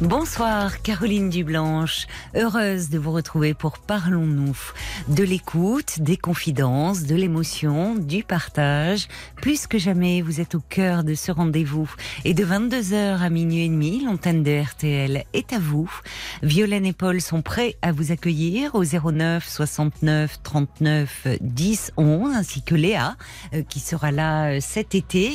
Bonsoir Caroline Dublanche, heureuse de vous retrouver pour Parlons-nous. De l'écoute, des confidences, de l'émotion, du partage. Plus que jamais, vous êtes au cœur de ce rendez-vous. Et de 22h à minuit et demi, l'antenne de RTL est à vous. Violaine et Paul sont prêts à vous accueillir au 09 69 39 10 11, ainsi que Léa, euh, qui sera là euh, cet été.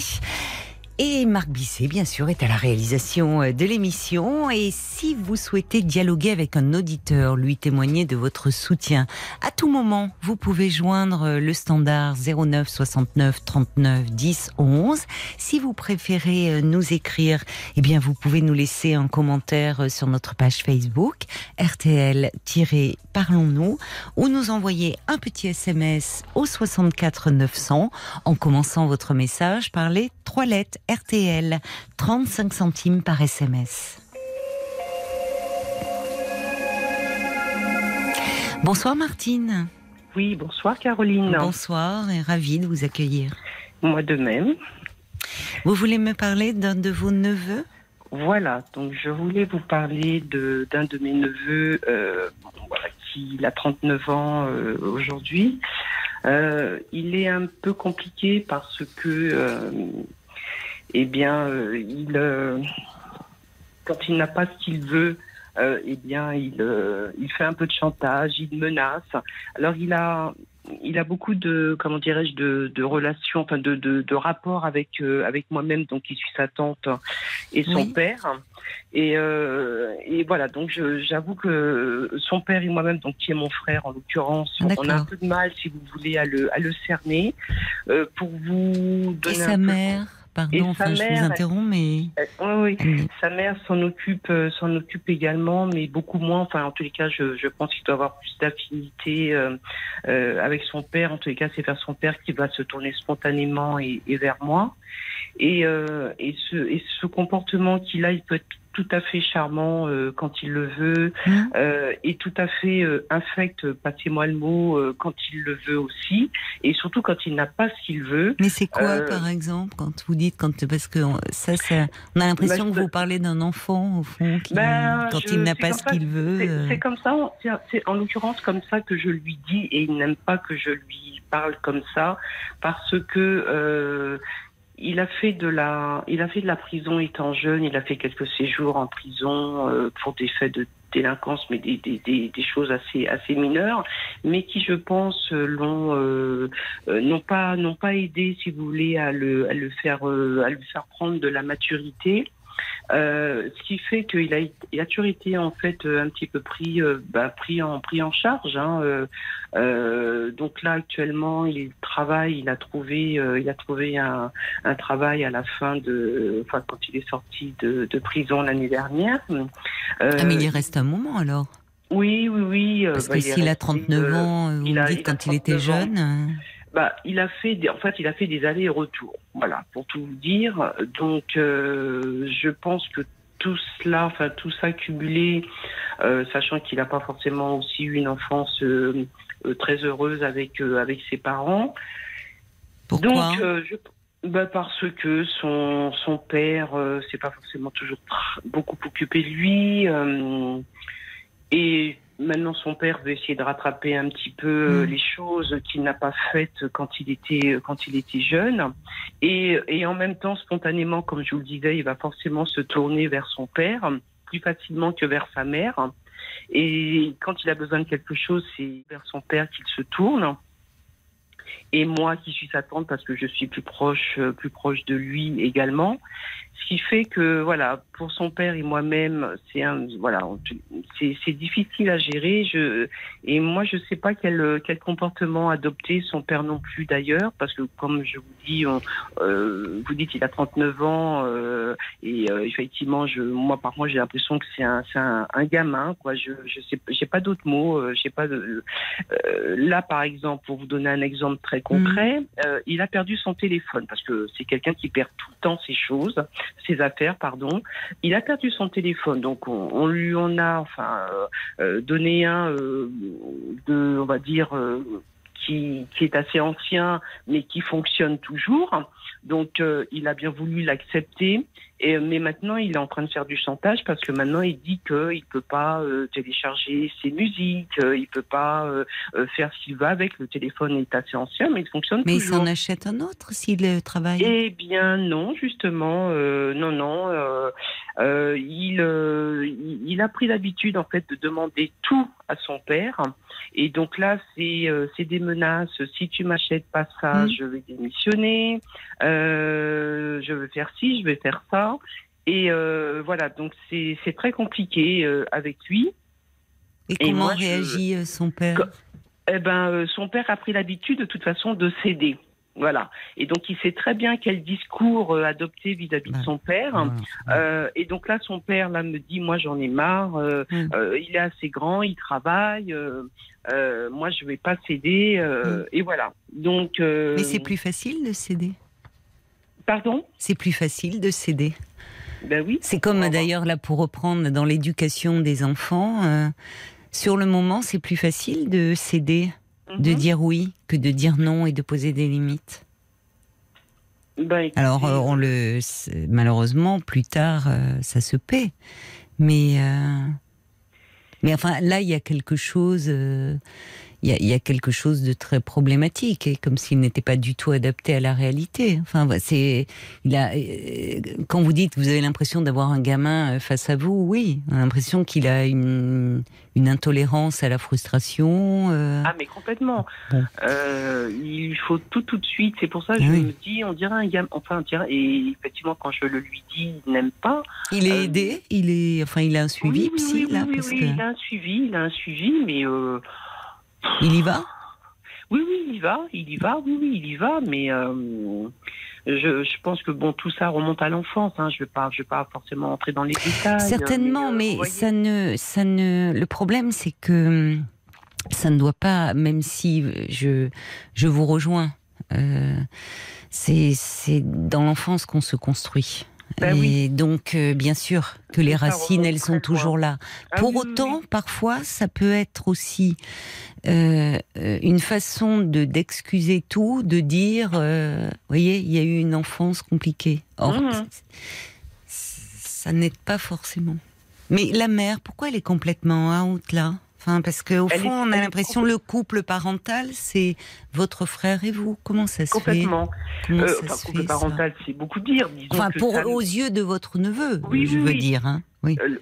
Et Marc Bisset, bien sûr, est à la réalisation euh, de l'émission. Et si vous souhaitez dialoguer avec un auditeur, lui témoigner de votre soutien, à tout moment, vous pouvez joindre euh, le standard 09 69 39 10 11. Si vous préférez euh, nous écrire, eh bien, vous pouvez nous laisser un commentaire sur notre page Facebook, RTL-Parlons-nous, ou nous envoyer un petit SMS au 64 900 en commençant votre message par les trois lettres RTL, 35 centimes par SMS. Bonsoir Martine. Oui, bonsoir Caroline. Bonsoir et ravie de vous accueillir. Moi de même. Vous voulez me parler d'un de vos neveux? Voilà, donc je voulais vous parler de- d'un de, mes neveux euh, voilà, qui a 39 ans euh, aujourd'hui. Euh, il est un peu compliqué parce que, euh, eh bien, il, quand il n'a pas ce qu'il veut, eh bien, il, il fait un peu de chantage, il menace. Alors, il a, il a beaucoup de, comment dirais-je, de, de relations, enfin, de, de, de rapports avec, euh, avec moi-même, donc qui suis sa tante et son Oui. père. Et, euh, et voilà, donc j'avoue que son père et moi-même, donc qui est mon frère en l'occurrence, on a un peu de mal, si vous voulez, à le, à le cerner. Euh, pour vous Et donner sa un peu- mère? Pardon, Et sa enfin, je vous mère, interromps, mais... Oui, oui. Sa mère s'en occupe, euh, s'en occupe également, mais beaucoup moins. Enfin, en tous les cas, je, je pense qu'il doit avoir plus d'affinité euh, euh, avec son père. En tous les cas, c'est vers son père qui va se tourner spontanément et, et vers moi. Et, euh, et, ce, et ce comportement qu'il a, il peut être tout à fait charmant euh, quand il le veut, Hum. euh, et tout à fait euh, infect, passez-moi le mot, euh, quand il le veut aussi, et surtout quand il n'a pas ce qu'il veut. Mais c'est quoi, Euh, par exemple, quand vous dites, quand, parce que on- ça, ça on a l'impression Bah, que vous parlez d'un enfant, au fond, qui, Ben, quand je- il n'a pas ce qu'il veut. C'est euh, comme ça, c'est- c'est en l'occurrence comme ça que je lui dis et il n'aime pas que je lui parle comme ça parce que euh, il a fait de la, il a fait de la prison étant jeune, il a fait quelques séjours en prison euh, pour des faits de délinquance, mais des, des, des, choses assez assez mineures, mais qui je pense euh, l'ont euh, euh, n'ont pas n'ont pas aidé si vous voulez à le à le faire euh, à lui faire prendre de la maturité. Euh, ce qui fait qu'il a, il a toujours été en fait euh, un petit peu pris, euh, bah, pris en pris en charge. Hein, euh, donc là actuellement, il travaille, il a trouvé, il a trouvé un, un travail à la fin de, enfin quand il est sorti de, de prison l'année dernière. Ah, mais il y reste un moment alors. oui, oui, oui. Parce bah, que s'il a resté, 39 euh, ans, vous il me a- il quand il était 39 ans. jeune. bah, il a fait des, en fait, il a fait des allers et retours. Voilà, pour tout vous dire. Donc, euh, je pense que tout cela, enfin, tout ça cumulé, euh, sachant qu'il n'a pas forcément aussi eu une enfance euh, euh, très heureuse avec, euh, avec ses parents. Pourquoi Donc, euh, je, bah parce que son, son père euh, s'est pas forcément toujours beaucoup occupé de lui. euh, et maintenant, son père veut essayer de rattraper un petit peu euh, Mm. les choses qu'il n'a pas faites quand il était, quand il était jeune. Et, et en même temps, spontanément, comme je vous le disais, il va forcément se tourner vers son père plus facilement que vers sa mère. Et quand il a besoin de quelque chose, c'est vers son père qu'il se tourne. Et moi qui suis sa tante parce que je suis plus proche, euh, plus proche de lui également. Ce qui fait que voilà, pour son père et moi-même, c'est voilà, c'est difficile à gérer. Et moi je sais pas quel quel comportement adopter. Son père non plus d'ailleurs parce que comme je vous dis, euh, vous dites il a 39 ans euh, et euh, effectivement je moi par contre j'ai l'impression que c'est un un, gamin quoi. Je je pas d'autres mots. euh, pas euh, là par exemple pour vous donner un exemple très concret, euh, il a perdu son téléphone parce que c'est quelqu'un qui perd tout. temps ses choses, ses affaires, pardon. Il a perdu son téléphone, donc on, on lui en a enfin donné un de, on va dire qui, qui, est assez ancien, mais qui fonctionne toujours. Donc, euh, il a bien voulu l'accepter. Et, mais maintenant, il est en train de faire du chantage parce que maintenant, il dit qu'il ne peut pas euh, télécharger ses musiques, euh, il peut pas faire ce qu'il veut avec. Le téléphone est assez ancien, mais il fonctionne mais toujours. Mais il s'en achète un autre s'il travaille Eh bien, non, justement. non, non. il, il a pris l'habitude, en fait, de demander tout à son père. Et donc là, c'est des menaces. Si tu m'achètes pas ça, mmh. je vais démissionner. Euh, je veux faire ci, je vais faire ça. Et euh, voilà, donc c'est très compliqué euh, avec lui. Et, comment réagit son père Eh ben, son père a pris l'habitude de toute façon de céder. Voilà. Et donc, il sait très bien quel discours adopter vis-à-vis de son père. et donc là, son père là me dit, moi, j'en ai marre. Mm. il est assez grand, il travaille. moi, je vais pas céder. Mm. Et voilà. Donc. Mais c'est plus facile de céder? Pardon? C'est plus facile de céder. Ben oui. C'est comme d'ailleurs là pour reprendre dans l'éducation des enfants. Euh, sur le moment, c'est plus facile de céder, de mhm. dire oui, que de dire non et de poser des limites? Ben, Alors, euh, on le malheureusement plus tard, euh, ça se paie. Mais mais enfin, là, il y a quelque chose il y, a quelque chose de très problématique et comme s'il n'était pas du tout adapté à la réalité. Enfin, c'est, il a, euh, quand vous dites, vous avez l'impression d'avoir un gamin euh, face à vous, oui, on a l'impression qu'il a une, une, intolérance à la frustration. Euh. Ah, mais complètement. il faut tout tout de suite. C'est pour ça que je me dis, on dirait un gamin. Enfin, et effectivement, quand je le lui dis, il n'aime pas. Il est aidé. Il est, enfin, il a un suivi oui, psy là. Oui, oui, il a un suivi, il a un suivi, mais. Il y va? Oui, oui, il y va, il y va, oui, oui, il y va, mais euh, je, pense que bon, tout ça remonte à l'enfance. Hein, je ne vais pas, je vais pas forcément entrer dans les détails. Certainement, mais, euh, ça ne, ça ne. Le problème, c'est que ça ne doit pas, même si je, je vous rejoins. Euh, c'est dans l'enfance qu'on se construit. Ben et donc, euh, bien sûr que les racines, elles sont toujours là. Ah Pour autant, parfois, ça peut être aussi euh, euh, une façon de d'excuser tout, de dire, vous voyez, il y a eu une enfance compliquée. Or, mmh. ça n'aide pas forcément. Mais la mère, pourquoi elle est complètement out là? Parce qu'au fond, on a l'impression que le couple parental, c'est votre frère et vous. Comment ça se Complètement. fait? Complètement. Euh, enfin, couple parental, c'est beaucoup dire. enfin, pour, aux yeux de votre neveu, oui, je veux dire. Hein. Oui. Euh,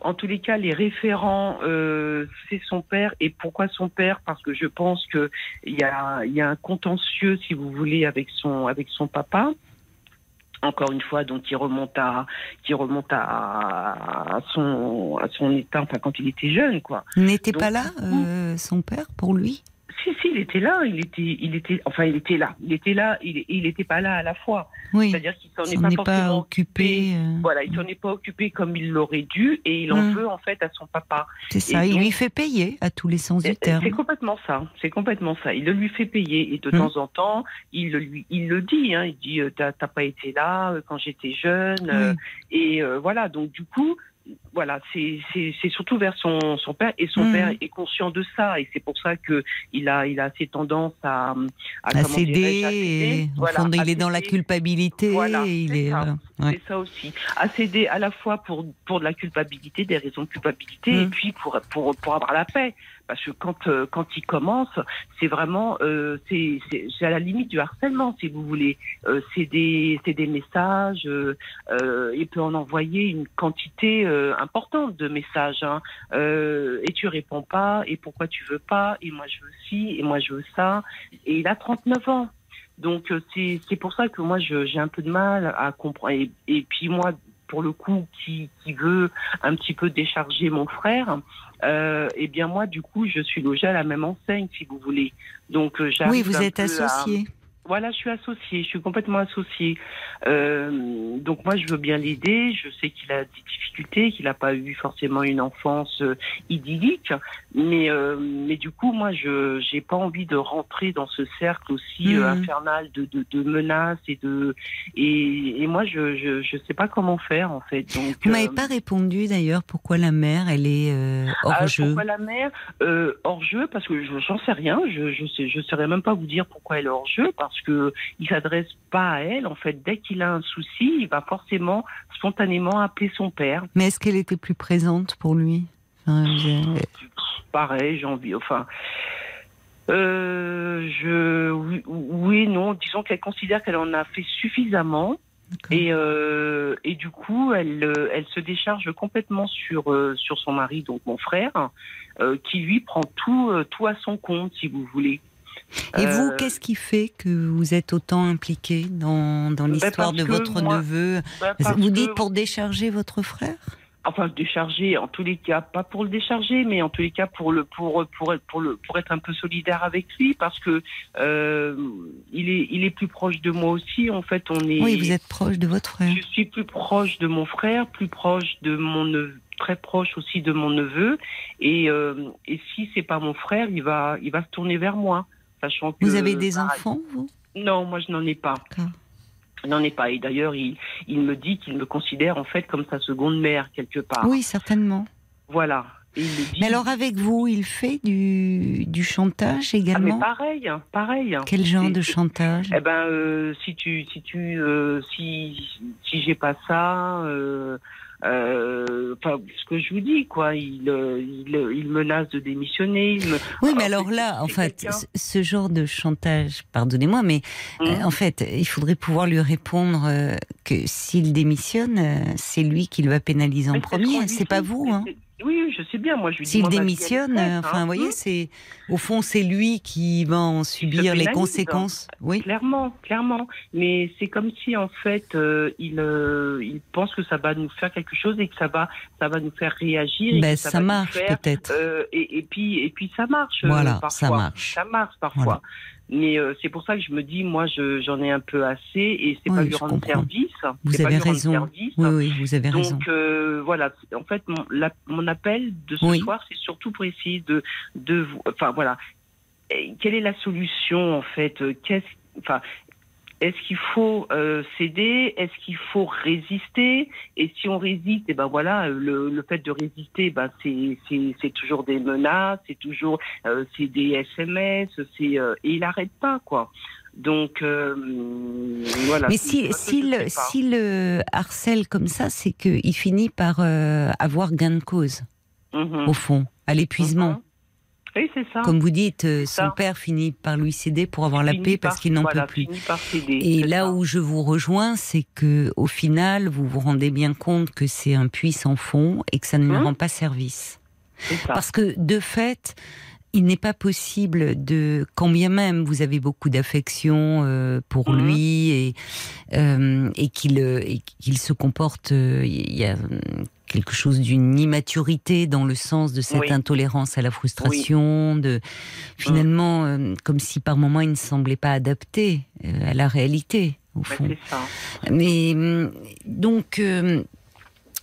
en, tous les cas, les référents, euh, c'est son père. Et pourquoi son père? Parce que je pense qu'il y a, y a un contentieux, si vous voulez, avec son, avec son papa encore une fois, donc qui remonte à, qui remonte à, son, à son état, enfin quand il était jeune, quoi. N'était pas là euh, son père pour lui? Si, si, il était là, il était, il était, enfin, il était là, il était là, il, n'était pas là à la fois. Oui. C'est-à-dire qu'il s'en est pas, pas occupé. Euh. Voilà, il s'en est pas occupé comme il l'aurait dû, et il en hum. veut en fait à son papa. C'est ça, il lui fait payer à tous les sens du terme. C'est complètement ça, c'est complètement ça. Il le lui fait payer, et de hum. temps en temps, il le lui, il le dit, hein, il dit, euh, t'as pas été là euh, quand j'étais jeune, et voilà. Donc du coup, voilà, c'est surtout vers son, son père et son mmh. père est conscient de ça et c'est pour ça que il a il a assez tendance à à, céder. au fond, il est dans la culpabilité. il est, ça, euh, ça aussi. À céder à la fois pour pour de la culpabilité, des raisons de culpabilité et mmh. puis pour pour pour avoir la paix parce que quand euh, quand il commence, c'est vraiment euh, c'est à la limite du harcèlement si vous voulez. Euh, c'est des des messages. Il peut en envoyer une quantité importante de messages. Hein. et tu réponds pas. Et pourquoi tu veux pas Et moi je veux ci. Et moi je veux ça. Et il a 39 ans. Donc c'est pour ça que moi j'ai un peu de mal à comprendre. Et, et puis moi pour le coup, qui, qui, veut un petit peu décharger mon frère, euh, eh bien moi, du coup, je suis logée à la même enseigne, si vous voulez. Donc, euh, Oui, vous êtes associé. Voilà, je suis associée, je suis complètement associée. Euh, donc moi, je veux bien l'aider. Je sais qu'il a des difficultés, qu'il n'a pas eu forcément une enfance euh, idyllique, mais euh, mais du coup, moi, je j'ai pas envie de rentrer dans ce cercle aussi euh, Mhm. infernal de, de, de menaces et de et, et moi, je, je je sais pas comment faire en fait. Donc Vous m'avez euh, pas répondu d'ailleurs pourquoi la mère, elle est euh, hors ah, jeu. Pourquoi la mère euh, hors jeu? Parce que je- j'en sais rien. Je je sais je saurais même pas vous dire pourquoi elle est hors jeu parce que il s'adresse pas à elle. En fait, dès qu'il a un souci, il va forcément spontanément appeler son père. Mais est-ce qu'elle était plus présente pour lui? Enfin, Pareil, j'ai envie. Enfin. Euh, je oui, oui non disons qu'elle considère qu'elle en a fait suffisamment et euh, et du coup elle euh, elle se décharge complètement sur euh, sur son mari donc mon frère qui lui prend tout tout à son compte si vous voulez Et vous, Euh, qu'est-ce qui fait que vous êtes autant impliqué dans, dans Ben, l'histoire de votre moi- neveu parce Vous que- dites pour décharger votre frère? Enfin décharger en tous les cas pas pour le décharger mais en tous les cas pour le pour pour être pour le pour être un peu solidaire avec lui parce que euh, il est il est plus proche de moi aussi en fait on est Oui, vous êtes proche de votre frère. je suis plus proche de mon frère plus proche de mon neveu très proche aussi de mon neveu et euh, et si c'est pas mon frère il va il va se tourner vers moi sachant que Vous avez des pareil. enfants, vous? Non moi je n'en ai pas. Je n'en ai pas. Et d'ailleurs il il me dit qu'il me considère en fait comme sa seconde mère quelque part. Oui, certainement. voilà. Et dit Mais alors avec vous, il fait du, du chantage Ah, mais également? pareil, hein, pareil. Quel genre de chantage? Eh ben, euh, si tu, si tu, euh, si, si j'ai pas ça, euh, enfin, ce que je vous dis, quoi, il, euh, il, euh, il menace de démissionner. Il me... Oui, mais Alors, alors là, en fait, ce- genre de chantage, pardonnez-moi, mais Hum. euh, en fait, il faudrait pouvoir lui répondre euh, que s'il démissionne, euh, c'est lui qui le va pénaliser en Mais premier, c'est pas vous. Hein. Oui, je sais bien. Moi, je lui dis. S'il démissionne, hein. enfin, vous voyez, Hum. c'est au fond, c'est lui qui va en subir les conséquences. Oui. Clairement, clairement. Mais c'est comme si en fait euh, il, euh, il pense que ça va nous faire quelque chose et que ça va, ça va nous faire réagir. et Ben, ça, marche peut-être. euh, et, et puis et puis ça marche. euh, Voilà, parfois. ça marche. Ça marche parfois. Voilà. Mais euh, c'est pour ça que je me dis, moi, je- j'en ai un peu assez et c'est Oui, pas lui rendre comprends. service. Vous avez raison. service. Oui, oui, vous avez raison. Donc euh, voilà, en fait, mon, la- mon appel de ce Oui. soir, c'est surtout pour essayer de, de, vous- enfin voilà, quelle est la solution en fait? Euh, Qu'est-ce, enfin, est-ce qu'il faut euh, céder? Est-ce qu'il faut résister? Et si on résiste, et ben voilà, le, le fait de résister, ben c'est, c'est, c'est toujours des menaces, c'est toujours, euh, c'est des SMS, c'est euh, et il arrête pas quoi. Donc euh, voilà. Mais si, s'il le harcèle comme ça, c'est qu'il finit par euh, avoir gain de cause, Mhm. au fond, à l'épuisement. Mhm. Oui, c'est ça. Comme vous dites, euh, son ça. père finit par lui céder pour avoir la paix par- parce qu'il n'en voilà, peut plus. céder, Et là ça. où je vous rejoins, c'est que au final, vous vous rendez bien compte que c'est un puits sans fond et que ça ne lui Hum. rend pas service. Parce que de fait, il n'est pas possible de, quand bien même vous avez beaucoup d'affection euh, pour Mhm. lui et, euh, et qu'il se comporte, euh, il y a hum, quelque chose d'une immaturité dans le sens de cette Oui. intolérance à la frustration, de finalement euh, comme si par moments il ne semblait pas adapté euh, à la réalité au Ouais, fond. c'est ça. Mais hum, donc euh,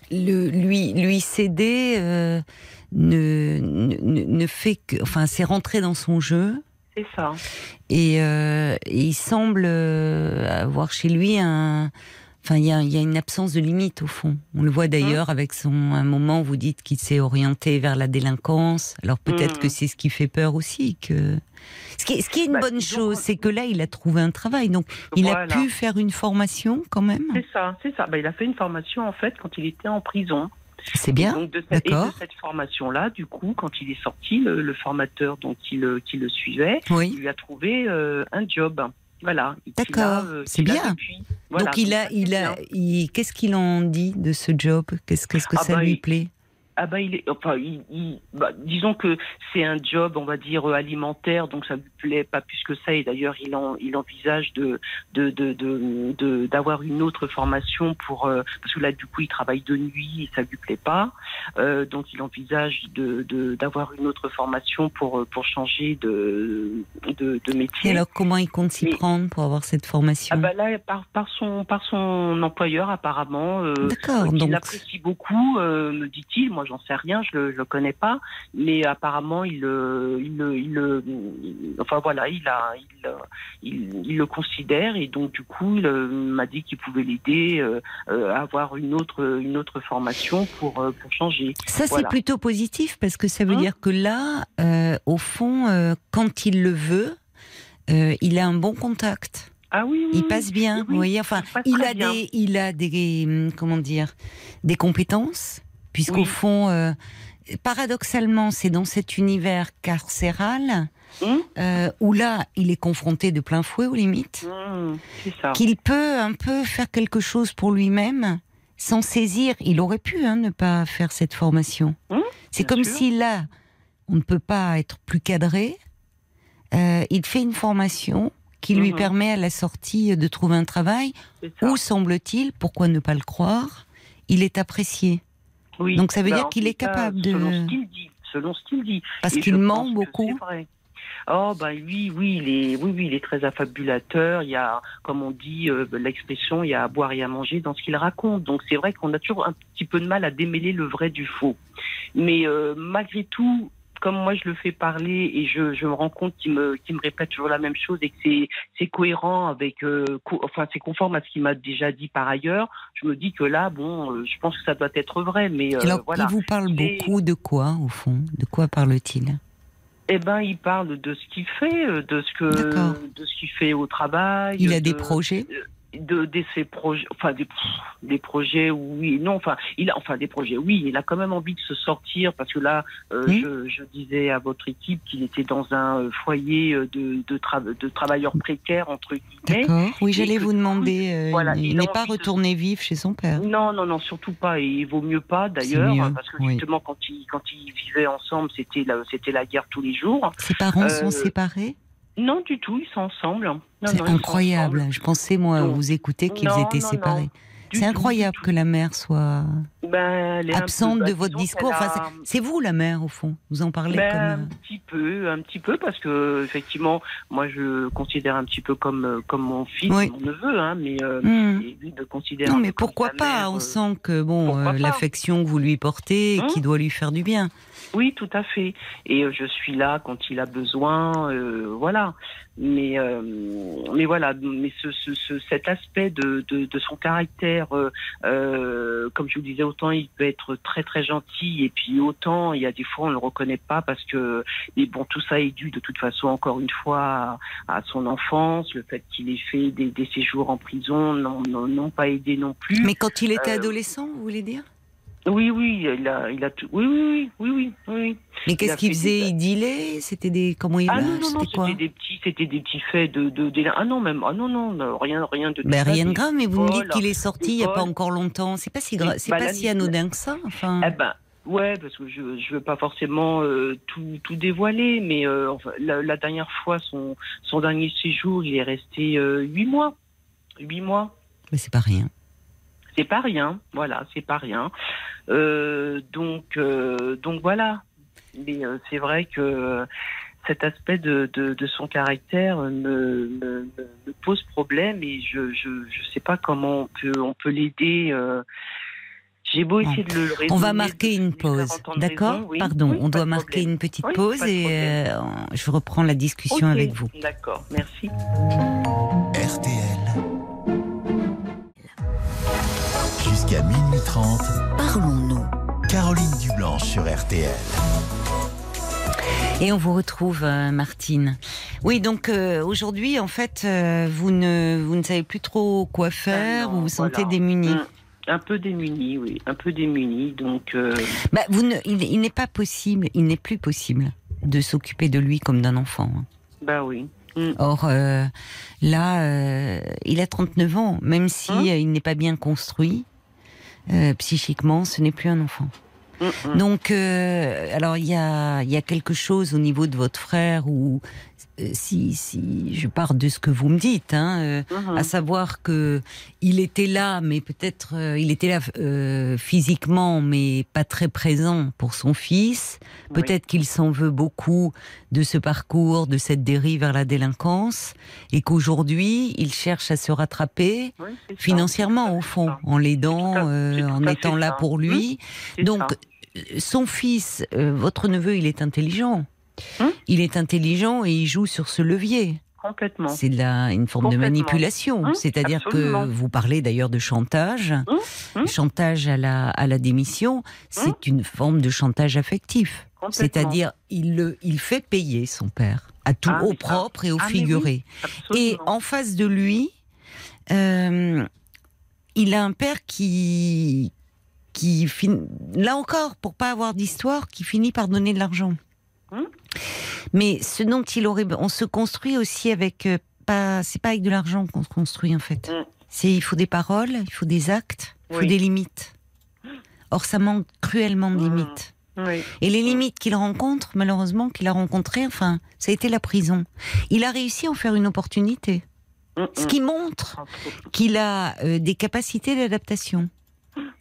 le, lui lui céder euh, ne, ne ne fait que enfin c'est rentrer dans son jeu C'est ça. et, euh, et il semble euh, avoir chez lui un Enfin, il y a, il y a une absence de limite au fond. On le voit d'ailleurs avec son un moment. où Vous dites qu'il s'est orienté vers la délinquance. Alors peut-être que c'est ce qui fait peur aussi. Que ce qui, est- ce qui est une Bah, bonne chose, c'est que là, il a trouvé un travail. Donc, il a pu faire une formation quand même? C'est ça, c'est ça. Bah, il a fait une formation en fait quand il était en prison. C'est bien. Donc de cette, et de cette formation-là, du coup, quand il est sorti, le, le formateur donc qui le, qui le suivait, Oui. il lui a trouvé euh, un job. Voilà. Et D'accord, euh, c'est bien. depuis. Voilà, Donc il a, il a, il- qu'est-ce qu'il en dit de ce job? Qu'est-ce que Ah ça bah, lui il- plaît? Ah bah il est, enfin, il, il- bah, disons que c'est un job, on va dire euh, alimentaire, donc ça lui plaît pas plus que ça. Et d'ailleurs, il en, il envisage de, de, de, de, d'avoir une autre formation pour, euh, parce que là du coup il travaille de nuit et ça lui plaît pas. Euh, donc il envisage de, de, d'avoir une autre formation pour, euh, pour changer de, de, de métier. Et alors, comment il compte s'y Mais- prendre pour avoir cette formation? Ah bah là, par, par son par son employeur apparemment, euh, D'accord, qui donc l'apprécie beaucoup, euh, me dit-il. Moi, j'en sais rien, je le, je le connais pas, mais apparemment, il, euh, il, le- il, le- il- enfin voilà, il a, il, euh, il, il le considère et donc du coup, il euh, m'a dit qu'il pouvait l'aider euh, à avoir une autre une autre formation pour pour changer. ça c'est plutôt positif parce que ça veut Hein dire que là, euh, au fond, euh, quand il le veut, il a un bon contact. Ah oui, oui, Il passe bien, oui, vous voyez. Enfin, il a bien. des, il a des, hum, comment dire, des compétences, puisqu'au Oui. fond, euh, paradoxalement, c'est dans cet univers carcéral Hum, euh, où là, il est confronté de plein fouet aux limites, hum, qu'il peut un peu faire quelque chose pour lui-même sans saisir. Il aurait pu hein, ne pas faire cette formation. Hum, c'est comme sûr. si là, on ne peut pas être plus cadré. Euh, il fait une formation qui lui permet à la sortie de trouver un travail où semble-t-il, pourquoi ne pas le croire, il est apprécié. Oui. Donc ça veut Bah, dire qu'il est capable de- Selon ce qu'il dit. Selon ce qu'il dit. Parce qu'il ment beaucoup. vrai. Oh bah lui, oui, il est, oui, oui, il est très affabulateur. Il y a, comme on dit, euh, l'expression, il y a à boire et à manger dans ce qu'il raconte. Donc c'est vrai qu'on a toujours un petit peu de mal à démêler le vrai du faux. Mais euh, malgré tout, comme moi je le fais parler et je, je me rends compte qu'il me, répète toujours la même chose et que c'est, cohérent avec, euh, co- enfin c'est conforme à ce qu'il m'a déjà dit par ailleurs. Je me dis que là, bon, euh, je pense que ça doit être vrai. Mais euh, Alors, voilà. il vous parle beaucoup de quoi, au fond? De quoi parle-t-il? Eh ben, il parle de ce qu'il fait, de ce que, de ce qu'il fait au travail. Il a de- des projets? De, de ses projets, enfin des, pff, des projets, oui, non, enfin, il a, enfin des projets, oui, il a quand même envie de se sortir parce que là, euh, je, je disais à votre équipe qu'il était dans un euh, foyer euh, de, de, tra- de travailleurs précaires entre guillemets. D'accord. Oui, j'allais vous demander. euh, voilà, il il n'est pas de- retourné vif chez son père. Non, non, non, surtout pas. Et il vaut mieux pas d'ailleurs, parce que oui. justement, quand ils, quand ils vivaient ensemble, c'était la, c'était la guerre tous les jours. Ses parents Euh, sont séparés? Non, du tout, ils sont ensemble. C'est incroyable. ensemble. Je pensais, moi, Non. vous écouter qu'ils étaient non, séparés. C'est incroyable que la mère soit. Ben, peu- absente de votre discours. Enfin, c'est- vous la mère, au fond. Vous en parlez Ben, comme. un euh, petit peu, un petit peu, parce que effectivement, moi, je considère un petit peu comme euh, comme mon fils, Oui. mon neveu, hein, mais euh, hmm. lui. Non, mais pourquoi pas? mère, On euh, sent que bon, euh, l'affection que vous lui portez, Hein qui doit lui faire du bien. Oui, tout à fait. Et euh, je suis là quand il a besoin, euh, voilà. Mais euh, mais voilà, mais ce, ce, ce- cet aspect de, de, de son caractère, euh, comme je vous le disais, autant il peut être très très gentil et puis autant il y a des fois on le reconnaît pas parce que mais bon tout ça est dû de toute façon encore une fois à, à son enfance, le fait qu'il ait fait des, des séjours en prison n'ont pas aidé non plus. Mais quand il était adolescent, vous voulez dire? Oui oui, il a il a tout. Oui oui oui oui oui. Mais qu'est-ce qu'il faisait? Il dealait? C'était des comment il Ah non, non, non, C'était des petits, c'était des petits faits de, de, ah non, même, ah non, non, rien, rien de Ben, rien de grave, mais vous me dites qu'il est sorti il n'y a pas encore longtemps. C'est pas si grave, c'est pas si anodin que ça. Enfin, Eh ben, ouais, parce que je, je veux pas forcément euh, tout, tout dévoiler, mais euh, la, la dernière fois, son, son dernier séjour, il est resté euh, huit mois. Huit mois. mais c'est pas rien. C'est pas rien, voilà, c'est pas rien. Euh, donc, euh, donc voilà. Mais euh, c'est vrai que cet aspect de, de, de son caractère me, me, me- me pose problème et je je je sais pas comment on peut on peut l'aider. euh. J'ai beau Bon. essayer de le raisonner, On va marquer une pause, d'accord oui. Pardon, Oui, on doit marquer problème. une petite Oui, pause et euh, je reprends la discussion avec vous. D'accord, merci. RTL. Parlons-nous. Caroline Dublanche sur RTL. Et on vous retrouve, euh, Martine. Oui, donc euh, aujourd'hui, en fait, euh, vous, ne, vous ne savez plus trop quoi faire, ah vous vous sentez voilà. démunie. Un peu démuni, oui, un peu démuni. Donc, bah, il, n'est pas possible, il n'est plus possible de s'occuper de lui comme d'un enfant. Hein. Bah oui. Mm. Or, là, il a 39 ans, même si hein il n'est pas bien construit, euh, psychiquement, ce n'est plus un enfant. Mm, mm. Donc, euh, alors il y a, y a quelque chose au niveau de votre frère où, si, si je pars de ce que vous me dites, hein, euh, Mhm. à savoir que il était là, mais peut-être euh, il était là euh, physiquement, mais pas très présent pour son fils. Oui. Peut-être qu'il s'en veut beaucoup de ce parcours, de cette dérive vers la délinquance, et qu'aujourd'hui il cherche à se rattraper Oui, c'est ça. financièrement au fond, ça. en l'aidant, C'est tout à- euh, c'est en étant là pour lui. C'est Donc, euh, son fils, euh, votre neveu, il est intelligent. Hum il est intelligent et il joue sur ce levier. complètement. C'est une forme de manipulation. Hum, C'est-à-dire que vous parlez d'ailleurs de chantage. hum. Chantage à la, à la démission, c'est une forme de chantage affectif. Complètement. C'est-à-dire, il, le, il fait payer son père, à tout, Ah, au propre et au Ah, oui. figuré. Et en face de lui, euh, il a un père qui, qui fin- là encore, pour pas avoir d'histoire, qui finit par donner de l'argent. Hum. Mais ce dont il aurait, on se construit aussi avec euh, pas, c'est pas avec de l'argent qu'on se construit en fait. Hum. C'est il faut des paroles, il faut des actes, il faut des limites. Or, ça manque cruellement de Hum. limites. Oui. Et les limites qu'il rencontre, malheureusement, qu'il a rencontrées, enfin, ça a été la prison. Il a réussi à en faire une opportunité. Hum, Ce qui montre qu'il a euh, des capacités d'adaptation.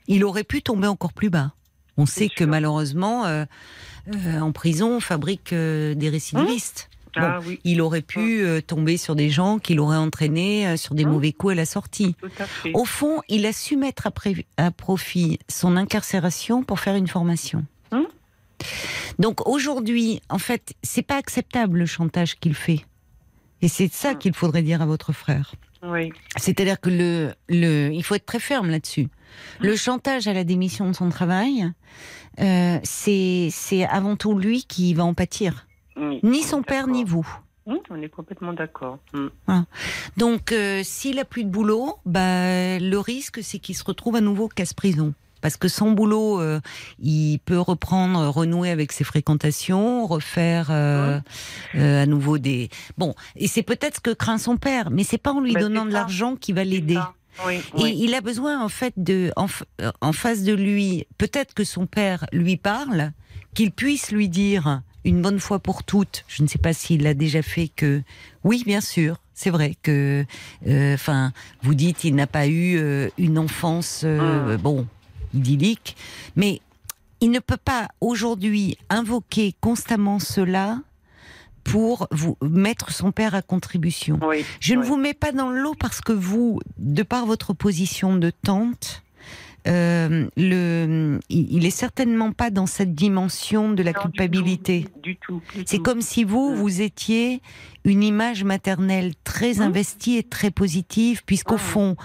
Il aurait pu tomber encore plus bas. On sait que malheureusement, euh, euh, en prison, on fabrique euh, des récidivistes. Ah oui, Il aurait pu euh, tomber sur des gens qui l'auraient entraîné sur des Hum. mauvais coups à la sortie. Au fond, il a su mettre à, profit son incarcération pour faire une formation. Donc aujourd'hui, en fait, c'est pas acceptable le chantage qu'il fait. Et c'est ça qu'il faudrait dire à votre frère. Oui. C'est-à-dire que le, le, il faut être très ferme là-dessus. Le chantage à la démission de son travail, euh, c'est, c'est avant tout lui qui va en pâtir. oui. Ni son père, ni vous. On est complètement d'accord. Hum. Donc, euh, s'il a plus de boulot, bah, le risque, c'est qu'il se retrouve à nouveau casse-prison. Parce que sans boulot, euh, il peut reprendre, renouer avec ses fréquentations, refaire euh, euh, à nouveau des. Bon, et c'est peut-être ce que craint son père, mais c'est pas en lui Bah, donnant de l'argent qui va l'aider. Oui, Et oui. il a besoin en fait de, en, euh, face de lui, peut-être que son père lui parle, qu'il puisse lui dire une bonne fois pour toutes. Je ne sais pas s'il l'a déjà fait que, oui, bien sûr, c'est vrai que, euh, enfin, vous dites il n'a pas eu euh, une enfance, euh, bon, idyllique, mais il ne peut pas aujourd'hui invoquer constamment cela pour vous mettre son père à contribution. Oui, Je ne vous mets pas dans le lot parce que vous, de par votre position de tante, euh, le, il est certainement pas dans cette dimension de la Non, culpabilité. Du tout. C'est comme si vous, Mm. vous étiez une image maternelle très Mm. investie et très positive, puisqu'au Mm. fond,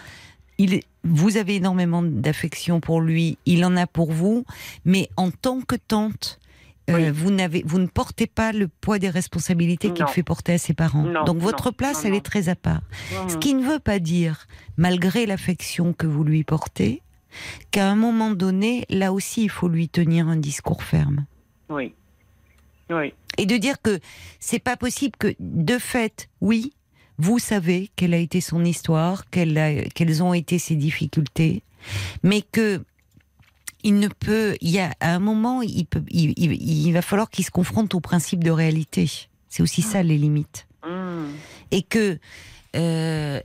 il, vous avez énormément d'affection pour lui, il en a pour vous, mais en tant que tante, euh, vous, n'avez, vous ne portez pas le poids des responsabilités qu'il fait porter à ses parents. Non, Donc votre non, place, non, elle est très à part. Ce qui ne veut pas dire, malgré l'affection que vous lui portez, qu'à un moment donné, là aussi, il faut lui tenir un discours ferme Oui. Oui. et de dire que c'est pas possible que de fait, oui, vous savez quelle a été son histoire, quelle a- quelles ont été ses difficultés, mais que il ne peut, il y a à un moment, il peut, il, il- il va falloir qu'il se confronte au principe de réalité. C'est aussi ça les limites, Hum. et que euh,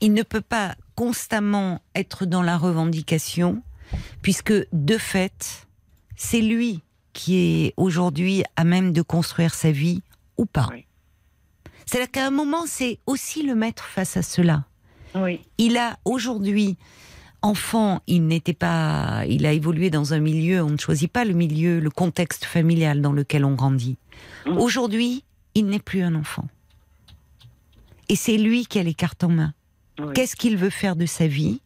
il ne peut pas constamment être dans la revendication, puisque de fait, c'est lui qui est aujourd'hui à même de construire sa vie ou pas. Oui. C'est-à-dire qu'à un moment, c'est aussi le mettre face à cela. Oui. Il a aujourd'hui, enfant, il n'était pas, il a évolué dans un milieu, on ne choisit pas le milieu, le contexte familial dans lequel on grandit. Mm. Aujourd'hui, il n'est plus un enfant. Et c'est lui qui a les cartes en main. oui. Qu'est-ce qu'il veut faire de sa vie?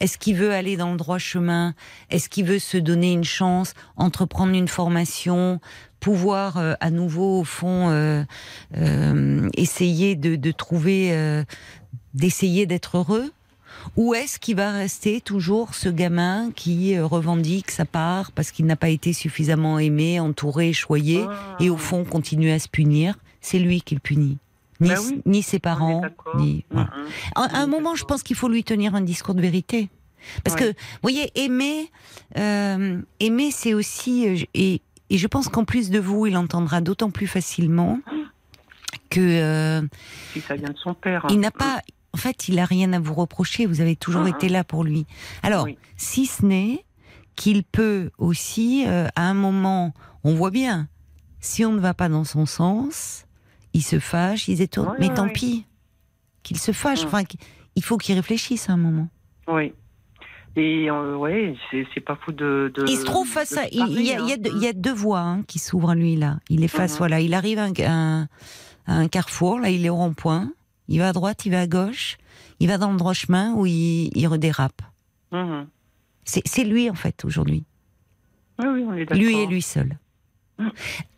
Est-ce qu'il veut aller dans le droit chemin? Est-ce qu'il veut se donner une chance, entreprendre une formation, pouvoir euh, à nouveau, au fond, euh, euh, essayer de, de trouver, d'essayer d'être heureux? Ou est-ce qu'il va rester toujours ce gamin qui revendique sa part parce qu'il n'a pas été suffisamment aimé, entouré, choyé, Ah. et au fond continue à se punir? C'est lui qui le punit. Ni, Bah oui, ni ses parents, ni. voilà. À, un moment, je pense qu'il faut lui tenir un discours de vérité. Parce Ouais. que, vous voyez, aimer, euh, aimer, c'est aussi, et, et je pense qu'en plus de vous, il entendra d'autant plus facilement que euh, Si ça vient de son père. il n'a pas, en fait, il a rien à vous reprocher. Vous avez toujours Mhm. été là pour lui. Alors, Oui. si ce n'est qu'il peut aussi, euh, à un moment, on voit bien, si on ne va pas dans son sens, il se fâche, il se détourne. Mais tant pis, qu'il se fâche. Mhm. Enfin, il faut qu'il réfléchisse à un moment. Oui. Et euh, ouais, c'est pas fou de. de il se trouve face à. se Il, il y a, parler, il y a hein. deux, il y a deux voies hein, qui s'ouvrent à lui là. Il est face, Mhm. voilà. Il arrive à un, à carrefour, là, il est au rond-point. Il va à droite, il va à gauche. Il va dans le droit chemin où il, il redérape. Mhm. C'est lui en fait aujourd'hui. Oui, oui, on est d'accord. Lui et lui seul.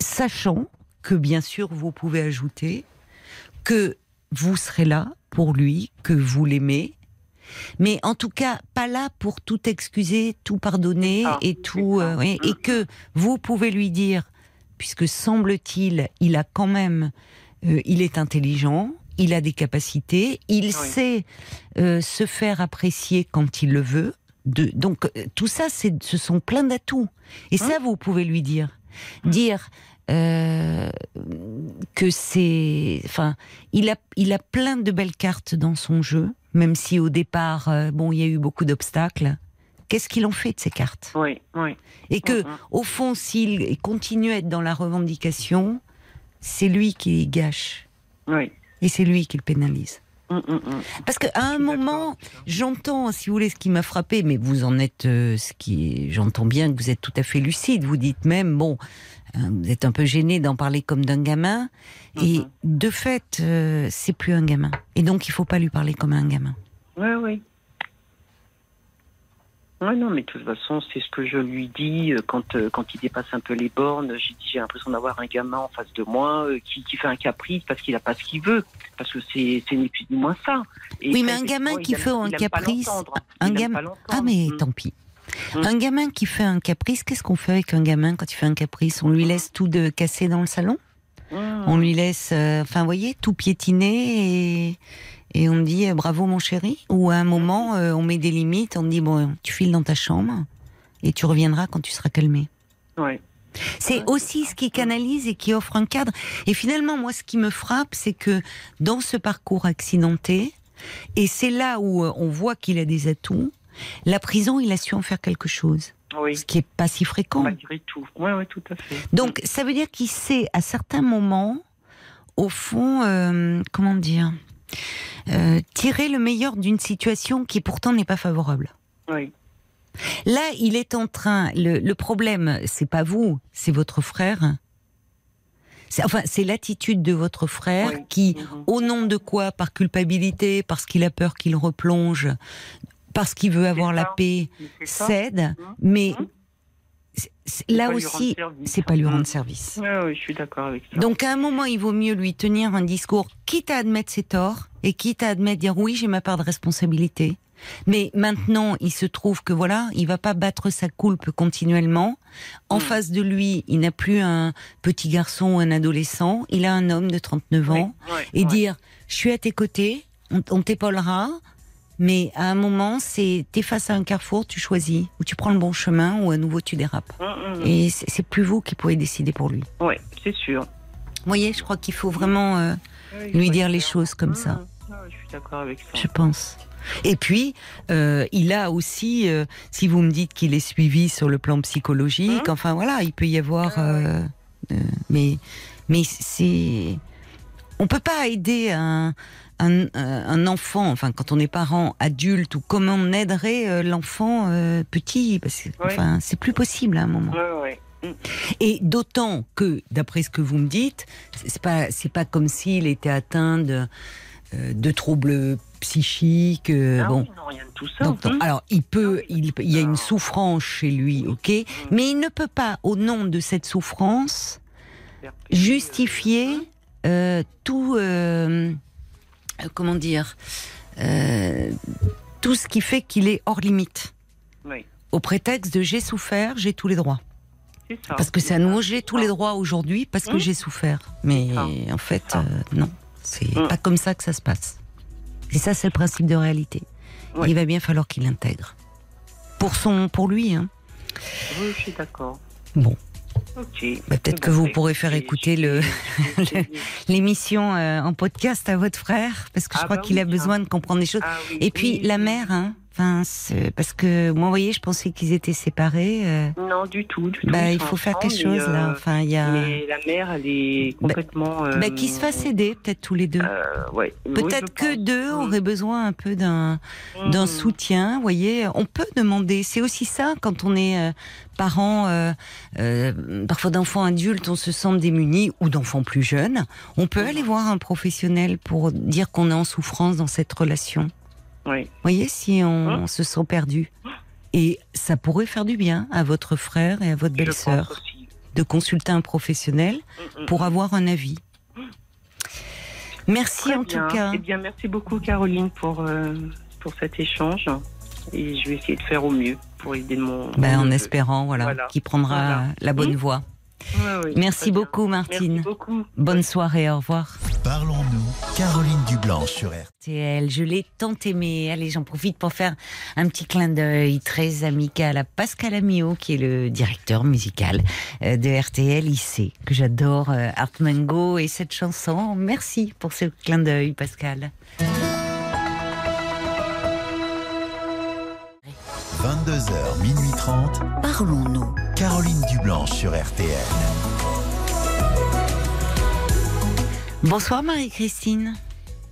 Sachant que bien sûr vous pouvez ajouter que vous serez là pour lui, que vous l'aimez, mais en tout cas pas là pour tout excuser, tout pardonner et tout, euh, oui, et Mm. que vous pouvez lui dire, puisque semble-t-il, il a quand même, euh, il est intelligent. Il a des capacités, il sait euh, se faire apprécier quand il le veut. De, donc tout ça, c'est, ce sont plein d'atouts. Et ça, vous pouvez lui dire, dire euh, que c'est, enfin, il a, il a plein de belles cartes dans son jeu, même si au départ, euh, bon, il y a eu beaucoup d'obstacles. Qu'est-ce qu'il en fait de ces cartes? Oui, oui. Et que, Mhm. au fond, s'il continue à être dans la revendication, c'est lui qui gâche Oui. et c'est lui qui le pénalise. Parce qu'à un moment, j'entends, si vous voulez, ce qui m'a frappé, mais vous en êtes, euh, ce qui, j'entends bien que vous êtes tout à fait lucide. Vous dites même, bon, euh, vous êtes un peu gêné d'en parler comme d'un gamin, et Mhm. de fait, euh, c'est plus un gamin. Et donc, il faut pas lui parler comme un gamin. Oui, oui. Oui, non, mais de toute façon, c'est ce que je lui dis euh, quand, euh, quand il dépasse un peu les bornes. J'ai dit, j'ai l'impression d'avoir un gamin en face de moi euh, qui, qui fait un caprice parce qu'il n'a pas ce qu'il veut. Parce que c'est c'est ni plus ni moins ça. Et Oui, mais un gamin qui fait un caprice, l'entendre. un gamin-. Ah, mais Mm. tant pis. Mm. Un gamin qui fait un caprice, qu'est-ce qu'on fait avec un gamin quand il fait un caprice? On lui laisse tout de cassé dans le salon? On lui laisse, euh, enfin, vous voyez, tout piétiner et, et on dit euh, bravo mon chéri. Ou à un moment, euh, on met des limites, on dit bon, tu files dans ta chambre et tu reviendras quand tu seras calmé. Ouais. C'est aussi ce qui canalise et qui offre un cadre. Et finalement, moi, ce qui me frappe, c'est que dans ce parcours accidenté, et c'est là où on voit qu'il a des atouts, la prison, il a su en faire quelque chose, Oui. ce qui est pas si fréquent. Malgré tout. Oui, oui, tout à fait. Donc, ça veut dire qu'il sait, à certains moments, au fond, euh, comment dire, euh, tirer le meilleur d'une situation qui pourtant n'est pas favorable. Oui. Là, il est en train. Le, le problème, c'est pas vous, c'est votre frère. Enfin, c'est l'attitude de votre frère Oui. qui, Mhm. au nom de quoi? Par culpabilité, parce qu'il a peur qu'il replonge, parce qu'il veut avoir la paix, cède. Mhm. Mais C'est là aussi, rendre c'est pas lui rendre Mhm. service. Oui, oui, je suis d'accord avec ça. Donc à un moment, il vaut mieux lui tenir un discours, quitte à admettre ses torts et quitte à admettre dire oui, j'ai ma part de responsabilité. Mais maintenant, il se trouve que voilà, il va pas battre sa coulpe continuellement. En face de lui, il n'a plus un petit garçon ou un adolescent, il a un homme de 39 ans. Oui, Et dire, je suis à tes côtés, on, on t'épaulera, mais à un moment, c'est t'es face à un carrefour, tu choisis, ou tu prends le bon chemin, ou à nouveau tu dérapes. Mhm, mhm. Et c'est plus vous qui pouvez décider pour lui. Oui, c'est sûr. Vous voyez, je crois qu'il faut vraiment... euh, Oui, lui dire les choses comme Mhm. ça. Ah, Je suis d'accord avec ça. je pense. Et puis, euh, il a aussi, euh, si vous me dites qu'il est suivi sur le plan psychologique, Mhm. enfin voilà, il peut y avoir, Ah mais mais c'est, on peut pas aider un, un, un enfant, enfin quand on est parent adulte ou comment on aiderait euh, l'enfant euh, petit, parce que enfin c'est plus possible à un moment. Oui, oui. Et d'autant que, d'après ce que vous me dites, c'est pas c'est pas comme s'il était atteint de, euh, de troubles psychiques. euh, Ah bon. oui, non, rien de tout ça. Donc, donc, Mhm. alors, il peut, Ah il, il y a une souffrance chez lui, ok, mais il ne peut pas, au nom de cette souffrance, justifier euh, tout, euh, euh, comment dire, euh, tout ce qui fait qu'il est hors limite, Oui, au prétexte de j'ai souffert, j'ai tous les droits. ça. Parce que c'est à nouveau, j'ai tous les droits aujourd'hui parce que Mmh. j'ai souffert. Mais ça. en fait, euh, non. C'est Mmh. pas comme ça que ça se passe. Et ça, c'est le principe de réalité. Il va bien falloir qu'il l'intègre. pour son, pour lui. Hein. Oui, je suis d'accord. Bon. Bah, Peut-être que vous bah, pourrez faire écouter l'émission euh, en podcast à votre frère, parce que je Ah crois bah qu'il a besoin de comprendre des choses. Ah oui, Et puis oui, la mère, hein. C'est- parce que moi, vous voyez, je pensais qu'ils étaient séparés. euh, Non, du tout. Du bah, il faut faire quelque chose là. euh, Enfin, il y a. Mais la mère, elle est complètement. euh, Bah, qu'ils se fassent aider, peut-être tous les deux. euh, ouais. Peut-être que pense. deux Mm. auraient besoin un peu d'un d'un Mm. soutien. Vous voyez, on peut demander. C'est aussi ça quand on est euh, parent, euh, euh, parfois d'enfants adultes, on se sent démunis ou d'enfants plus jeunes. On peut Mhm. aller voir un professionnel pour dire qu'on est en souffrance dans cette relation. Oui. Vous voyez, si on, Hein se sent perdu. Et ça pourrait faire du bien à votre frère et à votre belle-sœur de consulter un professionnel Mm, mm, pour avoir un avis. Merci Très en bien. tout cas. Eh bien, merci beaucoup, Caroline, pour, euh, pour cet échange. Et je vais essayer de faire au mieux pour aider mon. Ben, mon en neveu. espérant voilà, Voilà. qu'il prendra Voilà. la bonne Hmm voie. Merci bien. beaucoup Martine. Merci beaucoup. Bonne soirée, au revoir. Parlons-nous, Caroline Dublanche sur RTL. Je l'ai tant aimée. Allez, j'en profite pour faire un petit clin d'œil très amical à Pascal Amiot, qui est le directeur musical euh, de RTL. Il sait que j'adore euh, Art Mango et cette chanson. Merci pour ce clin d'œil, Pascal. 22h, minuit 30, Parlons-nous. Caroline Dublanche sur RTL. Bonsoir Marie-Christine.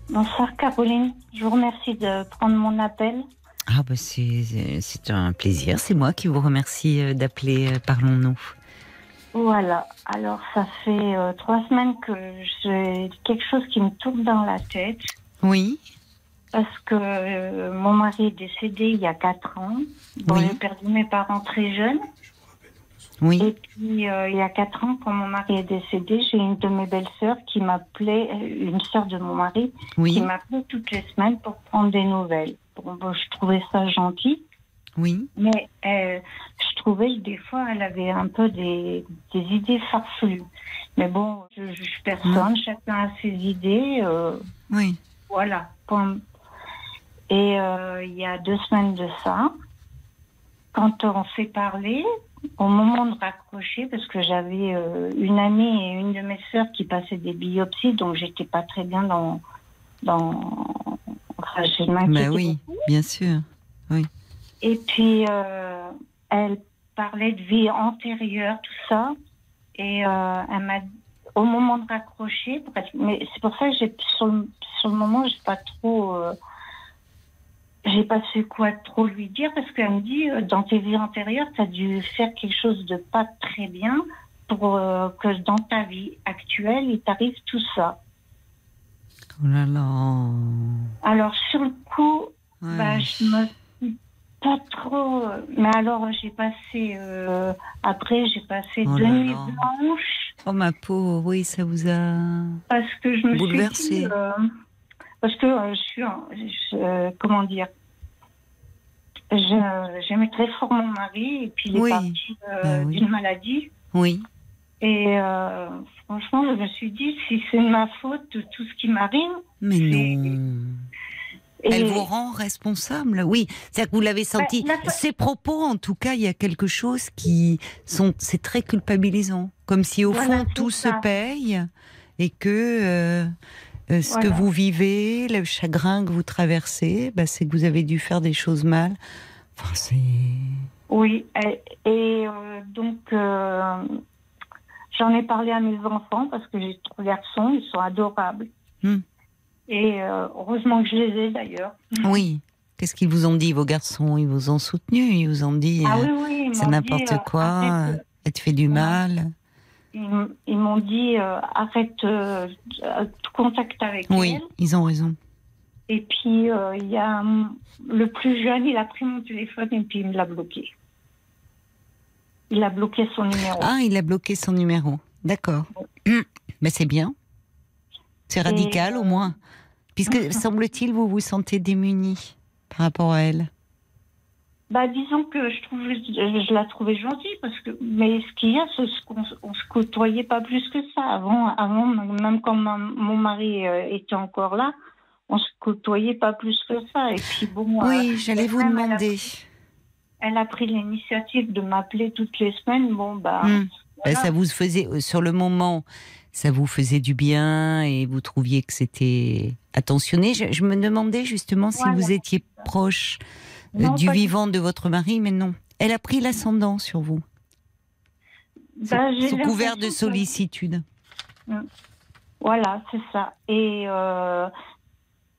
Bonsoir Caroline, je vous remercie de prendre mon appel. Ah bah c'est c'est un plaisir. C'est moi qui vous remercie euh, d'appeler euh, Parlons-nous. Voilà, alors ça fait euh, trois semaines que j'ai quelque chose qui me tourne dans la tête Oui, parce que euh, mon mari est décédé il y a quatre ans. Bon, Oui. j'ai perdu mes parents très jeunes. oui, Et puis euh, il y a quatre ans, quand mon mari est décédé, j'ai une de mes belles-sœurs qui m'appelait, euh, une sœur de mon mari, qui m'appelait toutes les semaines pour prendre des nouvelles. Bon, bon, je trouvais ça gentil. oui. Mais euh, je trouvais que des fois, elle avait un peu des, des idées farfelues. Mais bon, je juge personne, chacun a ses idées. euh, Oui, voilà. point. Et euh, il y a deux semaines de ça, quand on s'est parlé, au moment de raccrocher, parce que j'avais euh, une amie et une de mes sœurs qui passaient des biopsies, donc j'étais pas très bien dans. dans... Enfin, je m'inquiétais bah oui, beaucoup. bien sûr. Et puis, euh, elle parlait de vie antérieure, tout ça. Et euh, elle m'a, au moment de raccrocher, mais c'est pour ça que j'ai, sur, le, sur le moment, j'ai pas trop, j'ai pas su quoi trop lui dire parce qu'elle me dit, euh, dans tes vies antérieures, tu as dû faire quelque chose de pas très bien pour euh, que dans ta vie actuelle, il t'arrive tout ça. Oh là là. Alors, sur le coup, Ouais. Bah, je me suis pas trop. Mais alors, j'ai passé. euh, Après, j'ai passé Oh deux nuits blanches Oh ma pauvre, oui, ça vous a. parce que je me Bouleversée. suis dit. Parce que euh, je suis. je- comment dire J'aimais très fort mon mari et puis il est Oui. parti euh, Bah oui. d'une maladie. Oui, Et euh, franchement, je me suis dit, si c'est de ma faute, tout ce qui m'arrive. mais non. et- Elle vous rend responsable, oui. C'est-à-dire que vous l'avez senti. Bah, la- Ces propos, en tout cas, il y a quelque chose qui sont, c'est très culpabilisant. Comme si au Voilà, fond tout ça. se paye et que euh, euh, ce que vous vivez, le chagrin que vous traversez, bah, c'est que vous avez dû faire des choses mal. Enfin, c'est. Oui, et, et, euh, donc euh, j'en ai parlé à mes enfants parce que j'ai trois garçons, ils sont adorables. Hmm. Et heureusement que je les ai d'ailleurs. Oui. Qu'est-ce qu'ils vous ont dit, vos garçons? Ils vous ont soutenu Ils vous ont dit Ah oui, oui, ils c'est n'importe dit, quoi, elle te fait du Ouais. mal ils m'ont dit euh, arrête euh, euh, tout contact avec Oui, elle. ils ont raison. Et puis euh, il y a le plus jeune, il a pris mon téléphone et puis il me l'a bloqué. Il a bloqué son numéro. Ah, il a bloqué son numéro. D'accord. Mais c'est bien. C'est radical euh, au moins. Puisque, semble-t-il, vous vous sentez démuni par rapport à elle. Bah, disons que je trouve, je, je la trouvais gentille parce que, mais ce qu'il y a, c'est qu'on on se côtoyait pas plus que ça. Avant, avant, même quand ma- mon mari euh, était encore là, on se côtoyait pas plus que ça. Et puis bon, euh, Oui, j'allais vous demander. elle a pris l'initiative de m'appeler toutes les semaines. Bon, bah. Hmm. Voilà. ça vous faisait, euh, sur le moment, ça vous faisait du bien et vous trouviez que c'était attentionné. Je, je me demandais justement si Voilà. vous étiez proche Non, du vivant de votre mari, mais non. Elle a pris l'ascendant sur vous, Bah, sous couvert de que- sollicitude. Voilà, c'est ça. Et euh,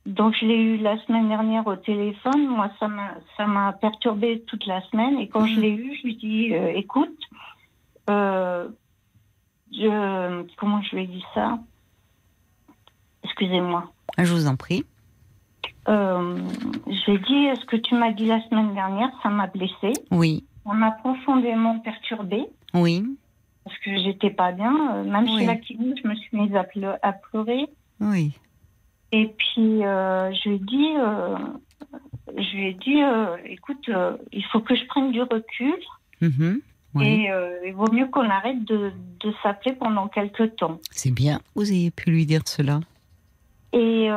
donc, je l'ai eu la semaine dernière au téléphone. Moi, ça m'a, ça m'a perturbé toute la semaine. Et quand je l'ai eu, je lui dis, euh, écoute, euh, je, comment je lui ai dit ça? Excusez-moi. Ah, Je vous en prie. Euh, je lui ai dit, ce que tu m'as dit la semaine dernière, ça m'a blessée. Oui, Ça m'a profondément perturbée. oui, Parce que j'étais pas bien. Euh, Même Oui. chez la clinique, je me suis mise à, pleu- à pleurer. oui. Et puis, euh, je lui ai dit, euh, je lui ai dit écoute, il faut que je prenne du recul Mhm, oui. et il vaut mieux qu'on arrête de, de s'appeler pendant quelques temps. C'est bien. Vous ayez pu lui dire cela. Et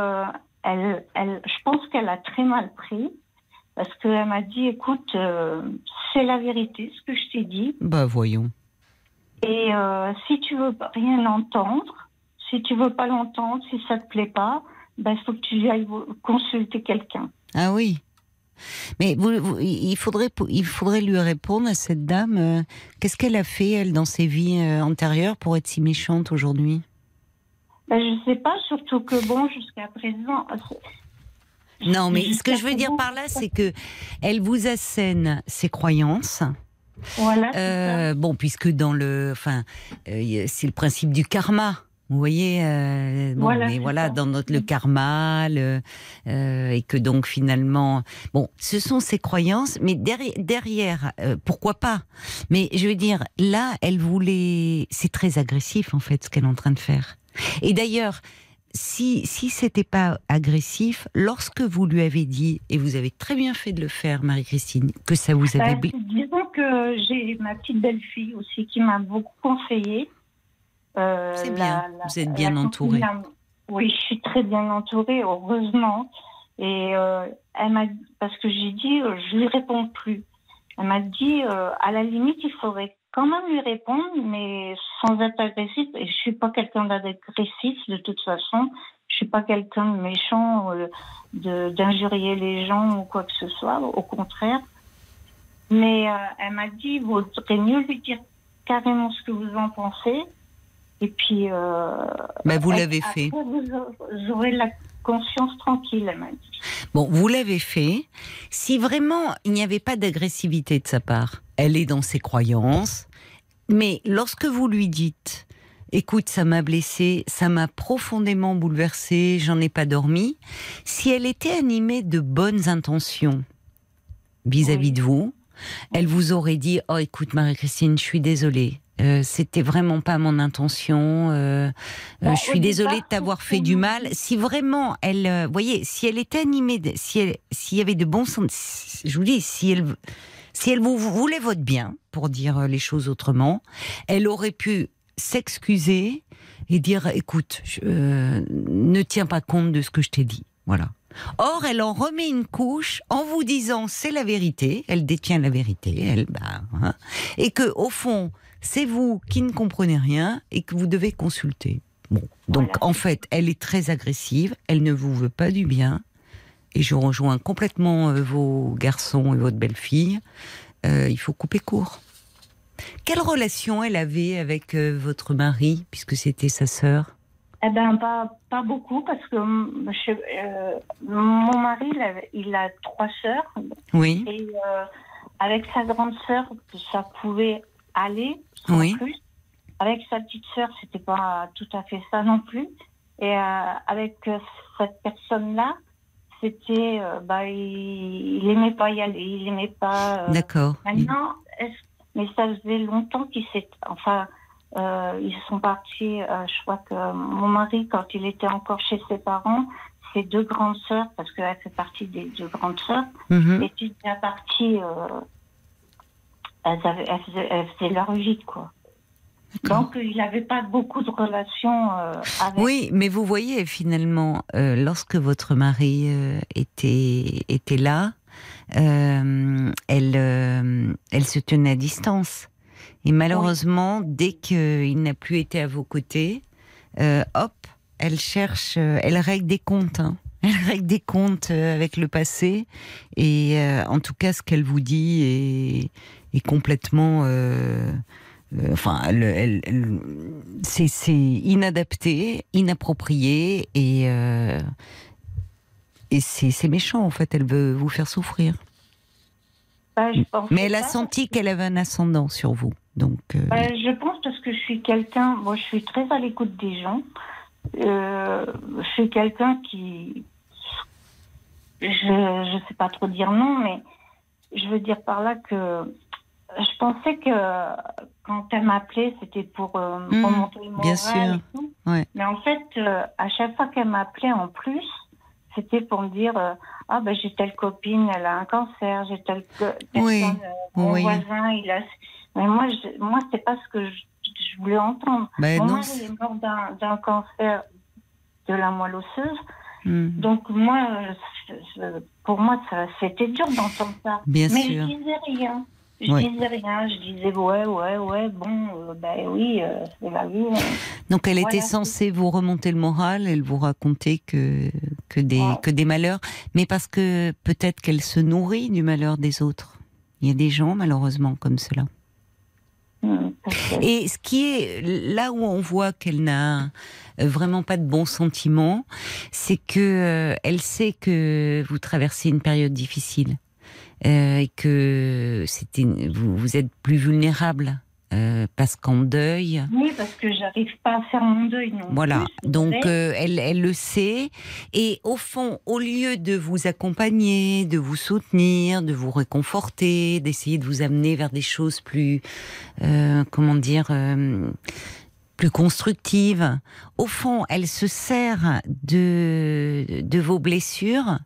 elle, elle, je pense qu'elle a très mal pris parce qu'elle m'a dit écoute, euh, c'est la vérité ce que je t'ai dit. Bah voyons. Et euh, si tu veux rien entendre, si tu veux pas l'entendre, si ça te plaît pas, il faut que tu ailles consulter quelqu'un. Ah oui. Mais vous, vous- il faudrait, il faudrait lui répondre à cette dame. euh, Qu'est-ce qu'elle a fait elle dans ses vies antérieures pour être si méchante aujourd'hui? Ben, je sais pas, surtout que bon, jusqu'à présent. Non, mais ce que je veux dire par là, c'est que elle vous assène ses croyances. Voilà. Euh, bon, puisque dans le, enfin, euh, c'est le principe du karma. Vous voyez, euh, bon, Voilà, mais voilà, ça. dans notre le karma, le, euh, et que donc finalement, bon, ce sont ses croyances, mais derrière, derrière euh, pourquoi pas? Mais je veux dire, là, elle voulait, c'est très agressif en fait ce qu'elle est en train de faire. Et d'ailleurs, si si c'était pas agressif, lorsque vous lui avez dit, et vous avez très bien fait de le faire, Marie-Christine, que ça vous ça. avait Ben, blessé. disons que j'ai ma petite belle-fille aussi qui m'a beaucoup conseillé. Euh, C'est bien, la- vous êtes bien entourée. Oui, je suis très bien entourée, heureusement. Et euh, elle m'a, parce que j'ai dit, euh, je lui réponds plus. Elle m'a dit, euh, à la limite, il faudrait quand même lui répondre, mais sans être agressif. Et je suis pas quelqu'un d'agressif de toute façon. Je suis pas quelqu'un de méchant, euh, d'injurier les gens ou quoi que ce soit. Au contraire. Mais euh, elle m'a dit, il vaudrait mieux lui dire carrément ce que vous en pensez. Et puis. Euh, Bah, vous l'avez fait. Vous aurez la conscience tranquille, elle m'a dit. Bon, vous l'avez fait. Si vraiment il n'y avait pas d'agressivité de sa part, elle est dans ses croyances. Mais lorsque vous lui dites, écoute, ça m'a blessé, ça m'a profondément bouleversé, j'en ai pas dormi, si elle était animée de bonnes intentions vis-à-vis Oui. de vous, elle vous aurait dit, oh écoute Marie-Christine, je suis désolée. Euh, c'était vraiment pas mon intention. euh, euh, Bon, je suis désolée de t'avoir fait du mal. Si vraiment elle, euh, voyez, si elle était animée, de- si elle, s'il y avait de bons sens, je vous dis, si elle, si elle vous voulait votre bien, pour dire les choses autrement, elle aurait pu s'excuser et dire, écoute, je, ne tiens pas compte de ce que je t'ai dit, voilà. Or, elle en remet une couche en vous disant c'est la vérité, elle détient la vérité, elle, bah, hein, et que au fond, c'est vous qui ne comprenez rien et que vous devez consulter. Bon, donc Voilà. en fait, elle est très agressive, elle ne vous veut pas du bien, et je rejoins complètement euh, vos garçons et votre belle-fille. Euh, il faut couper court. Quelle relation elle avait avec euh, votre mari, puisque c'était sa sœur? Eh ben, pas, pas beaucoup, parce que hum, je- euh, mon mari, il a, il a trois sœurs, Oui, et euh, avec sa grande sœur, ça pouvait aller, Oui. plus. Avec sa petite sœur, c'était pas tout à fait ça non plus. Et euh, avec euh, cette personne-là, c'était, euh, bah, il, il aimait pas y aller, il aimait pas. euh, d'accord. Maintenant, mais ça faisait longtemps qu'ils s'étaient. Enfin, ils sont partis. je crois que mon mari, quand il était encore chez ses parents, ses deux grandes sœurs, parce qu'elle fait partie des deux grandes sœurs, Mhm. étaient déjà parties. Elles, avaient, elles, faisaient, elles faisaient leur vie, quoi. Donc, il n'avait pas beaucoup de relations euh, avec. Oui, mais vous voyez finalement, euh, lorsque votre mari euh, était était là, euh, elle, euh, elle se tenait à distance. Et malheureusement, dès qu'il n'a plus été à vos côtés, euh, hop, elle cherche, euh, elle règle des comptes. hein. Elle règle des comptes euh, avec le passé. Et euh, en tout cas, ce qu'elle vous dit est, est complètement. euh, euh, enfin, elle, elle- elle- c'est inadapté, inapproprié et. et c'est c'est méchant en fait, elle veut vous faire souffrir. Bah, je Mais elle a senti qu'elle avait un ascendant sur vous. Donc, Bah, je pense parce que je suis quelqu'un, moi je suis très à l'écoute des gens. Euh, je suis quelqu'un qui, je je sais pas trop dire non, mais je veux dire par là que je pensais que quand elle m'appelait, c'était pour euh, Mhm, remonter le moral bien sûr. et tout. Ouais. Mais en fait, euh, à chaque fois qu'elle m'appelait en plus, c'était pour me dire euh, ah ben j'ai telle copine, elle a un cancer, j'ai telle personne, Oui, euh, mon oui. voisin, il a. Mais moi, je, moi, c'est pas ce que je, je voulais entendre. ben Mon non. mari est mort d'un cancer de la moelle osseuse. Hmm, Donc moi, pour moi, c'était dur d'entendre ça. Bien Mais sûr. je disais rien. Je Ouais. disais rien. Je disais ouais, ouais, ouais, bon, euh, ben oui, euh, c'est la vie. hein. Donc elle Voilà, était censée vous remonter le moral, elle vous racontait que que des Ouais. que des malheurs, mais parce que peut-être qu'elle se nourrit du malheur des autres. Il y a des gens malheureusement comme cela. Et ce qui est là où on voit qu'elle n'a euh, vraiment pas de bons sentiments, c'est que euh, elle sait que vous traversez une période difficile euh, et que c'était vous êtes plus vulnérable euh, parce qu'en deuil. Oui, parce que j'arrive pas à faire mon deuil non Voilà, plus, donc euh, elle, elle le sait. Et au fond, au lieu de vous accompagner, de vous soutenir, de vous réconforter, d'essayer de vous amener vers des choses plus, euh, comment dire, euh, plus constructives, au fond, elle se sert de, de vos blessures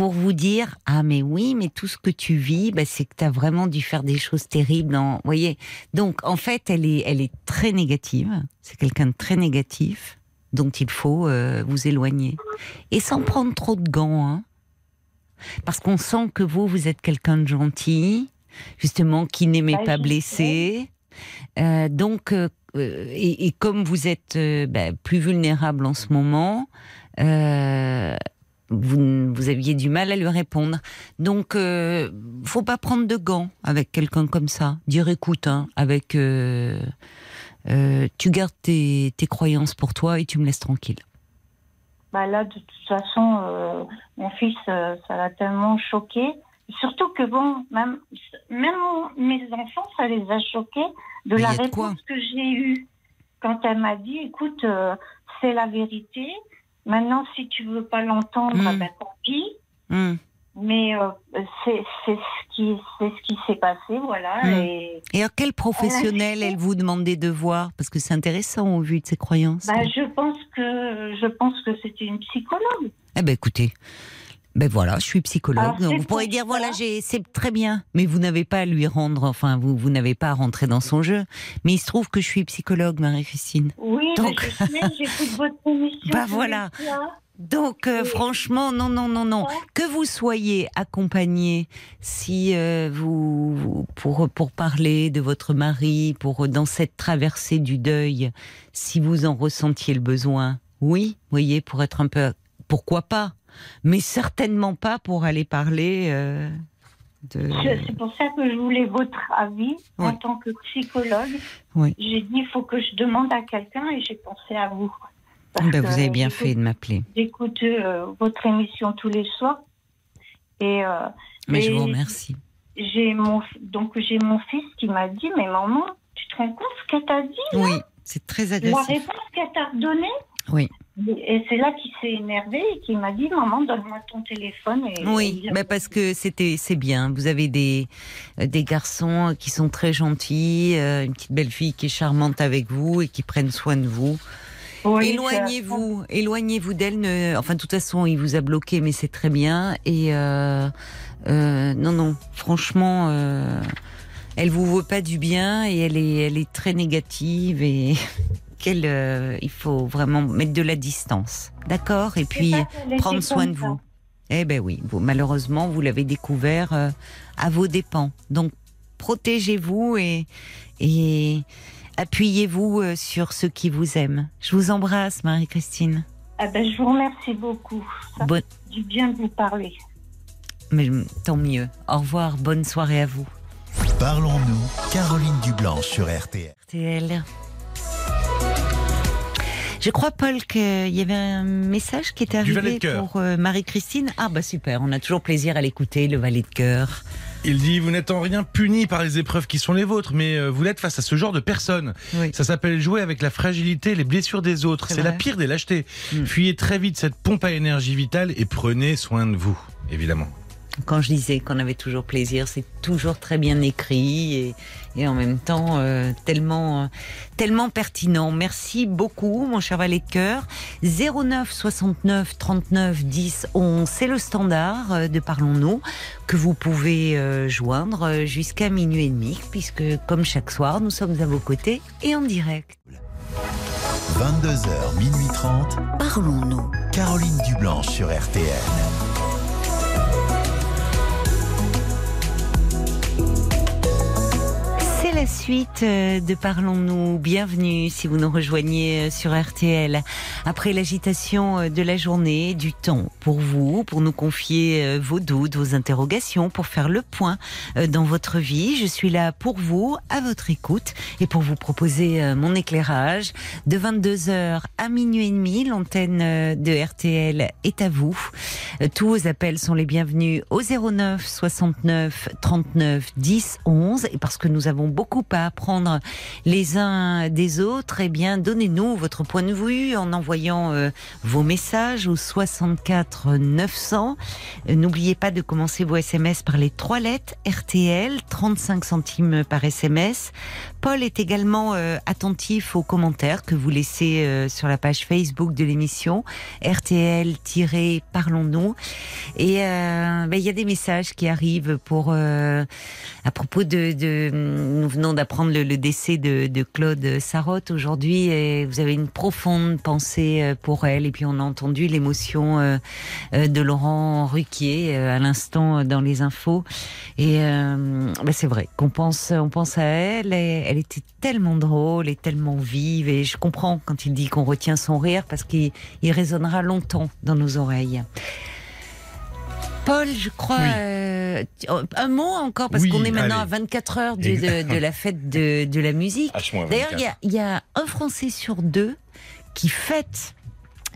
pour vous dire ah mais oui mais tout ce que tu vis bah, c'est que tu as vraiment dû faire des choses terribles voyez donc en fait elle est elle est très négative. C'est quelqu'un de très négatif dont il faut euh, vous éloigner. Et sans prendre trop de gants hein. parce qu'on sent que vous vous êtes quelqu'un de gentil justement qui n'aimait pas blesser. Euh, donc euh, et, et comme vous êtes bah, plus vulnérable en ce moment euh, vous, vous aviez du mal à lui répondre. Donc, euh, faut pas prendre de gants avec quelqu'un comme ça. Dire, écoute, hein, avec, euh, euh, tu gardes tes, tes croyances pour toi et tu me laisses tranquille. Bah là, de toute façon, euh, mon fils, ça l'a tellement choqué. Surtout que bon, même, même mes enfants, ça les a choqués de Mais la de réponse que j'ai eue quand elle m'a dit, écoute, c'est la vérité. Maintenant, si tu veux pas l'entendre, Mm. ben tant pis. Hmm. Mais euh, c'est ce qui c'est ce qui s'est passé, voilà. Mm. Et Et alors, quel professionnel elle vous demandait de voir? Parce que c'est intéressant au vu de ses croyances. bah, je pense que je pense que c'était une psychologue. Eh ben, écoutez. Ben voilà, je suis psychologue. Alors, vous pourrez pour dire voilà, c'est très bien, mais vous n'avez pas à lui rendre, enfin vous vous n'avez pas à rentrer dans son jeu. Mais il se trouve que je suis psychologue, Marie-Christine. Oui, Donc- j'écoute votre émission. Les voilà. Donc euh, Oui. franchement, non, non, non, non. Que vous soyez accompagné, si euh, vous, vous- pour pour parler de votre mari, pour dans cette traversée du deuil, si vous en ressentiez le besoin, oui, voyez, pour être un peu, pourquoi pas, mais certainement pas pour aller parler euh, de. C'est pour ça que je voulais votre avis en tant que psychologue. Oui. J'ai dit il faut que je demande à quelqu'un et j'ai pensé à vous. Ben, vous avez bien fait de m'appeler. J'écoute euh, votre émission tous les soirs et euh, Mais je vous remercie. j'ai mon donc j'ai mon fils qui m'a dit mais maman tu te rends compte ce qu'elle t'a dit Oui, c'est très la agressif. réponse qu'elle t'a redonnée Oui. Et c'est là qu'il s'est énervé et qu'il m'a dit maman donne-moi ton téléphone et Oui, et- mais parce que c'était c'est bien. Vous avez des euh, des garçons qui sont très gentils, euh, une petite belle fille qui est charmante avec vous et qui prennent soin de vous. Oui, éloignez-vous, éloignez-vous d'elle. ne- Enfin, de toute façon, il vous a bloqué, mais c'est très bien. Et euh, euh, non, non, franchement, euh, elle vous veut pas du bien et elle est elle est très négative et euh, il faut vraiment mettre de la distance, d'accord? Et puis prendre soin de ça. vous. Eh ben oui, vous, malheureusement, vous l'avez découvert euh, à vos dépens. Donc, protégez-vous et, et appuyez-vous euh, sur ceux qui vous aiment. Je vous embrasse, Marie-Christine. Ah ben, je vous remercie beaucoup. Ça fait du bien de vous parler. Mais tant mieux. Au revoir, bonne soirée à vous. Parlons-nous, Caroline Dublanche sur RTL. RTL. Je crois, Paul, qu'il y avait un message qui était arrivé pour euh, Marie-Christine. Ah bah super, on a toujours plaisir à l'écouter, le valet de cœur. Il dit Vous n'êtes en rien puni par les épreuves qui sont les vôtres, mais euh, vous l'êtes face à ce genre de personnes. Oui. Ça s'appelle jouer avec la fragilité les blessures des autres. C'est la pire des lâchetés. Mm. Fuyez très vite cette pompe à énergie vitale et prenez soin de vous, évidemment. Quand je disais qu'on avait toujours plaisir, c'est toujours très bien écrit et, et en même temps euh, tellement, euh, tellement pertinent. Merci beaucoup, mon cher valet de cœur. 09 69 39 10 11, c'est le standard euh, de Parlons-nous que vous pouvez euh, joindre jusqu'à minuit et demi, puisque comme chaque soir, nous sommes à vos côtés et en direct. 22h, minuit 30, Parlons-nous. Caroline Dublanche sur RTL. La suite euh, de Parlons-nous. Bienvenue si vous nous rejoignez euh, sur RTL. Après l'agitation euh, de la journée, du temps pour vous, pour nous confier vos doutes, vos interrogations, pour faire le point dans votre vie. Je suis là pour vous, à votre écoute et pour vous proposer mon éclairage. De 22h à minuit et demi, l'antenne de RTL est à vous. Tous vos appels sont les bienvenus au 09 69 39 10 11 et parce que nous avons beaucoup à apprendre les uns des autres, eh bien donnez-nous votre point de vue en envoyant euh, vos messages au 64 900. Euh, N'oubliez pas de commencer vos SMS par les trois lettres RTL, 35 centimes par SMS. Paul est également euh, attentif aux commentaires que vous laissez euh, sur la page Facebook de l'émission RTL-Parlons-nous. Et ben, il y a des messages qui arrivent pour à propos de, nous d'apprendre le, décès de, de Claude Sarotte aujourd'hui et vous avez une profonde pensée euh, pour elle. Et puis on a entendu l'émotion euh, euh, de Laurent Ruquier à l'instant dans les infos. Et euh, ben, c'est vrai qu'on pense on pense à elle et elle était tellement drôle et tellement vive. Et je comprends quand il dit qu'on retient son rire parce qu'il il résonnera longtemps dans nos oreilles. Paul, je crois, Oui. euh, un mot encore, parce Oui, qu'on est maintenant allez. à 24 heures de, de- de la fête de, de la musique. D'ailleurs, il y a, il y a un Français sur deux qui fête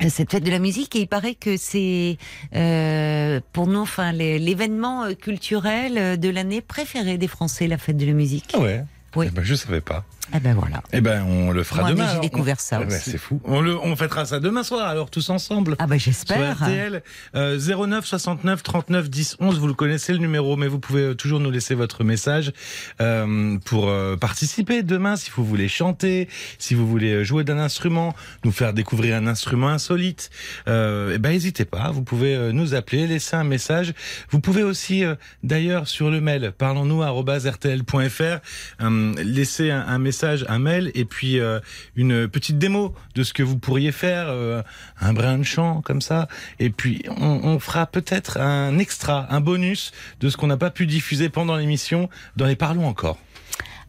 euh, cette fête de la musique et il paraît que c'est euh, pour nous enfin l'événement culturel de l'année préféré des Français la fête de la musique. Ah ouais Oui. Eh ben, je savais pas. Ah ben voilà. Eh ben, on le fera Moi, demain. j'ai découvert ça Eh ben, c'est fou. On, le, on fêtera ça demain soir, alors tous ensemble. Ah ben j'espère. RTL, euh, 09 69 39 10 11, vous le connaissez le numéro, mais vous pouvez euh, toujours nous laisser votre message euh, pour euh, participer demain si vous voulez chanter, si vous voulez euh, jouer d'un instrument, nous faire découvrir un instrument insolite. Euh, eh ben n'hésitez pas, vous pouvez nous appeler, laisser un message. Vous pouvez aussi, d'ailleurs, sur le mail parlons-nous@rtl.fr, laisser un, un message, un mail et puis euh, une petite démo de ce que vous pourriez faire, euh, un brin de chant comme ça, et puis on, on fera peut-être un extra, un bonus de ce qu'on n'a pas pu diffuser pendant l'émission dans les Parlons encore.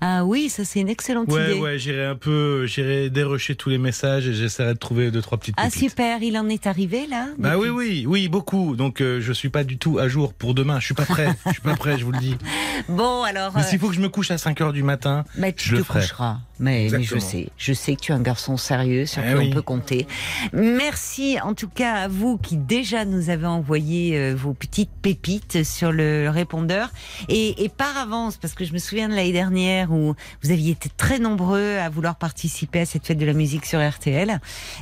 Ah oui, ça c'est une excellente Ouais, idée. ouais, j'irai un peu, j'irai dérocher tous les messages et j'essaierai de trouver deux trois petites Ah pépites. super, il en est arrivé là Bah oui, depuis- oui, oui, beaucoup. Donc euh, je suis pas du tout à jour pour demain. Je suis pas prêt. Je suis pas prêt, je vous le dis. Bon alors, Mais euh, s'il faut que je me couche à 5 heures du matin, bah, tu je te le ferai. coucheras. Mais, mais je sais, je sais que tu es un garçon sérieux sur Eh qui oui. on peut compter. Merci en tout cas à vous qui déjà nous avez envoyé euh, vos petites pépites sur le répondeur et, et par avance parce que je me souviens de l'année dernière où vous aviez été très nombreux à vouloir participer à cette fête de la musique sur RTL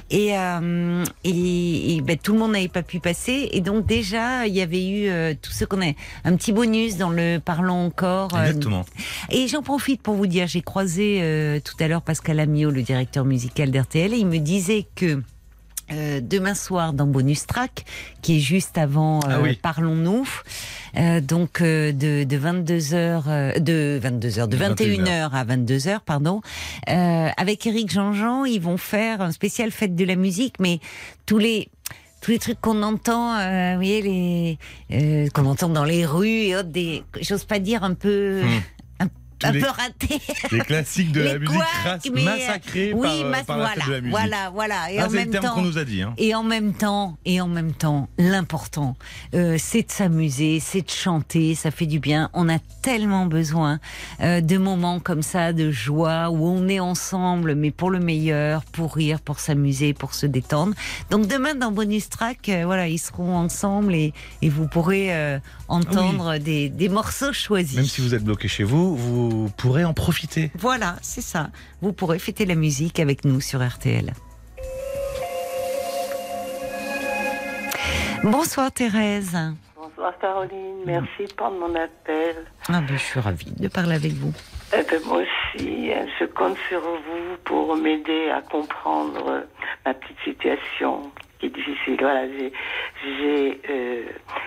et, euh, et, et, ben, tout le monde n'avait pas pu passer. Et donc déjà il y avait eu euh, tout ce qu'on a un petit bonus dans le parlons encore euh, exactement. et j'en profite pour vous dire, j'ai croisé euh, tout à l'heure Pascal Amiot, le directeur musical d'RTL, et il me disait que euh, demain soir dans Bonus Track, qui est juste avant euh, Ah oui. Parlons-nous, euh, donc euh, de, de 22h, de 22h, de 21h à 22h, pardon, euh, avec Eric Jean-Jean, ils vont faire un spécial fête de la musique, mais tous les tous les trucs qu'on entend, euh, vous voyez, les euh, qu'on entend dans les rues et autres, des, j'ose pas dire un peu, Hmm. Un, les, peu raté. les classiques de la musique mais, euh, massacrés oui, par, euh, mas- par la voilà, de la musique. voilà, voilà. Et Ah, en c'est le même terme temps, qu'on nous a dit. Hein. Et en même temps, et en même temps, l'important, euh, c'est de s'amuser, c'est de chanter, ça fait du bien. On a tellement besoin euh, de moments comme ça, de joie, où on est ensemble, mais pour le meilleur, pour rire, pour s'amuser, pour se détendre. Donc demain, dans Bonus Track, euh, voilà, ils seront ensemble et, et vous pourrez euh, entendre des, des morceaux choisis. Même si vous êtes bloqué chez vous, vous pourrez en profiter. Voilà, c'est ça. Vous pourrez fêter la musique avec nous sur RTL. Bonsoir Thérèse. Bonsoir Caroline, merci de prendre mon appel. Ah ben, je suis ravie de parler avec vous. Eh ben, moi aussi, hein, je compte sur vous pour m'aider à comprendre ma petite situation qui est difficile. Voilà, j'ai, j'ai euh,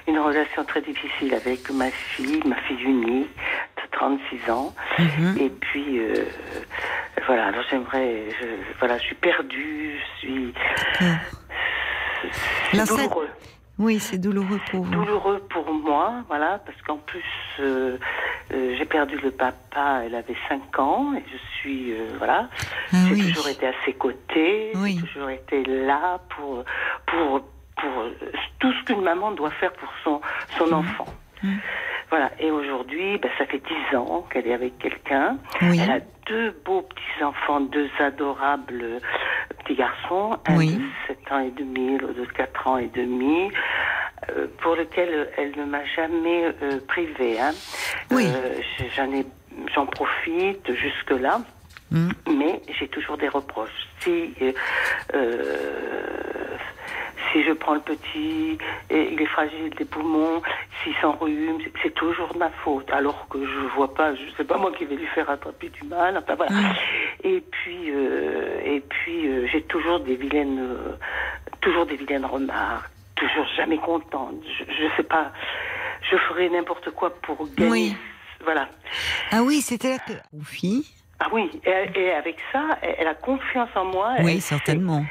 une relation très difficile avec ma fille, ma fille unique de 36 ans. Mhm. Et puis, euh, voilà, alors j'aimerais, je, voilà, je suis perdue, je suis... C'est ça- douloureux. Oui, c'est douloureux pour vous. douloureux pour moi, voilà, parce qu'en plus, euh, euh, j'ai perdu le papa, elle avait 5 ans, et je suis, euh, voilà, Ah j'ai oui. toujours été à ses côtés, Oui. j'ai toujours été là pour, pour, pour tout ce qu'une maman doit faire pour son, son enfant. Mm. Voilà, et aujourd'hui, ben, ça fait 10 ans qu'elle est avec quelqu'un. Oui. Elle a deux beaux petits-enfants, deux adorables euh, petits garçons, un Oui. de 7 ans et demi, l'autre de 4 ans et demi, euh, pour lequel elle ne m'a jamais euh, privée. Hein. Oui. Euh, j'en ai, j'en profite jusque-là. Mm. Mais j'ai toujours des reproches. Si euh, euh, si je prends le petit, et il est fragile des poumons, s'il s'enrhume, c'est- toujours de ma faute. Alors que je vois pas, je sais pas moi qui vais lui faire attraper du mal. Enfin voilà. Mm. Et puis euh, et puis euh, j'ai toujours des vilaines, euh, toujours des vilaines remarques, toujours jamais contente. Je, je sais pas, je ferai n'importe quoi pour gagner. Oui. Voilà. Ah oui, c'était filles Ah oui, et, et avec ça, elle, a confiance en moi. Oui, elle sait- certainement.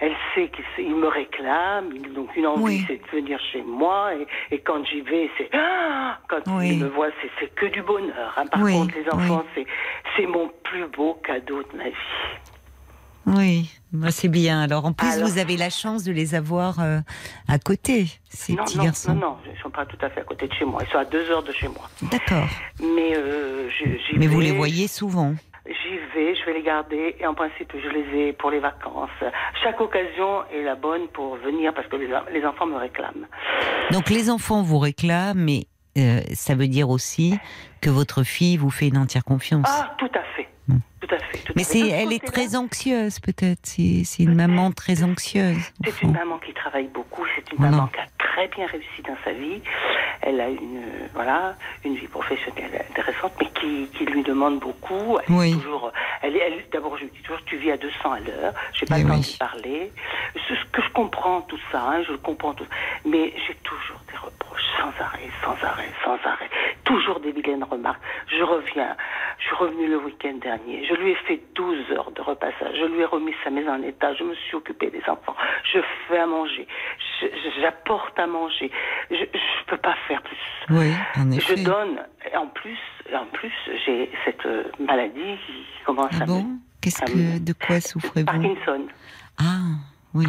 elle sait qu'il me réclame, donc une envie, Oui. c'est de venir chez moi. Et, et quand j'y vais, c'est ah quand Oui. il me voit, c'est, que du bonheur. hein. Par Oui, contre, les enfants, c'est, c'est mon plus beau cadeau de ma vie. Oui, bah, c'est bien. Alors en plus, Alors- vous avez la chance de les avoir euh, à côté, ces non, petits non, garçons. non, non, ils sont pas tout à fait à côté de chez moi. Ils sont à deux heures de chez moi. D'accord. Mais euh, Mais vous les voyez souvent. J'y vais, je vais les garder et en principe je les ai pour les vacances. Chaque occasion est la bonne pour venir parce que les, les enfants me réclament. Donc les enfants vous réclament, mais euh, ça veut dire aussi que votre fille vous fait une entière confiance. Ah, tout à fait. Tout à fait. tout à mais fait. elle est très anxieuse peut-être. C'est, c'est une maman très anxieuse. C'est une maman qui travaille beaucoup, c'est une Voilà. maman qui a très bien réussi dans sa vie. Elle a une euh, voilà une vie professionnelle intéressante, mais qui, qui lui demande beaucoup. Elle est Oui. toujours, elle, est- elle- d'abord je lui dis toujours, tu vis à 200 à l'heure. J'ai pas Eh le temps oui. de parler. Ce ce que je comprends tout ça, hein, je le comprends tout. Mais j'ai toujours des sans arrêt, sans arrêt, sans arrêt. Toujours des vilaines remarques. Je reviens. Je suis revenue le week-end dernier. Je lui ai fait 12 heures de repassage. Je lui ai remis sa maison en état. Je me suis occupée des enfants. Je fais à manger. Je- je- J'apporte à manger. Je ne peux pas faire plus. Oui, en Je effet. donne. Et En plus, en plus, j'ai cette euh, maladie qui commence Ah à bon me Qu'est-ce que, de quoi souffrez-vous Parkinson. Ah, oui.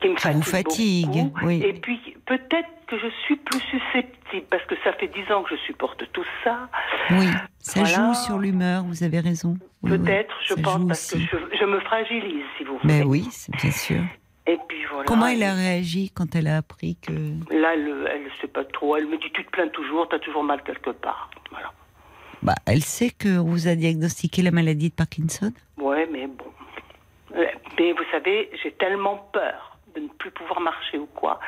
qui me vous fatigue, fatigue, beaucoup. oui. Et puis peut-être que je suis plus susceptible parce que ça fait dix ans que je supporte tout ça. Oui, ça Voilà. joue sur l'humeur, vous avez raison. Oui, Peut-être, je ça pense, parce que je, je me fragilise, si vous voulez. Ben oui, bien sûr. Et puis voilà. Comment elle a réagi quand elle a appris que... Là, elle, elle sait pas trop. Elle me dit, tu te plains toujours, t'as toujours mal quelque part. Voilà. Bah, elle sait qu'on vous a diagnostiqué la maladie de Parkinson Ouais, mais bon. Mais vous savez, j'ai tellement peur de ne plus pouvoir marcher ou quoi,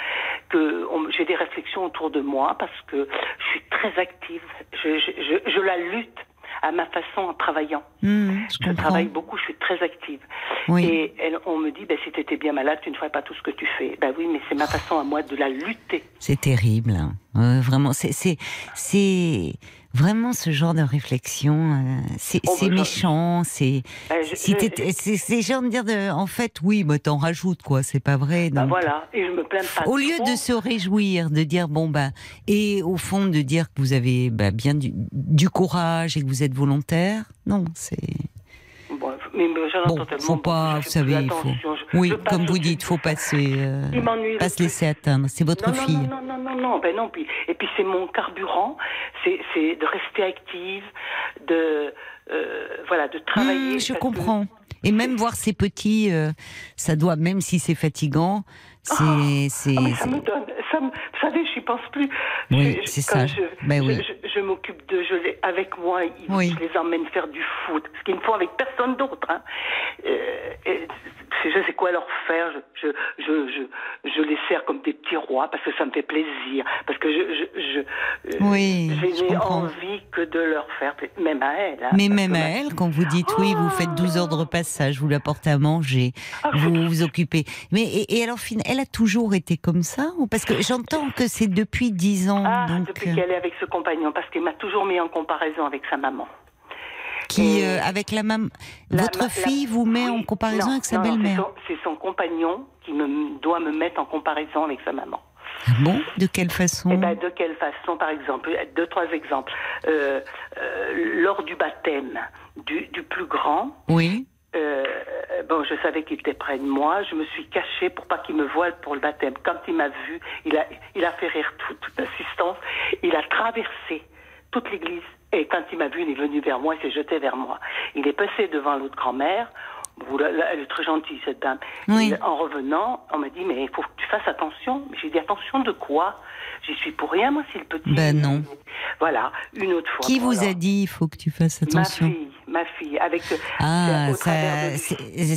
que j'ai des réflexions autour de moi parce que je suis très active. Je, je, je, je la lutte à ma façon en travaillant. Hmm, Je travaille beaucoup, je suis très active. Oui. Et elle, on me dit, ben, si tu étais bien malade, tu ne ferais pas tout ce que tu fais. Ben oui, mais c'est ma façon à moi de la lutter. C'est terrible. hein. Euh, vraiment, c'est. Vraiment, ce genre de réflexion, euh, c'est Oh, bah, méchant. C'est si t'étais- c'est c'est genre de dire, de, en fait, oui, bah, t'en rajoutes quoi. C'est pas vrai. bah, donc. voilà, et je me plains pas Au lieu de se réjouir, de dire bon bah et au fond de dire que vous avez bah, bien du, du courage et que vous êtes volontaire, non, c'est mais, mais j'en bon, tellement faut pas, vous savez, il faut, je- oui, je comme vous dites, faut passer, euh, pas se laisser atteindre. C'est votre non, fille. Non, non, non, non, non, ben non. Puis, et puis c'est mon carburant, c'est c'est de rester active, de euh, voilà, de travailler. Hmm, je que- comprends. Et même voir ces petits, euh, ça doit, même si c'est fatigant, c'est, c'est, Ah, mais ça me donne, ça vous savez, je n'y pense plus. Oui, c'est ça. Je, Ben oui. je, je m'occupe de, je les, avec moi, ils- Oui. je les emmène faire du foot, ce qu'ils ne font avec personne d'autre. Hein. Euh, et je sais quoi leur faire. Je, je, je, je, je les sers comme des petits rois parce que ça me fait plaisir, parce que je, je, euh, Oui, comprends. envie que de leur faire, même à elles. hein, Mais même à elle, quand vous dites oui, vous faites 12 heures de repassage, vous l'apportez à manger, Ah, vous vous occupez. Mais et, et alors, elle a toujours été comme ça Parce que j'entends que c'est depuis 10 ans, Ah, donc depuis euh, qu'elle est avec ce compagnon, parce qu'il m'a toujours mis en comparaison avec sa maman. qui euh, euh, avec la maman, votre fille vous met en comparaison non, avec sa c'est belle-mère. son- C'est son, compagnon qui me, doit me mettre en comparaison avec sa maman. Ah Bon, de quelle façon? Eh ben, de quelle façon, par exemple Deux, trois exemples. Euh, euh, lors du baptême du, du plus grand, Oui. Euh, bon, je savais qu'il était près de moi. Je me suis cachée pour pas qu'il me voie pour le baptême. Quand il m'a vu, il a, il a fait rire toute, toute l'assistance. Il a traversé toute l'église. Et quand il m'a vu, il est venu vers moi, il s'est jeté vers moi. Il est passé devant l'autre grand-mère. Elle est très gentille, cette dame. Oui. En revenant, on m'a dit, mais il faut que tu fasses attention. Mais J'ai dit, attention de quoi? J'y suis pour rien, moi, si le petit... Ben non. Voilà, une autre fois. Qui vous a dit il faut que tu fasses Ma attention? fille, ma fille, avec... euh, Ah, c'est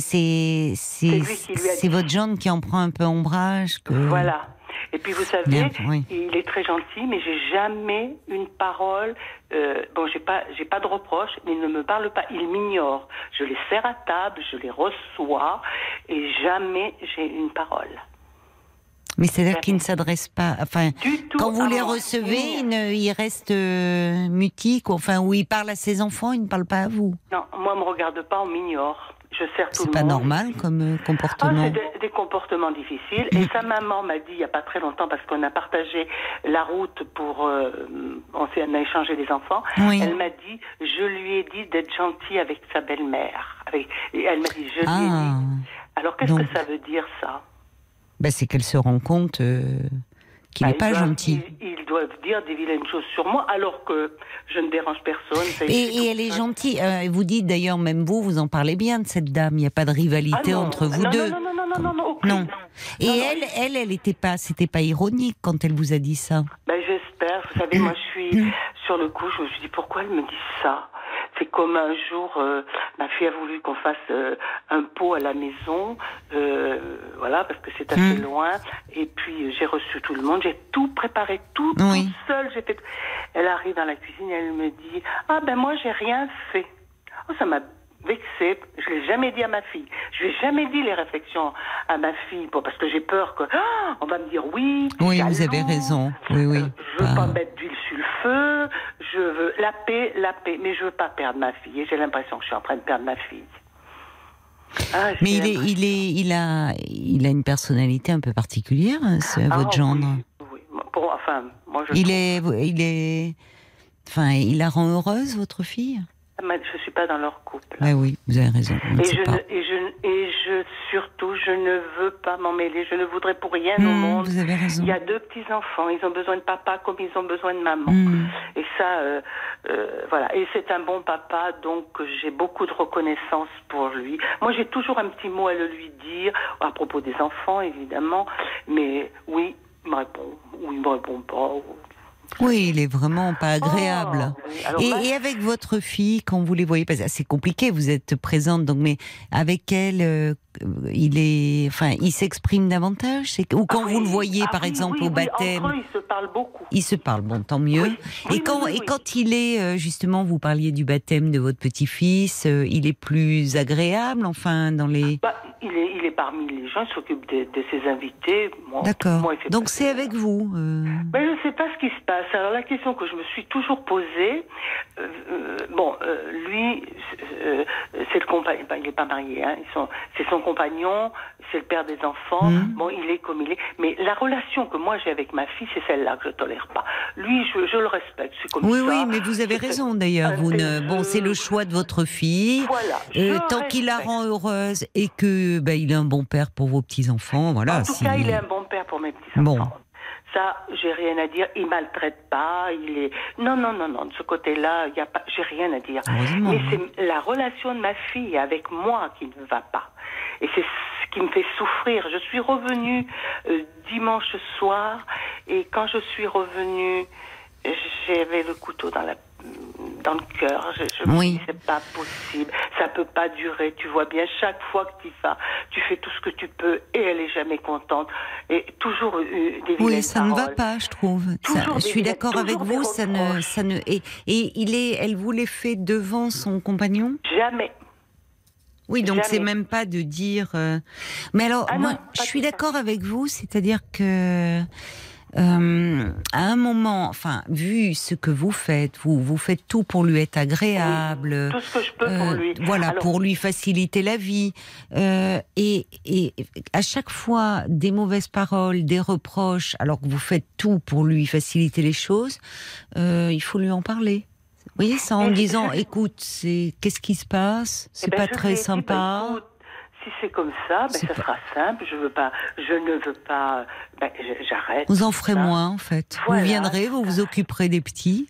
c'est C'est c'est c'est votre John qui en prend un peu ombrage. Que... Voilà. Et puis vous savez, Bien, oui. il est très gentil, mais j'ai jamais une parole. euh, bon, j'ai pas, j'ai pas de reproche, mais il ne me parle pas. Il m'ignore. Je les sers à table, je les reçois, et jamais j'ai une parole. Mais c'est-à-dire qu'il ne s'adresse pas. Enfin, Du tout. quand vous les moi. recevez, il, ne- il reste euh, mutique. Enfin, où il parle à ses enfants, il ne parle pas à vous. Non, moi, on me regarde pas, on m'ignore. Je sers tout C'est le pas monde. normal comme euh, Ah, comportement. c'est des, des comportements difficiles. Et sa maman m'a dit il n'y a pas très longtemps, parce qu'on a partagé la route pour. euh, on, a échangé les enfants. Oui. Elle m'a dit je lui ai dit d'être gentil avec sa belle-mère. Avec, et elle m'a dit je lui ai Ah, dit. Alors qu'est-ce que ça veut dire ça? Bah, c'est qu'elle se rend compte euh, qu'il Bah, n'est pas doivent- gentil. Ils, ils doivent dire des vilaines choses sur moi, alors que je ne dérange personne. ça, Et, elle est gentille. Euh, vous dites d'ailleurs, même vous, vous en parlez bien de cette dame. Il n'y a pas de rivalité Ah non, entre vous non, deux. Non, non, non, non, non, non, aucune. Non. Et elle, elle, elle était pas, c'était pas ironique quand elle vous a dit ça. Ben, j'espère. Vous savez, moi, je suis sur le coup. Je me suis dit, pourquoi elle me dit ça? C'est comme un jour, euh, ma fille a voulu qu'on fasse euh, un pot à la maison, euh, voilà, parce que c'est assez Mm. loin. Et puis, j'ai reçu tout le monde. J'ai tout préparé, tout, Oui. tout seul. J'ai fait. Elle arrive dans la cuisine et elle me dit, ah ben moi, j'ai rien fait. Oh, ça m'a vexée. Je l'ai jamais dit à ma fille. Je lui ai jamais dit les réflexions à ma fille, bon, parce que j'ai peur que Ah, on va me dire oui. Oui, vous avez raison. Oui, oui. Euh, je veux pas mettre d'huile sur le feu. Je veux la paix, la paix, mais je veux pas perdre ma fille. Et j'ai l'impression que je suis en train de perdre ma fille. Ah, Mais il est, il est, il a, il a une personnalité un peu particulière, ce, Ah, votre gendre. Oui, oui. Enfin, moi je. Il trouve- est, il est, enfin, il la rend heureuse, votre fille? Je suis pas dans leur couple. Bah oui, vous avez raison. on ne Et je, pas. ne, et, je, et je, surtout, je ne veux pas m'en mêler. Je ne voudrais pour rien au Hmm, monde. vous avez raison. Il y a deux petits-enfants. Ils ont besoin de papa comme ils ont besoin de maman. Hmm. Et ça, euh, euh, voilà. Et c'est un bon papa, donc j'ai beaucoup de reconnaissance pour lui. Moi, j'ai toujours un petit mot à le lui dire, à propos des enfants, évidemment. Mais oui, il me répond. Ou il me répond pas. ou- Oui, il est vraiment pas agréable. Oh. Alors, Et, avec votre fille, quand vous les voyez, parce que c'est compliqué, vous êtes présente, donc, mais avec elle, euh, il est, enfin, il s'exprime davantage, ou quand Ah vous oui, le voyez, ah par oui, exemple, oui, au baptême, Entre eux, ils se parlent beaucoup. il se parle, bon, tant mieux. Et quand, et quand il est, euh, justement, vous parliez du baptême de votre petit-fils, euh, il est plus agréable, enfin, dans les. Bah, il, est, il est parmi les gens, il s'occupe de, de ses invités. D'accord. il Donc c'est avec vous. euh, Mais je ne sais pas ce qui se passe. C'est alors la question que je me suis toujours posée. Euh, euh, bon, euh, lui, c'est le compagnon. ben, il n'est pas marié. Hein, c'est son compagnon, c'est le père des enfants. Mhm. Bon, il est comme il est. Mais la relation que moi j'ai avec ma fille, c'est celle-là que je tolère pas. Lui, je, je le respecte. C'est comme Oui, ça. oui, mais vous avez raison d'ailleurs. Vous ne, bon, c'est le choix de votre fille. Voilà. Tant qu'il la rend heureuse et que ben, il est un bon père pour vos petits enfants, voilà. En tout si- cas, il est un bon père pour mes petits Bon. Ça, j'ai rien à dire. Il maltraite pas. Il est non, non, non, non. De ce côté-là, il y a pas. J'ai rien à dire. Heureusement, Mais hein. c'est la relation de ma fille avec moi qui ne va pas. Et c'est ce qui me fait souffrir. Je suis revenue euh, dimanche soir et quand je suis revenue, j'avais le couteau dans la dans le cœur. Je, je me Oui. dis, c'est pas possible. Ça peut pas durer. Tu vois bien, chaque fois que tu vas, tu fais tout ce que tu peux et elle est jamais contente. Et toujours euh, des Oui, ça ne va pas, je trouve. Ça- je suis d'accord avec vous. Ça ne, ça ne. Et, et il est, elle vous les fait devant son compagnon? Jamais. Oui, donc c'est même pas de dire. euh, Mais alors, Ah moi, non, je suis d'accord avec vous, c'est-à-dire que. Euh, à un moment, enfin, vu ce que vous faites, vous vous faites tout pour lui être agréable, Tout ce que je peux pour euh, lui. Voilà, Alors, pour lui faciliter la vie. Euh, et, et à chaque fois, des mauvaises paroles, des reproches, alors que vous faites tout pour lui faciliter les choses, euh, il faut lui en parler. Vous voyez, ça en disant, je- écoute, c'est qu'est-ce qui se passe? Eh C'est ben, pas très bah, sympa. écoute, si c'est comme ça, ben, ça sera simple. Je veux pas, je ne veux pas. Ben, j'arrête. Vous en ferez ça. moins, en fait. Voilà, vous viendrez, vous vous ça. occuperez des petits.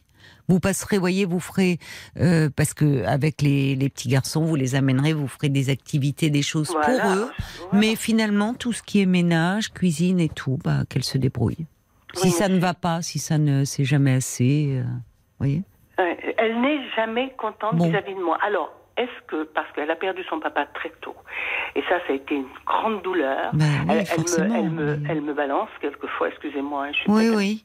Vous passerez, voyez, vous ferez euh, parce que avec les, les petits garçons, vous les amènerez, vous ferez des activités, des choses Voilà, pour eux. voilà. Mais finalement, tout ce qui est ménage, cuisine et tout, bah, qu'elle se débrouille. Si Oui, ça mais ne va pas, si ça ne c'est jamais assez, euh, voyez. Elle n'est jamais contente Bon. vis-à-vis de moi. Alors, est-ce que, parce qu'elle a perdu son papa très tôt, et ça, ça a été une grande douleur, Ben oui, elle, elle me, elle, me, mais- elle me balance quelquefois, excusez-moi, hein, je suis Oui, oui.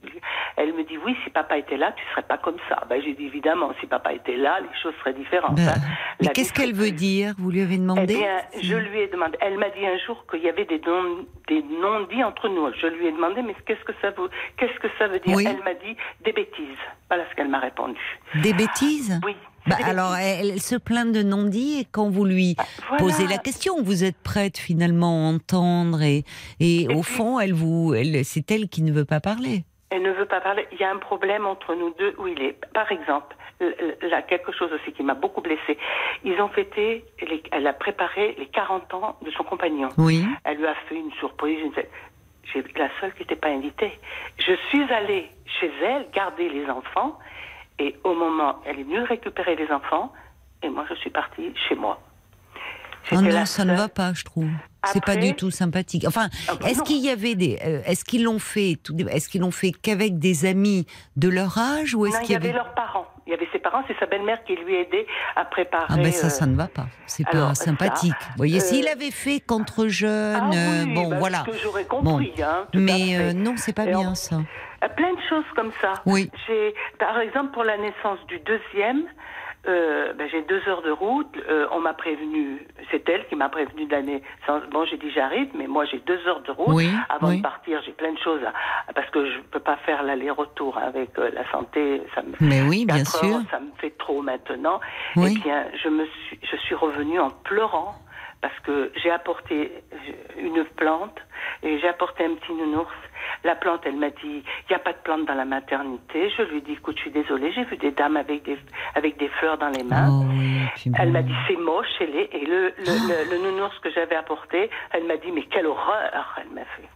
Elle me dit, oui, si papa était là, tu serais pas comme ça. Ben, j'ai dit, évidemment, si papa était là, les choses seraient différentes. Ben, hein. mais qu'est-ce qu'elle veut dire? Vous lui avez eh demandé bien, je lui ai demandé. Elle m'a dit un jour qu'il y avait des non, des non-dits entre nous. Je lui ai demandé, mais qu'est-ce que ça veut, qu'est-ce que ça veut dire? Oui. Elle m'a dit des bêtises. Voilà ce qu'elle m'a répondu. Des bêtises? Oui. Bah, alors, elle, elle se plaint de non-dit et quand vous lui Voilà. posez la question, vous êtes prête finalement à entendre et, et, Et au puis- fond, elle vous, elle, c'est elle qui ne veut pas parler. Elle ne veut pas parler. Il y a un problème entre nous deux où il est. Par exemple, là, quelque chose aussi qui m'a beaucoup blessée. Ils ont fêté, les- elle a préparé les 40 ans de son compagnon. Oui. Elle lui a fait une surprise. une- J'ai la seule qui n'était pas invitée. Je suis allée chez elle garder les enfants et au moment, elle est venue récupérer les enfants et moi je suis partie chez moi. Oh non, ça ne va pas, je trouve. C'est pas du tout sympathique. Enfin, Ah bah est-ce qu'il y avait des, euh, est-ce qu'ils l'ont fait, est-ce qu'ils l'ont fait qu'avec des amis de leur âge ou est-ce qu'il y avait leurs parents. Il y avait ses parents, c'est sa belle-mère qui lui aidait à préparer. Ah ben ça, euh, ça ne va pas. C'est pas ça, sympathique. Vous voyez, euh, s'il avait fait qu'entre jeunes, Ah oui, bon, bah, voilà. Que compris, hein, tout à Mais non, c'est pas Et bien on- ça. Euh, Plein de choses comme ça. Oui. J'ai, par exemple, pour la naissance du deuxième, euh, ben, j'ai deux heures de route. euh, on m'a prévenu, c'est elle qui m'a prévenu d'aller. Bon, j'ai dit j'arrive, mais moi j'ai deux heures de route. Oui, Avant oui. de partir, j'ai plein de choses à- parce que je peux pas faire l'aller-retour avec euh, la santé. Ça me, Mais oui, bien sûr. ça me fait trop maintenant. Oui. Eh bien, je me suis, je suis revenue en pleurant parce que j'ai apporté une plante et j'ai apporté un petit nounours. La plante, elle m'a dit, il n'y a pas de plante dans la maternité. Je lui ai dit, écoute, je suis désolée, j'ai vu des dames avec des, avec des fleurs dans les mains. Oh oui, Elle m'a dit c'est moche, elle est. Et le, le, le, le nounours que j'avais apporté, elle m'a dit mais quelle horreur, elle m'a fait.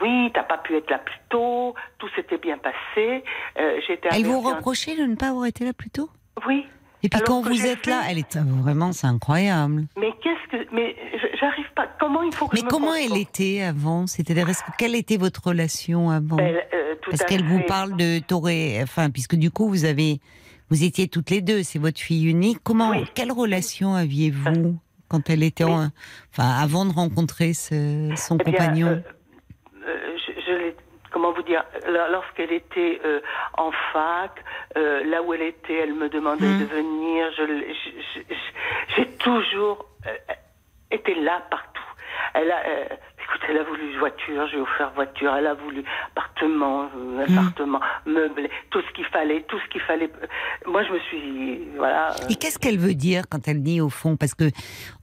Oui, t'as pas pu être là plus tôt, tout s'était bien passé. Euh, j'étais Elle vous reprochait de ne pas avoir été là plus tôt? Oui. Et puis Alors quand vous êtes fait- là, elle est vraiment, c'est incroyable. Mais qu'est-ce que. Mais j'arrive pas. Comment il faut que Mais je me comment elle comporte était avant? C'est-à-dire, est-ce que- quelle était votre relation avant? Elle, euh, Parce qu'elle vous parle de Toré, enfin, puisque du coup vous avez, vous étiez toutes les deux, c'est votre fille unique. Comment, Oui. quelle relation aviez-vous quand elle était, en- enfin, avant de rencontrer ce- son Eh bien, compagnon? euh, je, je l'ai- comment vous dire, là, lorsqu'elle était euh, en fac, euh, là où elle était, elle me demandait Hmm. de venir. Je, l'ai- je- je- je- j'ai toujours euh, été là partout. Elle a, euh, Écoute, elle a voulu voiture, j'ai offert voiture, elle a voulu appartement, euh, Hmm. appartement, meublé, tout ce qu'il fallait, tout ce qu'il fallait. Moi, je me suis, voilà. euh, Et qu'est-ce qu'elle veut dire quand elle dit au fond Parce que,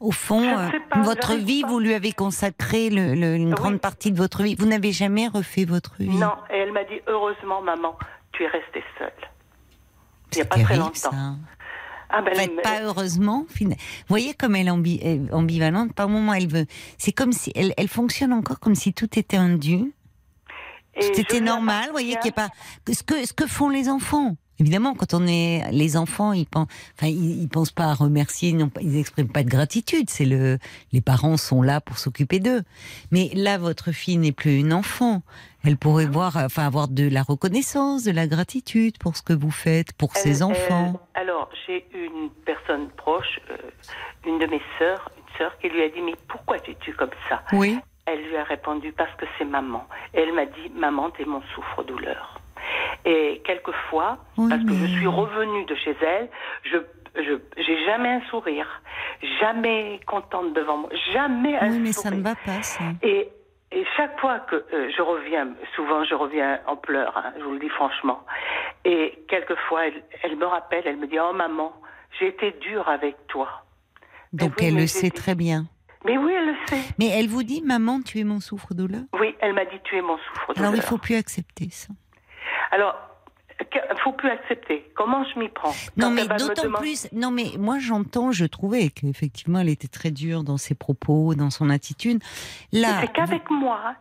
au fond, euh, pas, votre vie, pas. vous lui avez consacré le- le- une Oui. grande partie de votre vie. Vous n'avez jamais refait votre vie. Non, et elle m'a dit heureusement, maman, tu es restée seule. Il n'y a pas très longtemps. ça. Ah ben, En fait, elle- pas heureusement. Vous voyez comme elle est est ambivalente. Par moment, elle veut. C'est comme si elle, elle fonctionne encore comme si tout était un dû. Tout était normal. Vous voyez qu'il y a pas ce que ce que font les enfants. Évidemment, quand on est les enfants, ils pensent, enfin, ils, ils pensent pas à remercier, ils n'expriment pas de gratitude. C'est le, les parents sont là pour s'occuper d'eux. Mais là, votre fille n'est plus une enfant. Elle pourrait voir, enfin, avoir de la reconnaissance, de la gratitude pour ce que vous faites, pour Elle- ses enfants. elle- alors, j'ai une personne proche, euh, une de mes sœurs, une sœur qui lui a dit Mais pourquoi tu tues comme ça? Oui. Elle lui a répondu Parce que c'est maman. Et elle m'a dit Maman, t'es mon souffre-douleur. Et quelquefois, Oui, parce que je suis revenue de chez elle, je je j'ai jamais un sourire, jamais contente devant moi, jamais un Oui, mais sourire. ça ne va pas, ça. Et, et chaque fois que euh, je reviens, souvent je reviens en pleurs, hein, je vous le dis franchement. Et quelquefois, elle, elle me rappelle, elle me dit Oh maman, j'ai été dure avec toi. Donc oui, elle le sait dit- très bien. Mais oui, elle le sait. Mais elle vous dit, maman, tu es mon souffre-douleur. Oui, elle m'a dit Tu es mon souffre-douleur. Alors il faut plus accepter ça. Alors, faut plus accepter. Comment je m'y prends? Non, mais d'autant plus. Non, mais moi j'entends, je trouvais qu'effectivement elle était très dure dans ses propos, dans son attitude. Là. C'est qu'avec moi.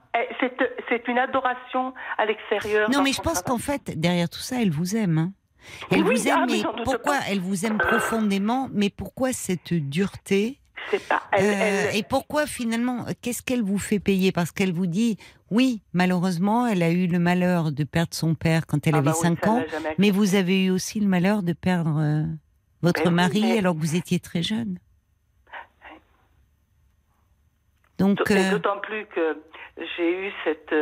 C'est une adoration à l'extérieur. Non, mais je pense qu'en fait, derrière tout ça, elle vous aime. hein. Elle Oui, vous aime, ah, mais pourquoi elle vous aime profondément Mais pourquoi cette dureté C'est pas. Elle, Euh, elle- Et pourquoi finalement Qu'est-ce qu'elle vous fait payer? Parce qu'elle vous dit, oui, malheureusement, elle a eu le malheur de perdre son père quand elle Ah avait bah oui, 5 ça, ans, mais vous avez eu aussi le malheur de perdre euh, votre Mais oui, mari mais- alors que vous étiez très jeune. Donc, Et euh, D'autant plus que j'ai eu cette,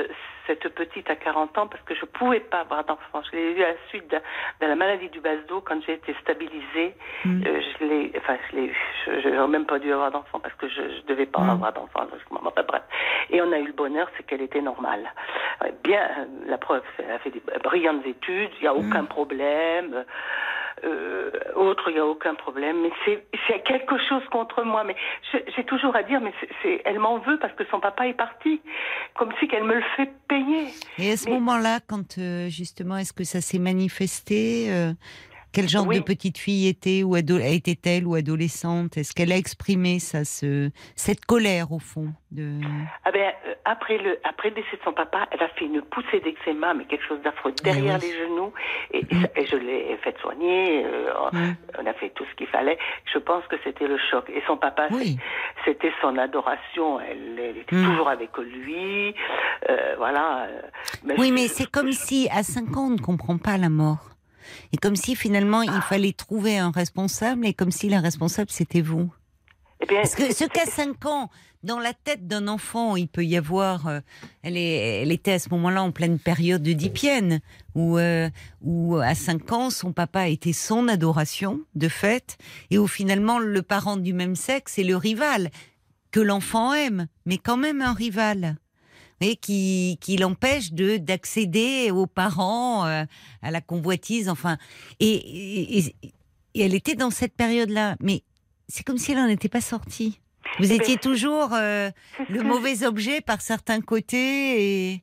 cette petite à 40 ans parce que je ne pouvais pas avoir d'enfant. Je l'ai eu à la suite de, de la maladie du base d'eau quand j'ai été stabilisée. Mm. Euh, je l'ai, enfin, je l'ai. Je n'aurais même pas dû avoir d'enfant parce que je ne devais pas Mm. avoir d'enfant. Enfin, bref. Et on a eu le bonheur, c'est qu'elle était normale. Bien, euh, la preuve, elle a fait des brillantes études, il n'y a Mm. aucun problème. Euh, autre, il n'y a aucun problème. Mais c'est quelque chose contre moi. Mais j'ai toujours à dire, mais c'est elle m'en veut parce que son papa est parti. Comme si qu'elle me le fait payer. et à ce mais- moment-là, quand euh, justement, est-ce que ça s'est manifesté euh, Quel genre Oui. de petite fille était ou était-elle ou adolescente? Est-ce qu'elle a exprimé ça, ce, cette colère au fond de... Ah ben, euh, après, le, après le décès de son papa, elle a fait une poussée d'eczéma, mais quelque chose d'affreux derrière oui. les genoux. Et, Mm. ça- et je l'ai fait soigner. euh. On a fait tout ce qu'il fallait. Je pense que c'était le choc. Et son papa, Oui. c'était son adoration. Elle, elle était Mm. toujours avec lui. euh, voilà. Oui, je- mais c'est comme si à 5 ans, on ne comprend pas la mort. Et comme si finalement, il fallait trouver un responsable, et comme si la responsable, c'était vous. Eh bien, Parce que ce qu'à 5 ans, dans la tête d'un enfant, il peut y avoir... euh, elle, est, elle était à ce moment-là en pleine période de Dipienne, où, euh, où à 5 ans, son papa était son adoration, de fait, et où finalement, le parent du même sexe est le rival, que l'enfant aime, mais quand même un rival. Voyez, qui, qui l'empêche de d'accéder aux parents, euh, à la convoitise, enfin. Et, et, et- et elle était dans cette période-là, mais c'est comme si elle n'en était pas sortie. Vous Eh ben, étiez toujours euh, le mauvais objet par certains côtés, et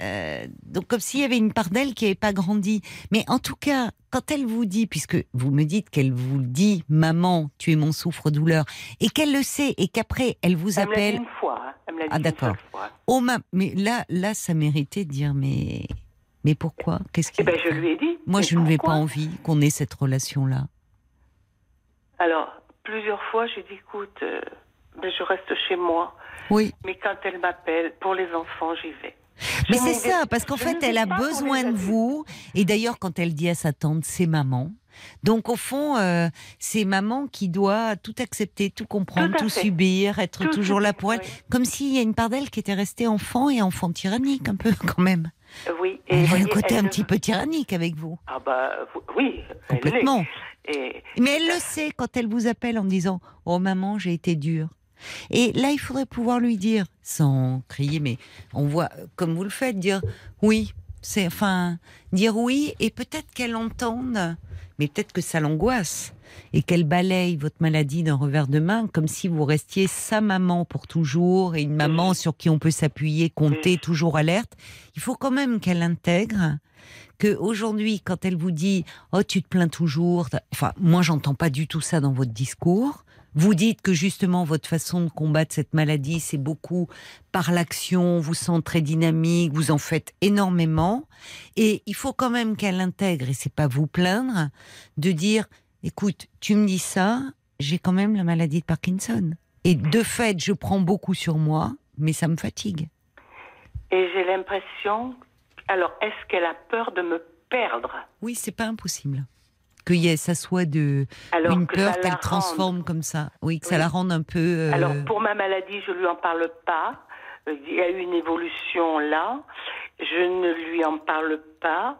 euh, donc comme s'il y avait une part d'elle qui n'avait pas grandi. Mais en tout cas, quand elle vous dit, puisque vous me dites qu'elle vous dit, maman, tu es mon souffre-douleur, et qu'elle le sait, et qu'après elle vous Elle me dit appelle, une fois. hein. Elle me dit Ah, d'accord. oh ma, mais là, là, ça méritait de dire, mais, mais pourquoi? Qu'est-ce qui Eh ben, je lui ai dit. Moi, je ne n'avais pas envie qu'on ait cette relation-là. Alors, plusieurs fois, j'ai dit, écoute, euh, ben, je reste chez moi. Oui. Mais quand elle m'appelle pour les enfants, j'y vais. Mais c'est ça, parce qu'en fait, elle a besoin de vous. Et d'ailleurs, quand elle dit à sa tante, c'est maman. Donc, au fond, euh, c'est maman qui doit tout accepter, tout comprendre, Tout subir, être Tout toujours là pour elle. oui. Comme s'il y a une part d'elle qui était restée enfant et enfant tyrannique, un peu, quand même. Oui. Elle a un côté elle un petit peu tyrannique avec vous. Ah bah oui. Complètement. Et Mais elle le sait quand elle vous appelle en disant Oh maman, j'ai été dure. Et là, il faudrait pouvoir lui dire, sans crier, mais on voit, comme vous le faites, dire oui. C'est enfin dire oui et peut-être qu'elle entende, mais peut-être que ça l'angoisse et qu'elle balaye votre maladie d'un revers de main, comme si vous restiez sa maman pour toujours et une maman sur qui on peut s'appuyer, compter, toujours alerte. Il faut quand même qu'elle intègre que aujourd'hui, quand elle vous dit oh tu te plains toujours, enfin moi j'entends pas du tout ça dans votre discours. Vous dites que justement votre façon de combattre cette maladie, c'est beaucoup par l'action, vous sentez très dynamique, vous en faites énormément, et il faut quand même qu'elle intègre, et c'est pas vous plaindre, de dire, écoute, tu me dis ça, j'ai quand même la maladie de Parkinson, et de fait, je prends beaucoup sur moi, mais ça me fatigue. Et j'ai l'impression, alors est-ce qu'elle a peur de me perdre? Oui, c'est pas impossible que y ait, ça soit de Alors une peur qu'elle rende. transforme comme ça. Oui, que ça la rende un peu. euh, Alors pour ma maladie, je lui en parle pas. Euh, Il y a eu une évolution là. Je ne lui en parle pas.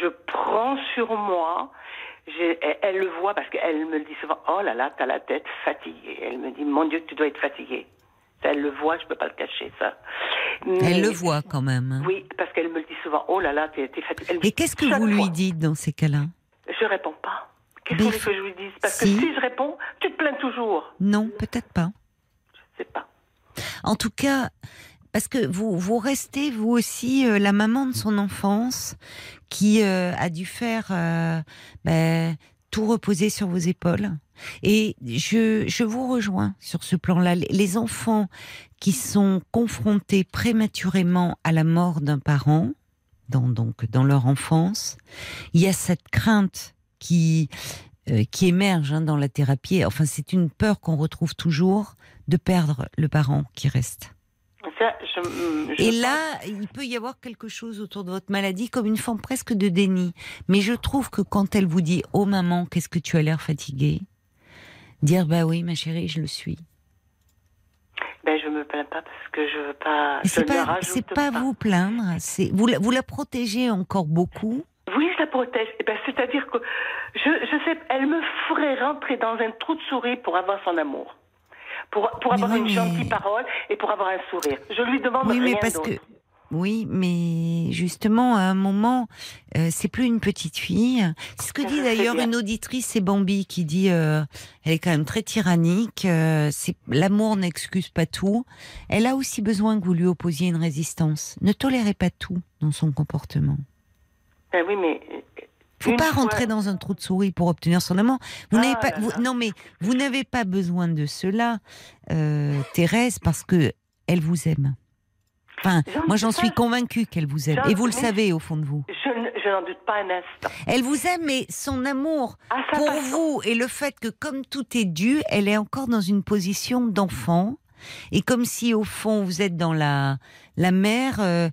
Je prends sur moi. Elle, elle le voit parce qu'elle me le dit souvent. Oh là là, t'as la tête fatiguée. Elle me dit, mon Dieu, tu dois être fatiguée. Elle le voit, je peux pas le cacher ça. elle le voit quand même. hein. Oui, parce qu'elle me le dit souvent. Oh là là, t'es t'es fatiguée. Elle Et qu'est-ce que vous lui dites dans ces cas-là? Je réponds pas. Qu'est-ce veut que je lui dise? Parce si. que si je réponds, tu te plains toujours. Non, peut-être pas. Je sais pas. En tout cas, parce que vous, vous restez, vous aussi, euh, la maman de son enfance qui euh, a dû faire euh, ben, tout reposer sur vos épaules. Et je, je vous rejoins sur ce plan-là. Les enfants qui sont confrontés prématurément à la mort d'un parent, dans, donc dans leur enfance, il y a cette crainte qui, euh, qui émerge hein, dans la thérapie. Enfin, c'est une peur qu'on retrouve toujours de perdre le parent qui reste. Ça, je, je Et là, il peut y avoir quelque chose autour de votre maladie comme une forme presque de déni. Mais je trouve que quand elle vous dit Oh maman, qu'est-ce que tu as l'air fatiguée? Dire Bah oui, ma chérie, je le suis. Ben, je me plains pas parce que je veux pas. Mais c'est ne pas, c'est pas vous plaindre, c'est vous la, vous la protégez encore beaucoup? Oui, je la protège. Eh ben, c'est-à-dire que je, je sais, elle me ferait rentrer dans un trou de souris pour avoir son amour, pour, pour Mais avoir oui, une mais- gentille parole et pour avoir un sourire. Je lui demande Oui, mais rien parce d'autre. que oui, mais justement, à un moment, euh, c'est plus une petite fille. C'est ce que dit d'ailleurs une auditrice, c'est Bambi, qui dit, euh, elle est quand même très tyrannique. euh, c'est l'amour n'excuse pas tout. Elle a aussi besoin que vous lui opposiez une résistance. Ne tolérez pas tout dans son comportement. Ben oui, mais Faut Une pas fois- rentrer dans un trou de souris pour obtenir son amour. Vous Ah n'avez pas, vous- non mais vous n'avez pas besoin de cela, euh, Thérèse, parce que elle vous aime. Enfin, moi j'en suis convaincue qu'elle vous aime, et vous le savez au fond de vous. je, ne- je n'en doute pas un instant. Elle vous aime, mais son amour sa pour vous et le fait que comme tout est dû, elle est encore dans une position d'enfant, et comme si au fond vous êtes dans la la mer, euh,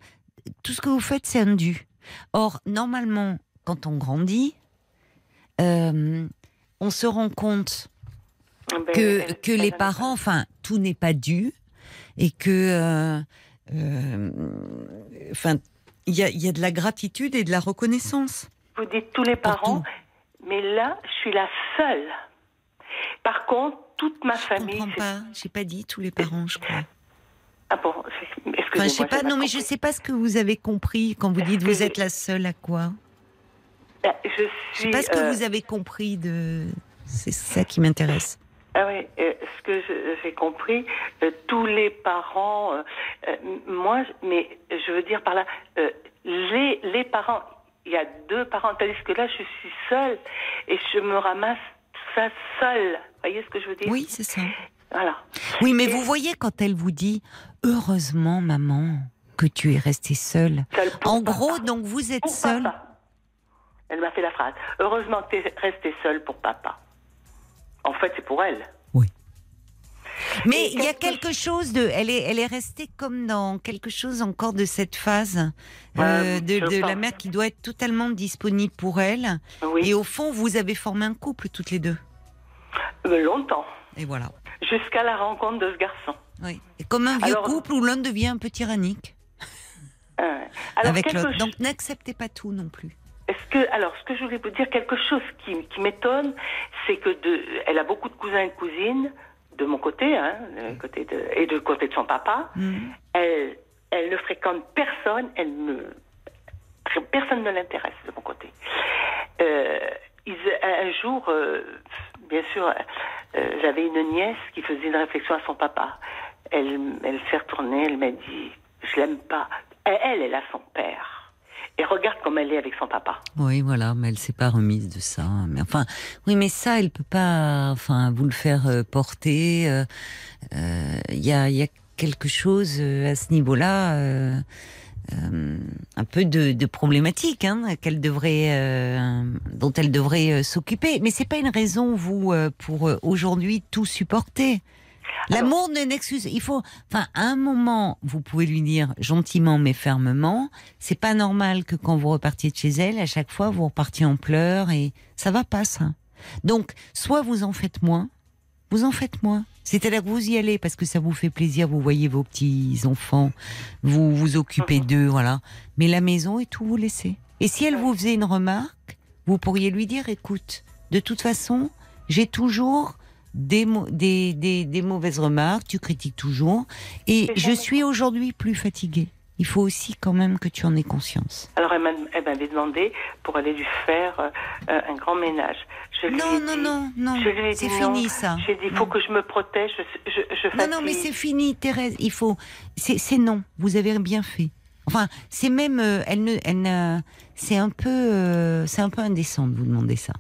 tout ce que vous faites c'est un dû. Or normalement, quand on grandit, euh, on se rend compte Ben, que, elle- que elle les parents, enfin, tout n'est pas dû, et que, euh, enfin, il y a, il y a de la gratitude et de la reconnaissance. Vous dites tous les parents, mais là, je suis la seule. Par contre, toute ma Je famille. comprends c'est- pas. J'ai pas dit tous les parents, je crois. Ah bon, excusez-moi. Enfin, je sais pas. Non, mais je sais pas ce que vous avez compris quand vous dites vous Excusez- êtes la seule à quoi. Ah, Je Je suis. sais pas ce que euh, vous avez compris de. C'est ça qui m'intéresse. Ah oui, euh, ce que j'ai compris, euh, tous les parents, euh, moi, mais je veux dire par là, les, les parents, il y a deux parents, tandis que là, je suis seule et je me ramasse ça seule. Vous voyez ce que je veux dire? Oui, c'est ça. Voilà. Oui, mais Et- vous voyez quand elle vous dit heureusement, maman, que tu es restée seule. Seule En papa. gros, donc vous êtes Pour seule. papa. Elle m'a fait la phrase. Heureusement que tu es restée seule pour papa. En fait, c'est pour elle. Mais Et il y a quelque chose de, elle est, elle est restée comme dans quelque chose encore de cette phase euh, Ouais, de, la mère qui doit être totalement disponible pour elle. Oui. Et au fond, vous avez formé un couple toutes les deux. Euh, longtemps. Et voilà. Jusqu'à la rencontre de ce garçon. Oui. Et comme un vieux Alors- couple où l'un devient un peu tyrannique Euh, alors, avec l'autre. Donc n'acceptez pas tout non plus. Est-ce que, alors, ce que je voulais vous dire, quelque chose qui, qui m'étonne, c'est que de, elle a beaucoup de cousins et de cousines, de mon côté, hein, de côté de, et du côté de son papa, Mhm. elle, elle ne fréquente personne, elle personne ne l'intéresse de mon côté. Euh, ils- un jour, euh, bien sûr, euh, j'avais une nièce qui faisait une réflexion à son papa. Elle, elle s'est retournée, elle m'a dit, je l'aime pas. Elle, elle, elle a son père. Et regarde comme elle est avec son papa. Oui, voilà, mais elle s'est pas remise de ça. Mais enfin, oui, mais ça, elle peut pas, enfin, vous le faire euh, porter. euh, euh, Il y, a, il y a quelque chose euh, à ce niveau-là, euh, euh, un peu de, de problématique, hein, qu'elle devrait, euh, dont elle devrait euh, s'occuper. Mais c'est pas une raison, vous, euh, pour euh, aujourd'hui tout supporter. L'amour ne n'excuse. Il faut, enfin, à un moment, vous pouvez lui dire gentiment mais fermement. C'est pas normal que quand vous repartiez de chez elle, à chaque fois vous repartiez en pleurs et ça va pas ça. Donc, soit vous en faites moins, vous en faites moins. C'est-à-dire que vous y allez parce que ça vous fait plaisir, vous voyez vos petits enfants, vous vous occupez d'eux, voilà. Mais la maison est tout vous laissez. Et si elle vous faisait une remarque, vous pourriez lui dire, écoute, de toute façon, j'ai toujours des, mo- des, des, des mauvaises remarques, tu critiques toujours, et je suis aujourd'hui plus fatiguée. Il faut aussi quand même que tu en aies conscience. Alors elle m'a- elle m'avait demandé pour aller lui faire euh, un grand ménage. Je lui ai Non, non, dit- non, non, Je lui ai c'est dit non. fini ça. J'ai dit, il Non. faut que je me protège, je, je, je Non, non, mais c'est fini, Thérèse. Il faut. C'est c'est non. Vous avez bien fait. Enfin, c'est même. euh, elle ne. Elle ne- C'est un peu. euh, c'est un peu indécent de vous demander ça.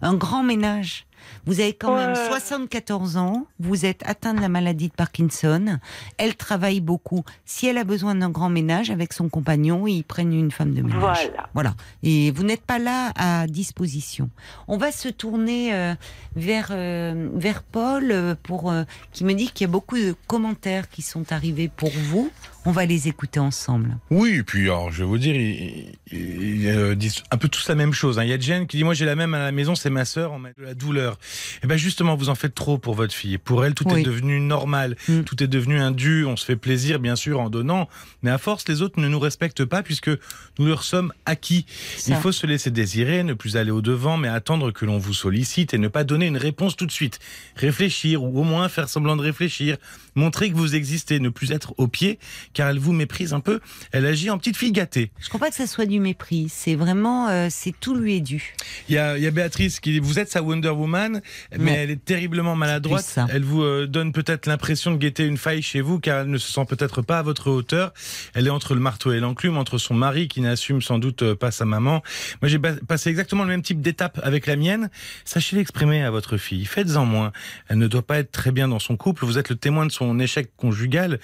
Un grand ménage. Vous avez quand même Ouais. 74 ans. Vous êtes atteint de la maladie de Parkinson. Elle travaille beaucoup. Si elle a besoin d'un grand ménage avec son compagnon, ils prennent une femme de ménage. Voilà. Voilà. Et vous n'êtes pas là à disposition. On va se tourner euh, vers euh, vers Paul euh, pour euh, qui me dit qu'il y a beaucoup de commentaires qui sont arrivés pour vous. On va les écouter ensemble. Oui, et puis alors, je vais vous dire, ils, ils- ils, disent un peu tous la même chose. hein. Il y a Jen qui dit, moi j'ai la même à la maison, c'est ma sœur, on m'a de la douleur. Et ben justement, vous en faites trop pour votre fille. Pour elle, tout Oui. est devenu normal, Mm. tout est devenu un dû, on se fait plaisir bien sûr en donnant, mais à force, les autres ne nous respectent pas puisque nous leur sommes acquis. Ça. Il faut se laisser désirer, ne plus aller au devant, mais attendre que l'on vous sollicite et ne pas donner une réponse tout de suite. Réfléchir ou au moins faire semblant de réfléchir, montrer que vous existez, ne plus être au pied, car elle vous méprise un peu. Elle agit en petite fille gâtée. Je crois pas que ça soit du mépris. C'est vraiment, euh, c'est tout lui est dû. Il y a, il y a Béatrice qui dit vous êtes sa Wonder Woman, mais Non. elle est terriblement maladroite. Elle vous euh, donne peut-être l'impression de guetter une faille chez vous, car elle ne se sent peut-être pas à votre hauteur. Elle est entre le marteau et l'enclume, entre son mari qui n'assume sans doute euh, pas sa maman. Moi, j'ai passé exactement le même type d'étape avec la mienne. Sachez l'exprimer à votre fille. Faites-en moins. Elle ne doit pas être très bien dans son couple. Vous êtes le témoin de son échec conjugal.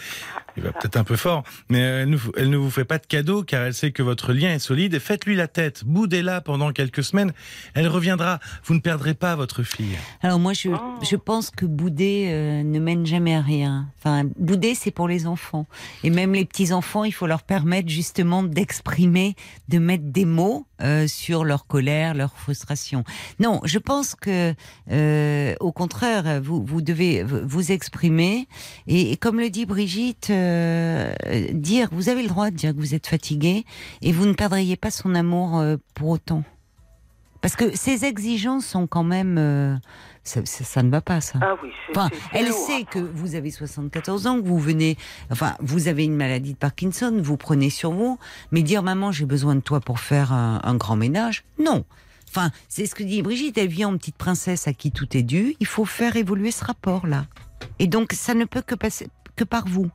Il va peut-être un peu fort, mais elle ne, vous- elle ne vous fait pas de cadeau car elle sait que votre lien est solide. Faites-lui la tête. Boudez-la pendant quelques semaines. Elle reviendra. Vous ne perdrez pas votre fille. Alors moi, je, Oh. je pense que bouder euh, ne mène jamais à rien. Enfin, bouder, c'est pour les enfants. Et même les petits-enfants, il faut leur permettre justement d'exprimer, de mettre des mots euh, sur leur colère, leur frustration. Non, je pense que, euh, au contraire, vous, vous devez vous exprimer. Et, et comme le dit Brigitte, euh, dire, vous avez le droit de dire que vous êtes fatigué et vous ne perdriez pas son amour euh, pour autant. Parce que ces exigences sont quand même... euh, ça, ça- ça ne va pas, ça. Ah oui, c'est Enfin, c'est- c'est elle lourd, sait hein. que vous avez 74 ans, que vous venez, enfin, vous avez une maladie de Parkinson, vous prenez sur vous, mais dire maman, j'ai besoin de toi pour faire un, un grand ménage, non. Enfin, c'est ce que dit Brigitte, elle vient en petite princesse à qui tout est dû, il faut faire évoluer ce rapport-là. Et donc, ça ne peut que passer que par vous.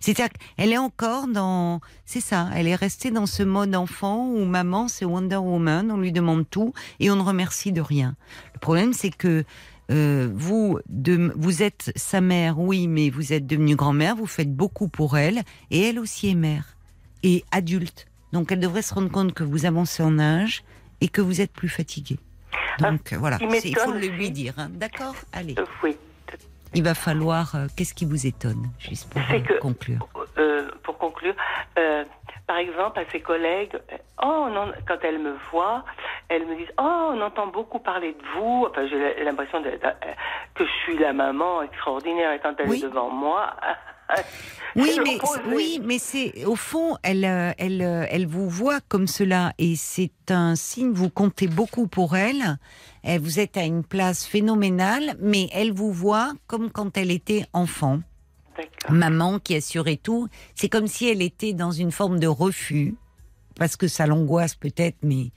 C'est-à-dire qu'elle est encore dans, c'est ça, elle est restée dans ce mode enfant où maman c'est Wonder Woman, on lui demande tout et on ne remercie de rien. Le problème c'est que euh, vous, de, vous êtes sa mère, oui, mais vous êtes devenue grand-mère, vous faites beaucoup pour elle et elle aussi est mère et adulte. Donc elle devrait se rendre compte que vous avancez en âge et que vous êtes plus fatigué. Donc voilà, il faut le lui dire. hein. D'accord? Allez. Euh, oui. Il va falloir. euh, Qu'est-ce qui vous étonne, juste pour euh, que- conclure? Euh, pour conclure, par exemple, à ses collègues, oh non, quand elles me voient, elles me disent, oh, on entend beaucoup parler de vous. Enfin, j'ai l'impression que je suis la maman extraordinaire et quand elle Oui. est devant moi. Oui, mais oui, mais c'est au fond, elle, euh, elle, euh, elle vous voit comme cela et c'est un signe. Vous comptez beaucoup pour elle. Et vous êtes à une place phénoménale, mais elle vous voit comme quand elle était enfant, maman qui assurait tout. C'est comme si elle était dans une forme de refus, parce que ça l'angoisse peut-être, mais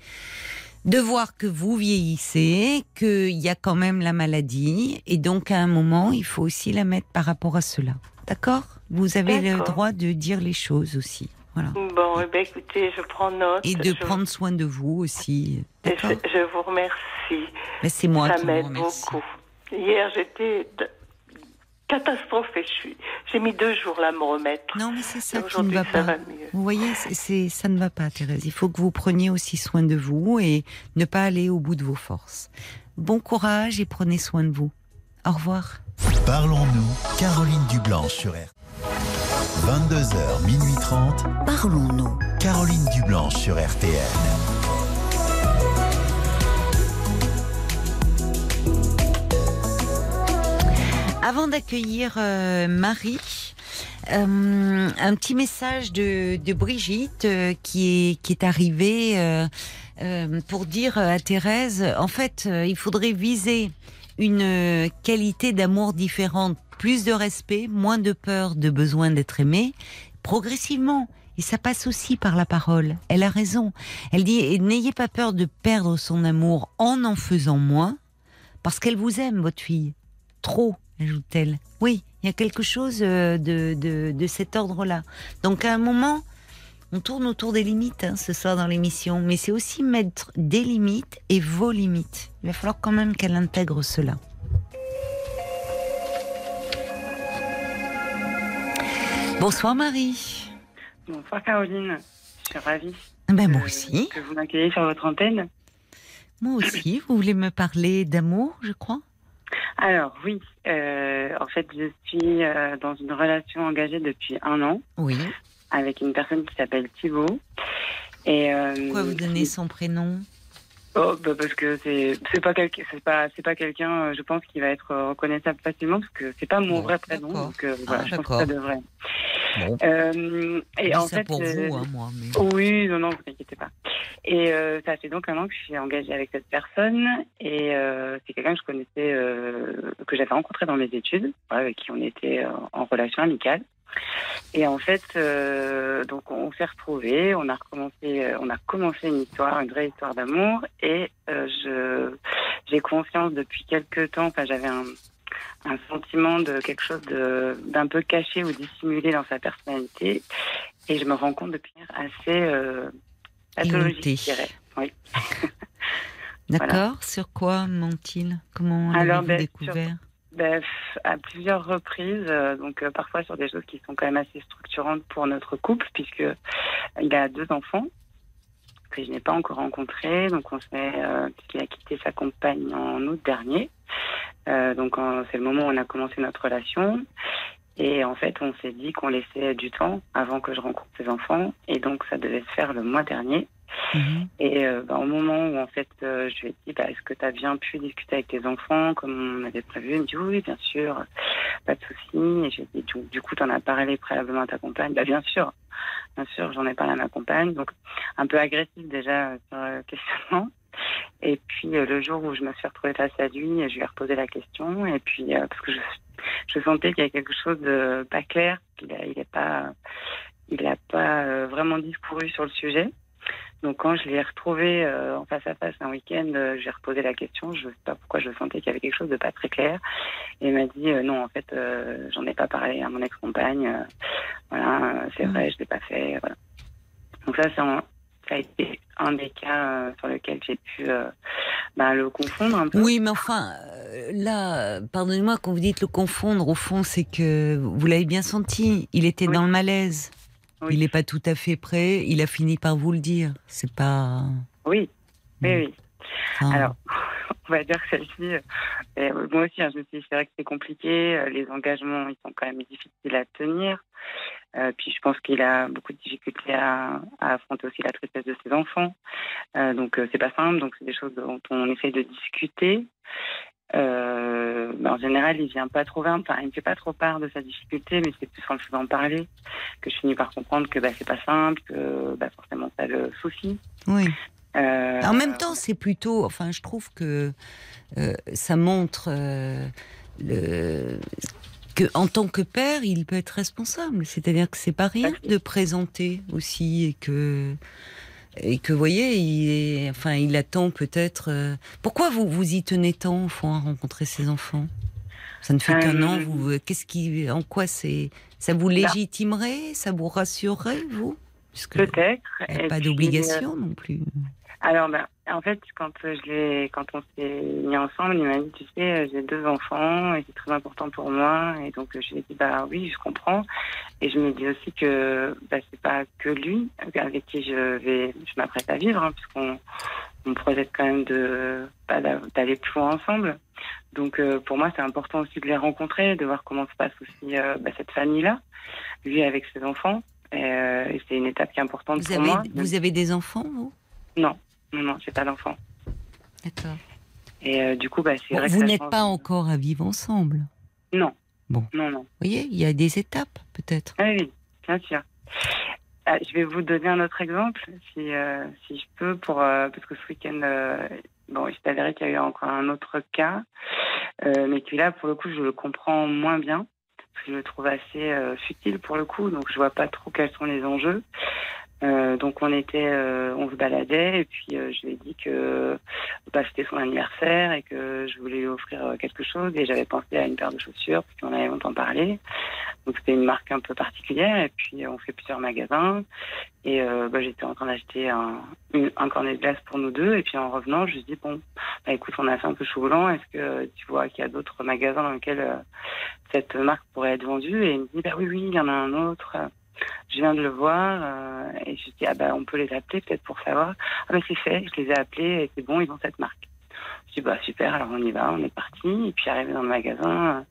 de voir que vous vieillissez, qu'il y a quand même la maladie, et donc à un moment, il faut aussi la mettre par rapport à cela. D'accord? Vous avez le droit de dire les choses aussi. Voilà. Bon, eh ben, écoutez, je prends note. Et de Je- prendre soin de vous aussi. je, je vous remercie. Mais c'est moi Ça qui m'aide beaucoup. Hier, j'étais catastrophée. J'ai mis deux jours là à me remettre. Non, mais c'est ça qui ne va pas. va. Vous voyez, c'est ça ne va pas, Thérèse. Il faut que vous preniez aussi soin de vous et ne pas aller au bout de vos forces. Bon courage et prenez soin de vous. Au revoir. Parlons-nous, Caroline Dublanche sur RTL. 22h, minuit 30, Parlons-nous. Caroline Dublanche sur RTL. Avant d'accueillir euh, Marie, euh, un petit message de, de Brigitte euh, qui, est, qui est arrivé euh, pour dire à Thérèse, en fait, il faudrait viser une euh, qualité d'amour différente, plus de respect, moins de peur, de besoin d'être aimé, progressivement. Et ça passe aussi par la parole. Elle a raison. Elle dit, n'ayez pas peur de perdre son amour en en faisant moins, parce qu'elle vous aime, votre fille. Trop, ajoute-t-elle. Oui, il y a quelque chose euh, de, de, de cet ordre-là. Donc à un moment, on tourne autour des limites hein, ce soir dans l'émission, mais c'est aussi mettre des limites et vos limites. Il va falloir quand même qu'elle intègre cela. Bonsoir Marie. Bonsoir Caroline, je suis ravie Ben moi aussi, que vous m'accueillez sur votre antenne. moi aussi. Vous voulez me parler d'amour, je crois? Alors oui, euh, en fait je suis euh, dans une relation engagée depuis un an Oui. Avec une personne qui s'appelle Thibaut. Et, euh, Pourquoi vous donnez son prénom? Oh, bah, parce que c'est c'est pas quelqu'un c'est pas c'est pas quelqu'un euh, je pense qui va être euh, reconnaissable facilement parce que c'est pas mon Bon, vrai prénom donc euh, Ah, je pense que ça devrait. Bon, Euh, et en ça fait pour euh, vous, hein, moi. Mais... Oui, non, non, vous inquiétez pas. Et ça fait donc un an que je suis engagée avec cette personne. Et c'est quelqu'un que je connaissais, que j'avais rencontré dans mes études, avec qui on était en relation amicale. Et en fait, euh, donc on s'est retrouvés, on a recommencé, euh, on a commencé une histoire, une vraie histoire d'amour. Et euh, je, j'ai conscience depuis quelques temps, enfin j'avais un, un sentiment de quelque chose d'un peu caché ou dissimulé dans sa personnalité. Et je me rends compte depuis assez euh, pathologique, je dirais. Oui. D'accord. Sur quoi ment-il? Comment l'avez-vous ben, découvert? Ben, à plusieurs reprises, euh, donc euh, parfois sur des choses qui sont quand même assez structurantes pour notre couple, puisque il a deux enfants que je n'ai pas encore rencontrés. Donc on s'est, euh, a quitté sa compagne en août dernier. Euh, donc c'est le moment où on a commencé notre relation. Et en fait, on s'est dit qu'on laissait du temps avant que je rencontre ses enfants. Et donc ça devait se faire le mois dernier. Mhm. Et euh, bah, au moment où en fait euh, je lui ai dit bah, est-ce que tu as bien pu discuter avec tes enfants comme on avait prévu? Il me dit oui bien sûr, pas de souci. Et j'ai dit du, du coup tu en as parlé préalablement à ta compagne? Bah bien sûr, bien sûr j'en ai parlé à ma compagne. Donc un peu agressif déjà sur le questionnement. Et puis euh, le jour où je me suis retrouvée face à lui, je lui ai reposé la question et puis euh, parce que je, je sentais qu'il y avait quelque chose de pas clair, qu'il a, il pas il n'a pas euh, vraiment discouru sur le sujet. Donc quand je l'ai retrouvé euh, en face à face un week-end, euh, j'ai reposé la question. Je ne sais pas pourquoi je sentais qu'il y avait quelque chose de pas très clair. Et il m'a dit euh, non, en fait, j'en ai pas parlé à mon ex-compagne. voilà, c'est Mm. vrai, je l'ai pas fait. Voilà. Donc ça, c'est ça a été un des cas euh, sur lequel j'ai pu euh, bah, le confondre un peu. Oui, mais enfin, euh, là, pardonnez-moi quand vous dites le confondre, au fond, c'est que vous l'avez bien senti, il était Oui. dans le malaise. Oui. Il n'est pas tout à fait prêt, il a fini par vous le dire. C'est pas. Oui, oui, oui. Alors, on va dire que celle-ci, euh, moi aussi, hein, je me suis dit, c'est vrai que c'est compliqué. Les engagements, ils sont quand même difficiles à tenir. Euh, puis je pense qu'il a beaucoup de difficultés à, à affronter aussi la tristesse de ses enfants. Euh, donc euh, c'est pas simple. Donc c'est des choses dont on essaye de discuter. Euh, en général, il vient pas trop vers, enfin, il me fait pas trop part de sa difficulté, mais c'est plus en le faisant parler que je finis par comprendre que bah, c'est pas simple, que bah, forcément ça le souci. Oui. Euh, En même temps, c'est plutôt. Enfin, je trouve que euh, ça montre le, que, en tant que père, il peut être responsable. C'est-à-dire que c'est pas rien de présenter aussi et que. Et que, vous voyez, il, est, enfin, il attend peut-être. euh, Pourquoi vous vous y tenez tant, au fond, à rencontrer ses enfants? Ça ne fait qu'un Euh, an. Vous, qu'est-ce qui, en quoi c'est, ça vous légitimerait, ça vous rassurerait, vous? Peut-être. pas euh, d'obligation non plus. Alors, ben, en fait, quand euh, je quand on s'est mis ensemble, il m'a dit, tu sais, euh, j'ai deux enfants et c'est très important pour moi. Et donc, euh, je lui ai dit, bah oui, je comprends. Et je me dis aussi que bah, c'est pas que lui avec qui je vais, je m'apprête à vivre, hein, puisqu'on on projette quand même de bah, d'a- d'aller plus loin ensemble. Donc, euh, pour moi, c'est important aussi de les rencontrer, de voir comment se passe aussi euh, bah, cette famille-là, lui avec ses enfants. Et, euh, et c'est une étape qui est importante Vous pour avez, moi. vous avez des enfants, vous? Non, non, non, j'ai pas d'enfant. D'accord. Et euh, du coup, bah, c'est Bon, vrai vous n'êtes pas encore à vivre ensemble. Non. Bon. Non, non. Vous voyez, il y a des étapes, peut-être. Ah oui, bien sûr. Ah, je vais vous donner un autre exemple, si, euh, si je peux, pour, euh, parce que ce week-end, bon, il s'est avéré qu'il y a eu encore un autre cas, mais qui là, pour le coup, je le comprends moins bien, parce que je le trouve assez futile pour le coup, donc je vois pas trop quels sont les enjeux. Euh, donc on était, euh, on se baladait et puis euh, je lui ai dit que bah, c'était son anniversaire et que je voulais lui offrir euh, quelque chose et j'avais pensé à une paire de chaussures parce qu'on avait longtemps parlé. Donc c'était une marque un peu particulière et puis euh, on fait plusieurs magasins et euh, bah, j'étais en train d'acheter un, un cornet de glace pour nous deux et puis en revenant je lui dis bon bah, écoute on a fait un peu chou blanc est-ce que tu vois qu'il y a d'autres magasins dans lesquels cette marque pourrait être vendue? Et il me dit bah oui oui il y en a un autre je viens de le voir euh, et je dis ah bah on peut les appeler peut-être pour savoir. Ah bah c'est fait je les ai appelés et c'est bon ils ont cette marque. Je dis bah super alors on y va on est parti. Et puis arrivé dans le magasin euh,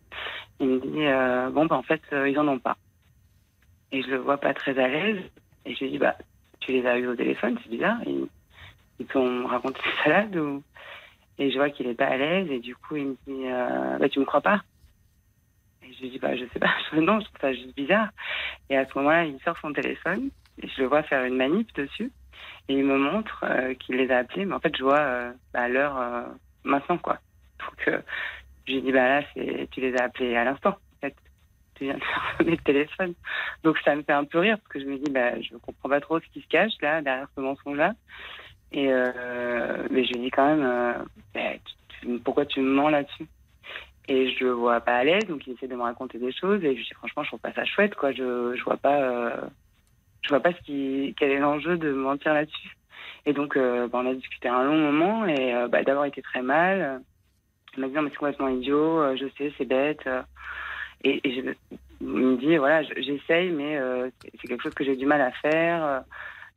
il me dit euh, bon bah en fait ils en ont pas. Et je le vois pas très à l'aise et je lui dis bah tu les as eu au téléphone c'est bizarre ils, ils t'ont raconté des salades ou? Et je vois qu'il est pas à l'aise et du coup il me dit euh, bah tu me crois pas? Je lui dis bah je sais pas non je trouve ça juste bizarre. Et à ce moment-là il sort son téléphone et je le vois faire une manip dessus et il me montre euh, qu'il les a appelés mais en fait je vois euh, bah, l'heure euh, maintenant quoi. Donc euh, je lui dis bah là tu les as appelés à l'instant en fait. Tu viens de faire sonner le téléphone. Donc ça me fait un peu rire parce que je me dis bah je comprends pas trop ce qui se cache là derrière ce mensonge là et mais je lui dis quand même Bah, pourquoi tu me mens là-dessus? Et je le vois pas à l'aise donc il essaie de me raconter des choses et je dis franchement je trouve pas ça chouette quoi. Je je vois pas euh, je vois pas ce qui quel est l'enjeu de mentir là-dessus. Et donc euh, bah, on a discuté un long moment et euh, bah, d'abord il était très mal. Il m'a dit non mais c'est complètement idiot euh, je sais c'est bête. Et, et je, il me dit voilà je- j'essaye mais euh, c'est quelque chose que j'ai du mal à faire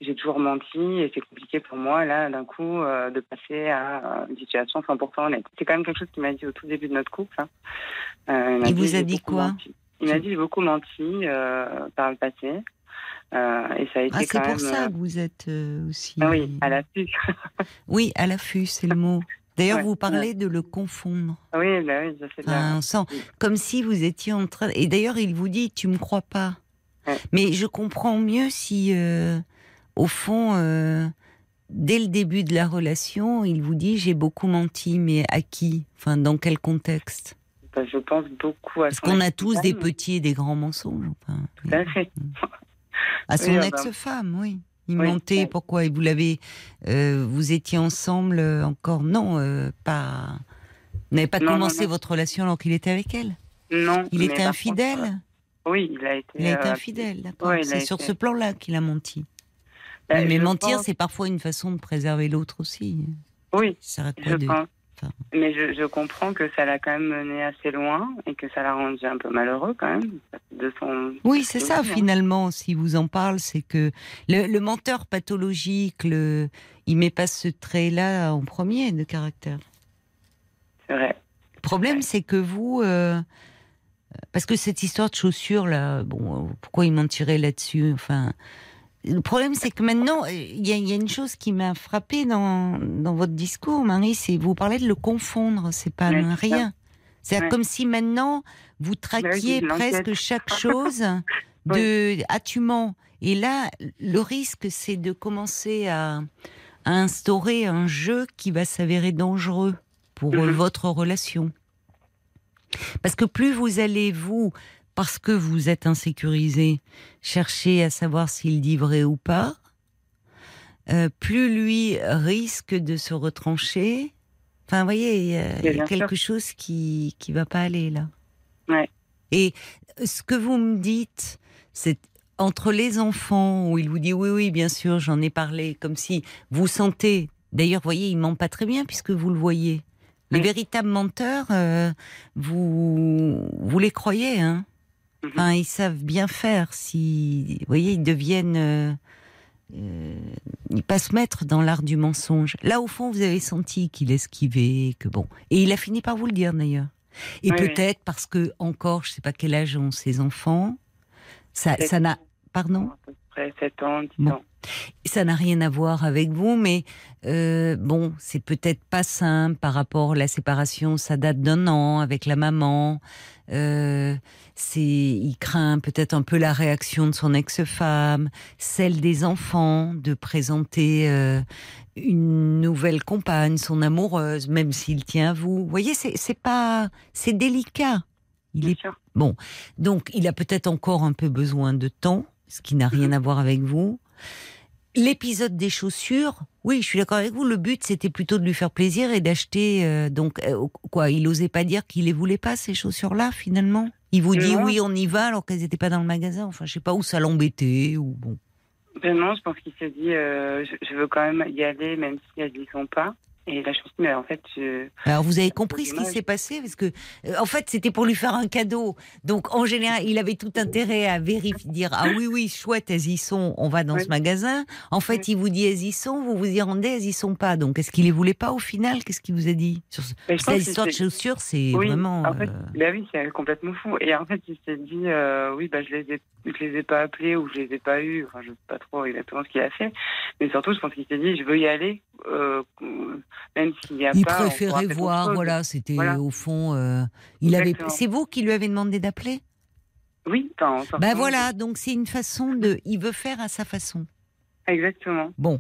j'ai toujours menti et c'est compliqué pour moi là d'un coup euh, de passer à une situation 100% honnête c'est quand même quelque chose qu'il m'a dit au tout début de notre couple hein. Euh, Il vous a dit quoi menti. il m'a dit j'ai beaucoup menti euh, par le passé et ça a été Ah, c'est pour ça que vous êtes aussi. ah oui à l'affût Oui, à l'affût, c'est le mot. D'ailleurs, Ouais, vous parlez de le confondre. oui bah oui je sais bien sent comme si vous étiez en train. Et d'ailleurs, il vous dit, tu me crois pas. Ouais. Mais je comprends mieux si, euh, au fond, euh, dès le début de la relation, il vous dit, j'ai beaucoup menti, mais à qui? Enfin, dans quel contexte? Bah, je pense beaucoup à Parce qu'on a tous des petits et des grands mensonges. Enfin, Tout à fait. À son Oui, ah bah. ex-femme, oui. Il Oui, mentait, pourquoi? Et vous l'avez. euh, vous étiez ensemble euh, encore? Non, euh, pas. Vous n'avez pas Non, commencé non. votre relation alors qu'il était avec elle? Non. Il était infidèle? contre, Oui, il a été. Il a été infidèle, d'accord. c'est sur été- ce plan-là qu'il a menti. Oui, mais mentir, pense- c'est parfois une façon de préserver l'autre aussi. Oui, Ça je de... pense. enfin. Mais je, je comprends que ça l'a quand même mené assez loin et que ça l'a rendu un peu malheureux quand même de son. Oui, c'est ça finalement. Si vous en parle, c'est que le, le menteur pathologique, le, il met pas ce trait-là en premier de caractère. C'est vrai. Le problème, c'est que vous, euh, parce que cette histoire de chaussures là, bon, pourquoi il mentirait là-dessus Enfin, le problème, c'est que maintenant, euh, il y, a- il y a une chose qui m'a frappé dans, dans votre discours, Marie, c'est vous parlez de le confondre. C'est pas rien. C'est comme si maintenant vous oui, traquiez presque chaque chose de ah tu mens. Et là, le risque, c'est de commencer à, à instaurer un jeu qui va s'avérer dangereux pour Mhm. votre relation. Parce que plus vous allez, vous, parce que vous êtes insécurisé, chercher à savoir s'il dit vrai ou pas, euh, plus lui risque de se retrancher. Enfin, vous voyez, il y a, il y a bien quelque chose qui qui va pas aller là. Ouais. Et ce que vous me dites, c'est entre les enfants où il vous dit oui, oui, bien sûr, j'en ai parlé, comme si vous sentez. D'ailleurs, vous voyez, il ment pas très bien puisque vous le voyez. Les Oui. véritables menteurs, euh, vous vous les croyez, hein Mhm. Enfin, ils savent bien faire. Si, vous voyez, ils deviennent, euh, euh, ils passent maître dans l'art du mensonge. Là, au fond, vous avez senti qu'il esquivait, que bon, et il a fini par vous le dire d'ailleurs. Et Oui, oui. peut-être parce que encore, je sais pas quel âge ont ses enfants, ça, Sept ça n'a, pardon, À peu près 7 ans, 10 Bon. ans. Ça n'a rien à voir avec vous, mais euh, bon, c'est peut-être pas simple par rapport à la séparation. Ça date d'un an avec la maman. Euh, c'est, il craint peut-être un peu la réaction de son ex-femme, celle des enfants, de présenter euh, une nouvelle compagne, son amoureuse, même s'il tient à vous. Vous voyez, c'est, c'est pas, c'est délicat. Il Bien est sûr. Bon, donc il a peut-être encore un peu besoin de temps, ce qui n'a rien à voir avec vous. L'épisode des chaussures, oui, je suis d'accord avec vous. Le but, c'était plutôt de lui faire plaisir et d'acheter. euh, donc, euh, quoi, il osait pas dire qu'il les voulait pas ces chaussures-là, finalement? Il vous dit Non. oui, on y va, alors qu'elles n'étaient pas dans le magasin. Enfin, je sais pas où ça l'embêtait ou bon. Ben non, je pense qu'il s'est dit, euh, je, je veux quand même y aller, même si elles n'y sont pas. Et suis dit, mais en fait, je... Alors vous avez compris ce qui s'est passé parce que euh, en fait c'était pour lui faire un cadeau. Donc en général il avait tout intérêt à vérifier, dire ah oui oui chouette elles y sont, on va dans ce magasin. En fait il vous dit elles y sont, vous vous y rendez, elles y sont pas. Donc est-ce qu'il les voulait pas au final? Qu'est-ce qu'il vous a dit? Sur ce... Cette histoire de chaussures c'est Oui, vraiment. en fait, euh, bah oui, c'est complètement fou. Et en fait, il s'est dit, euh, oui, bah, je les ai, je les ai pas appelés ou je les ai pas eus. Enfin, je sais pas trop exactement ce qu'il a fait. Mais surtout, je pense qu'il s'est dit, je veux y aller, euh, même s'il n'y a il pas. préférait voir, voilà, c'était Voilà. au fond. euh, il avait. C'est vous qui lui avez demandé d'appeler? Oui, sortant, Ben voilà, donc c'est une façon de. Il veut faire à sa façon. Exactement. Bon.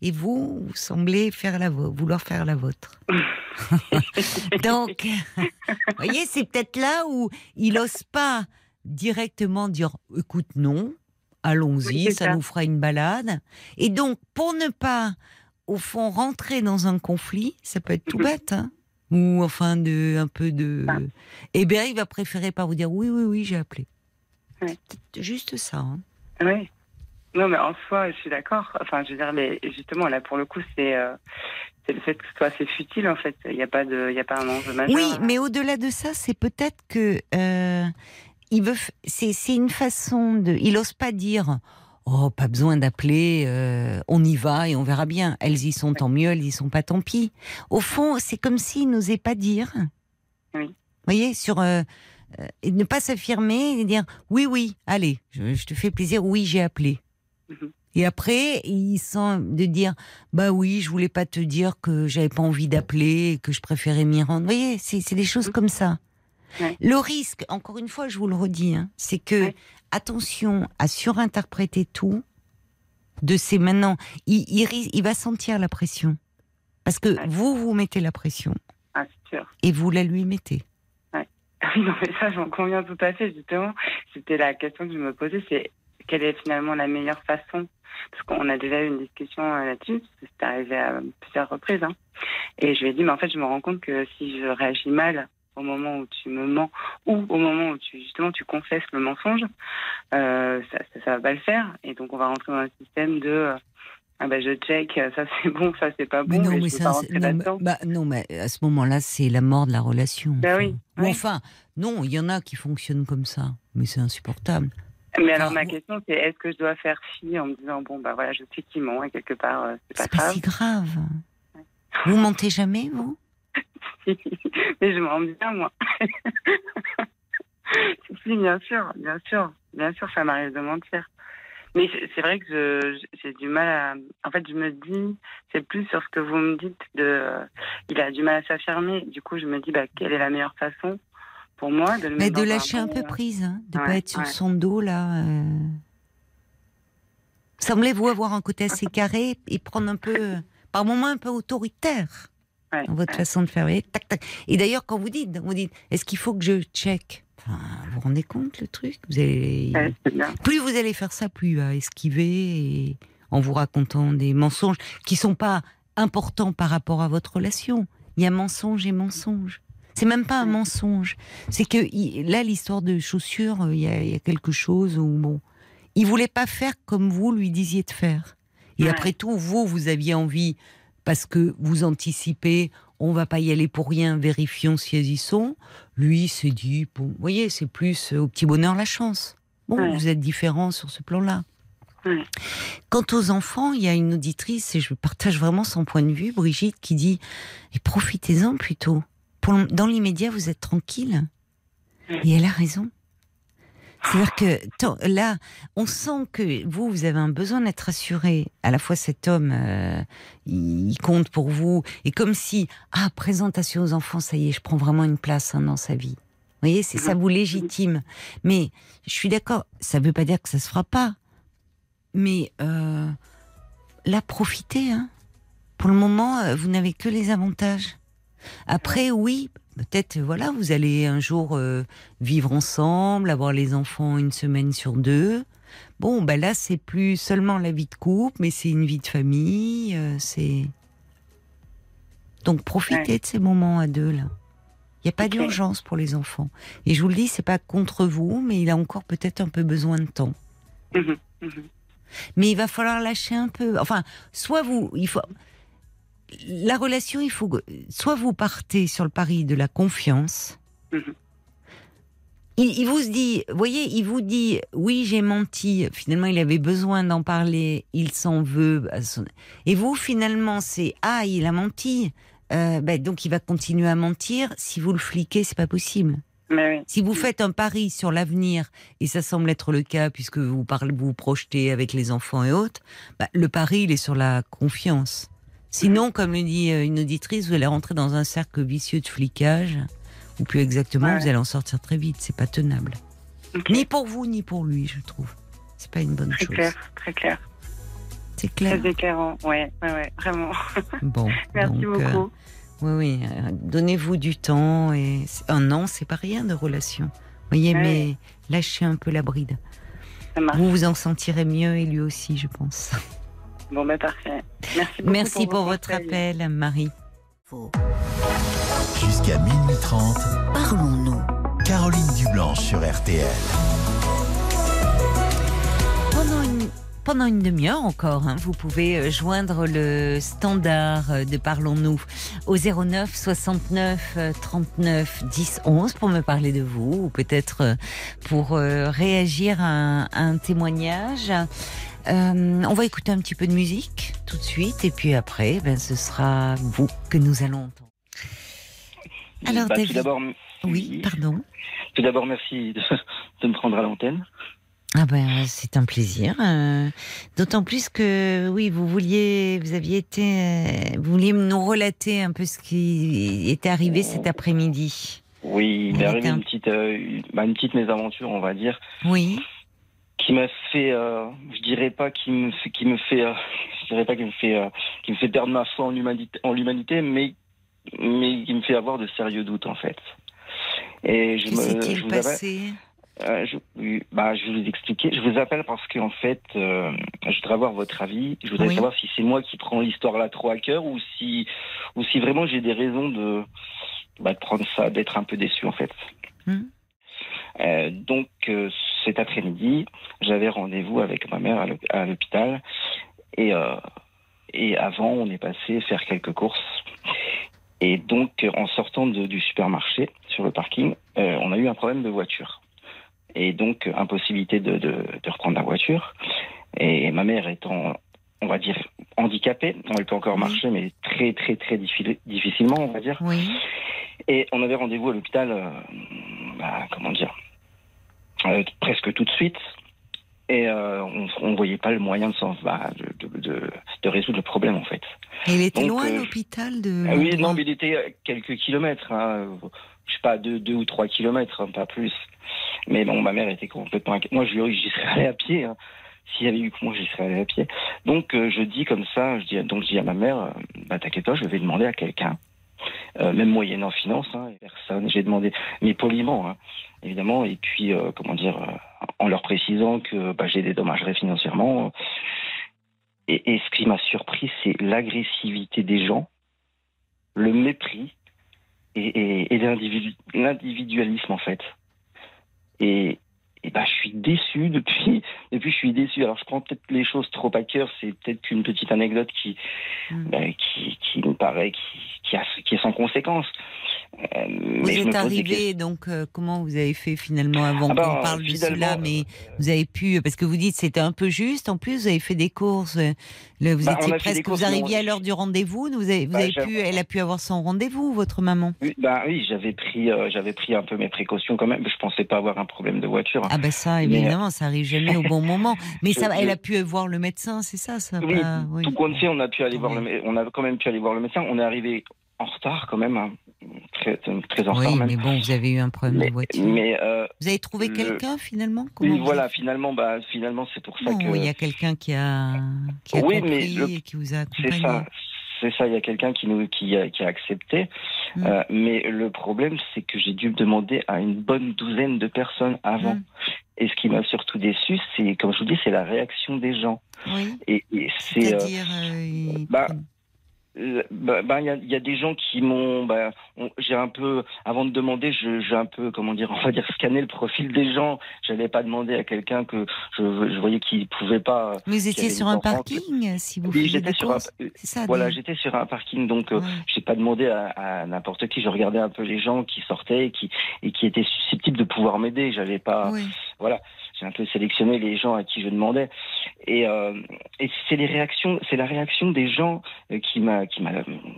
Et vous, vous semblez faire la vo- vouloir faire la vôtre. Donc, vous voyez, c'est peut-être là où il n'ose pas directement dire écoute, non, allons-y, Oui, ça, ça. nous fera une balade. Et donc, pour ne pas, au fond, rentrer dans un conflit, ça peut être tout Mhm. bête, hein, ou enfin, de, un peu de. Ah. Eh bien, il va préférer pas vous dire oui, oui, oui, j'ai appelé. Juste ça. hein. Oui. Non, mais en soi, je suis d'accord. Enfin, je veux dire, mais justement, là, pour le coup, c'est euh, c'est le fait que ce soit assez futile, en fait. Il n'y a pas de, il y a pas un enjeu majeur. Oui, mais au-delà de ça, c'est peut-être que euh, il veut. C'est c'est une façon de. Il ose pas dire. Oh, pas besoin d'appeler. euh, on y va et on verra bien. Elles y sont, tant mieux. Elles y sont pas, tant pis. Au fond, c'est comme s'il n'osait pas dire. Oui. Vous voyez, sur euh, euh, ne pas s'affirmer et dire oui, oui, allez, je, je te fais plaisir. Oui, j'ai appelé. Mhm. Et après, il sent de dire bah oui, je voulais pas te dire que j'avais pas envie d'appeler, que je préférais m'y rendre. Vous voyez, c'est c'est des choses comme ça. Ouais. Le risque, encore une fois, je vous le redis, hein, c'est que Ouais. attention à surinterpréter tout. De ces maintenant, il, il, ris- il va sentir la pression parce que Ouais. vous vous mettez la pression Ah, sûr. et vous la lui mettez. Oui, non, mais ça, j'en conviens tout à fait, justement. C'était la question que je me posais, c'est quelle est finalement la meilleure façon? Parce qu'on a déjà eu une discussion euh, là-dessus, c'est arrivé à plusieurs reprises. hein. Et je lui ai dit, mais en fait, je me rends compte que si je réagis mal au moment où tu me mens ou au moment où tu justement tu confesses le mensonge, euh, ça, ça, ça va pas le faire. Et donc, on va rentrer dans un système de euh, ah ben je check, ça c'est bon, ça c'est pas bon. mais non, mais non, mais, bah, non, mais à ce moment-là, c'est la mort de la relation. Bah enfin. oui, Ou oui. enfin, non, il y en a qui fonctionnent comme ça, mais c'est insupportable. Mais alors ma question c'est est-ce que je dois faire fi en me disant bon bah voilà je sais qu'il ment et quelque part euh, c'est pas C'est pas grave si grave. Vous mentez jamais, vous? mais je me rends bien moi. si, bien sûr bien sûr bien sûr ça m'arrive de mentir Mais c'est- vrai que j'ai du mal à. En fait, je me dis, c'est plus sur ce que vous me dites de. il a du mal à s'affirmer. Du coup, je me dis, bah, quelle est la meilleure façon pour moi de le Mais de lâcher un peu prise, hein, de Ouais, pas être sur ouais. son dos là. euh. Semblez-vous avoir un côté assez carré et prendre un peu, par moments un peu autoritaire Ouais, votre ouais. façon de faire. voyez, tac, tac. Et d'ailleurs, quand vous dites, vous dites, est-ce qu'il faut que je check? Enfin, Vous vous rendez compte le truc? Vous allez... Plus vous allez faire ça, plus il va esquiver et en vous racontant des mensonges qui sont pas importants par rapport à votre relation. Il y a mensonge et mensonge. C'est même pas un mensonge. C'est que là, l'histoire de chaussures, euh, il y, a, il y a quelque chose où bon, il voulait pas faire comme vous lui disiez de faire. Et Ouais. après tout, vous, vous aviez envie parce que vous anticipez. On va pas y aller pour rien, vérifions si elles y sont. Lui s'est dit, bon, vous voyez, c'est plus euh, au petit bonheur la chance. Bon, Ouais. vous êtes différents sur ce plan-là. Ouais. Quant aux enfants, il y a une auditrice, et je partage vraiment son point de vue, Brigitte, qui dit et profitez-en plutôt. Pour dans l'immédiat, vous êtes tranquille. Ouais. Et elle a raison. C'est-à-dire que là, on sent que vous, vous avez un besoin d'être rassuré. À la fois, cet homme, euh, il compte pour vous. Et comme si, ah, présentation aux enfants, ça y est, je prends vraiment une place hein, dans sa vie. Vous voyez, c'est ça vous légitime. Mais je suis d'accord, ça ne veut pas dire que ça se fera pas. Mais euh, là, profitez. Hein. Pour le moment, euh, vous n'avez que les avantages. Après, oui, peut-être, voilà, vous allez un jour euh, vivre ensemble, avoir les enfants une semaine sur deux. Bon, ben là, c'est plus seulement la vie de couple, mais c'est une vie de famille. euh, c'est donc profitez Ouais. de ces moments à deux là. Il n'y a pas d'urgence pour les enfants. Et je vous le dis, c'est pas contre vous, mais il a encore peut-être un peu besoin de temps. Mhm, mhm. Mais il va falloir lâcher un peu. Enfin, soit vous, il faut la relation, il faut que- soit vous partez sur le pari de la confiance. Mhm. Il, il vous dit, voyez, il vous dit, oui, j'ai menti. Finalement, il avait besoin d'en parler. Il s'en veut. son- Et vous, finalement, c'est ah, il a menti. Euh, ben, donc, il va continuer à mentir. Si vous le fliquez, c'est pas possible. Mais oui. Si vous faites un pari sur l'avenir, et ça semble être le cas puisque vous parlez, vous vous projetez avec les enfants et autres, bah, le pari il est sur la confiance. Sinon, comme le dit euh, une auditrice, vous allez rentrer dans un cercle vicieux de flicage, ou plus exactement, Ouais. vous allez en sortir très vite. C'est pas tenable, ni pour vous ni pour lui, je trouve. C'est pas une bonne Très chose. clair, très clair. C'est clair. Très éclairant. Ouais, ouais, ouais, vraiment. Bon, Merci donc, euh, beaucoup. oui, oui, euh, donnez-vous du temps et un an, c'est pas rien de relation. Voyez, Ouais. mais lâchez un peu la bride. Vous vous en sentirez mieux et lui aussi, je pense. Bon, bah, parfait. Merci beaucoup. Merci pour, votre appel, Marie. Jusqu'à minuit 30, Parlons-nous. Caroline Dublanche sur RTL. Pendant une, pendant une demi-heure encore, hein, vous pouvez euh, joindre le standard euh, de Parlons-nous au 09 69 euh, 39 10 11 pour me parler de vous ou peut-être euh, pour euh, réagir à un, à un témoignage. Euh, on va écouter un petit peu de musique tout de suite et puis après, ben, ce sera vous que nous allons entendre. Alors, Bah, tout d'abord, Oui, pardon. tout d'abord, merci de, de me prendre à l'antenne. Ah ben c'est un plaisir. euh, D'autant plus que oui, vous vouliez, vous aviez été, euh, vous vouliez nous relater un peu ce qui était arrivé cet après-midi. Oui, il m'est arrivé une petite, euh, une, bah, une petite mésaventure, on va dire, Oui. Qui m'a fait, euh, je dirais pas qui me, fait- qui me fait, euh, je dirais pas qui me fait, euh, qui me fait perdre ma foi en l'humanité, en l'humanité, mais, mais qui me fait avoir de sérieux doutes en fait. Et je me, je vous appelle- passé? Euh, je, bah, je vais vous expliquer. Je vous appelle parce qu'en fait, euh, je voudrais avoir votre avis. Je voudrais Oui. savoir si c'est moi qui prends l'histoire là trop à cœur ou si, ou si vraiment j'ai des raisons de, bah, de prendre ça, d'être un peu déçu en fait. Hmm. Euh, donc euh, cet après-midi, j'avais rendez-vous avec ma mère à l'hôp- à l'hôpital et euh, et avant on est passé faire quelques courses. Et donc en sortant de- du supermarché sur le parking, euh, on a eu un problème de voiture et donc impossibilité de, de, de reprendre la voiture. Et ma mère étant, on va dire, handicapée, elle peut encore Oui. marcher, mais très très très diffi- difficilement, on va dire. Oui. Et on avait rendez-vous à l'hôpital, euh, bah, comment dire, euh, presque tout de suite. Et euh, on ne voyait pas le moyen de, s'en- bah, de, de, de- de résoudre le problème, en fait. Et il était Donc, loin euh, l'hôpital de. Ah oui, non, mais il était à quelques kilomètres. Hein. Je sais pas, deux, deux ou trois kilomètres, hein, pas plus. Mais bon, ma mère était complètement inquiète. Moi, je lui ai dit, j'y serais allé à pied. hein. S'il y avait eu que moi, j'y serais allé à pied. Donc, euh, je dis comme ça, je dis, donc je dis à ma mère, euh, bah, t'inquiète pas, je vais demander à quelqu'un. Euh, même moyennant finance, hein, personne. J'ai demandé, mais poliment, hein, évidemment, et puis, euh, comment dire, euh, en leur précisant que bah, j'ai des dommagerais financièrement. Et, et ce qui m'a surpris, c'est l'agressivité des gens, le mépris et, et, et l'individu- l'individualisme, en fait. Et, et bah, je suis déçu depuis, depuis je suis déçu. Alors je prends peut-être les choses trop à cœur, c'est peut-être qu'une petite anecdote qui, Mm. bah, qui, qui me paraît, qui, qui, a, qui est sans conséquence. Euh, Vous êtes arrivé, donc euh, comment vous avez fait finalement avant Ah ben, qu'on parle de cela Mais vous avez pu, parce que vous dites c'était un peu juste. En plus, vous avez fait des courses. euh, le- vous Bah, on étiez presque. courses, Vous arriviez on- à l'heure du rendez-vous. Vous avez, vous Bah, avez j'avoue- pu. Elle a pu avoir son rendez-vous, votre maman. Oui, bah oui, j'avais pris, euh, j'avais pris un peu mes précautions quand même. Je pensais pas avoir un problème de voiture. Ah ben ça, Mais, évidemment, ça arrive jamais au bon moment. Mais ça, elle a pu voir le médecin, c'est ça, ça. Oui, pas- oui. tout compte fait, on a pu aller voir le, on a quand même pu aller voir le médecin. On est arrivé en retard quand même, hein. très, très en Oui, retard même. mais bon, vous avez eu un problème Mais, de voiture. mais, euh, Vous avez trouvé le- quelqu'un finalement oui, Comment voilà, finalement, bah, finalement, c'est pour ça Non, que il y a quelqu'un qui a, qui a Oui, compris mais le- et qui vous a c'est accompagné. ça. C'est ça, il y a quelqu'un qui nous qui a, qui a accepté. Mm. Euh, mais le problème, c'est que j'ai dû demander à une bonne douzaine de personnes avant. Mm. Et ce qui m'a surtout déçu, c'est, comme je vous dis, c'est la réaction des gens. Oui. Et, et c'est, euh, C'est-à-dire, euh, bah, bah, bah, il y, y a des gens qui m'ont, bah, j'ai un peu, avant de demander, je- j'ai un peu, comment dire, on va dire, scanné le profil des gens. J'allais pas demander à quelqu'un que je, je voyais qu'il pouvait pas. Mais vous étiez sur un parking si vous Oui, j'étais sur un, ça. voilà, j'étais sur un parking, donc euh, j'ai pas demandé à, à n'importe qui. Je regardais un peu les gens qui sortaient et qui, et qui étaient susceptibles de pouvoir m'aider. J'avais pas, voilà, j'ai un peu sélectionné les gens à qui je demandais. Et, euh, et c'est les réactions, c'est la réaction des gens euh, qui m'a, qui m'a,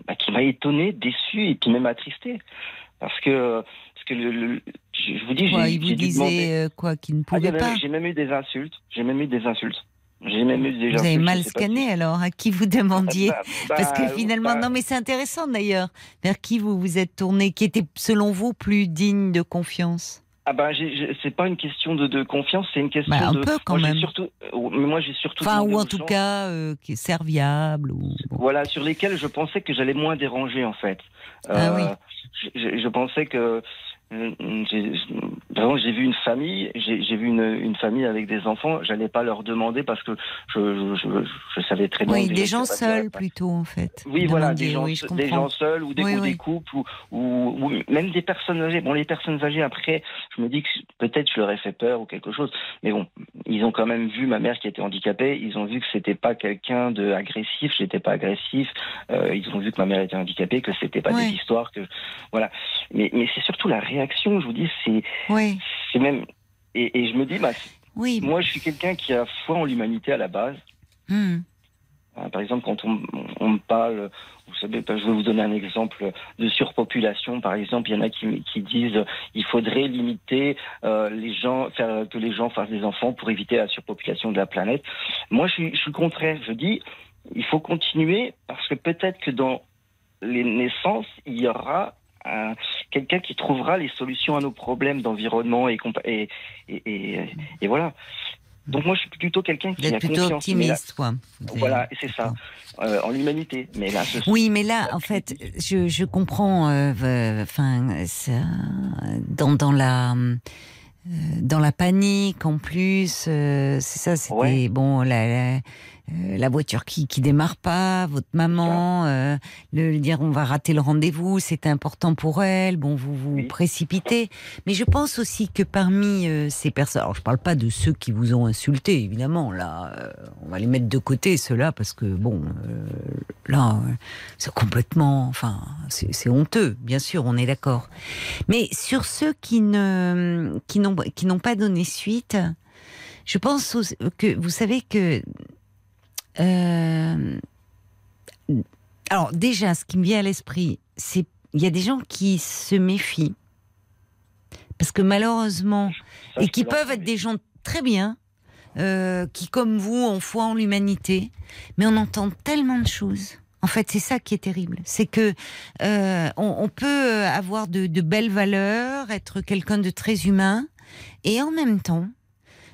bah, qui m'a étonné, déçu et puis même attristé, parce que, parce que le, le- je vous dis, j'ai, vous j'ai dû demander. euh, quoi Qu'il ne Ah, pouvait pas j'ai même eu des insultes. J'ai même eu des insultes. J'ai même eu des Vous avez mal scanné si- alors À qui vous demandiez Bah, Parce que bah, finalement, bah, non, mais c'est intéressant d'ailleurs. Vers qui vous vous êtes tourné Qui était, selon vous, plus digne de confiance? Ah j'ai- c'est pas une question de, de confiance, c'est une question Bah, un de. peu, quand moi, même. Surtout, euh, mais moi, j'ai surtout. Enfin, ou en tout gens, cas, euh, qui est serviable. Ou... Voilà, sur lesquels je pensais que j'allais moins déranger en fait. Ah oui. je, je- je pensais que. Euh, j'ai- Par exemple, j'ai vu une famille, j'ai vu une, une famille avec des enfants. J'allais pas leur demander parce que je, je, je, je savais très bien. Oui, des gens seuls pas- plutôt, en fait. Oui, voilà, des gens, oui, des gens seuls ou des, Oui, ou oui. des couples ou, ou, ou même des personnes âgées. Bon, les personnes âgées, après, je me dis que peut-être je leur ai fait peur ou quelque chose. Mais bon, ils ont quand même vu ma mère qui était handicapée. Ils ont vu que c'était pas quelqu'un de agressif. J'étais pas agressif. Euh, ils ont vu que ma mère était handicapée, que c'était pas des histoires que voilà. Mais, mais c'est surtout la réaction. Je vous dis, c'est Oui, c'est même et, et je me dis, bah, oui. moi, je suis quelqu'un qui a foi en l'humanité à la base. Hmm. Euh, Par exemple, quand on, on me parle, vous savez, je vais vous donner un exemple de surpopulation. Par exemple, il y en a qui, qui disent il faudrait limiter euh, les gens, faire que les gens fassent des enfants pour éviter la surpopulation de la planète. Moi, je suis, je suis contraire. Je dis il faut continuer parce que peut-être que dans les naissances, il y aura un- quelqu'un qui trouvera les solutions à nos problèmes d'environnement et, compa- et, et, et, et voilà. Donc moi, je suis plutôt quelqu'un Vous qui a êtes plutôt confiance. Mais là- optimiste, quoi. Vous voilà, c'est ça, euh, en l'humanité. Mais là, ce Oui, mais là, en fait, je, je comprends. euh, euh, Enfin, dans dans la euh, dans la panique, en plus, c'est ça. C'était Ouais. bon, la, la, euh, la voiture qui qui démarre pas, votre maman, euh, le, le dire on va rater le rendez-vous, c'est important pour elle. Bon, vous vous Oui. précipitez. Mais je pense aussi que parmi euh, ces personnes, alors je parle pas de ceux qui vous ont insulté, évidemment. Là, euh, on va les mettre de côté ceux-là parce que bon, euh, là, c'est complètement, enfin, c'est c'est honteux, bien sûr, on est d'accord. Mais sur ceux qui ne, qui n'ont, qui n'ont pas donné suite, je pense que vous savez que, alors déjà, ce qui me vient à l'esprit, c'est il y a des gens qui se méfient parce que malheureusement ça, et qui peuvent être des gens très bien, euh, qui, comme vous, ont foi en l'humanité, mais on entend tellement de choses. En fait, c'est ça qui est terrible. C'est que euh, on, on peut avoir de, de belles valeurs, être quelqu'un de très humain, et en même temps,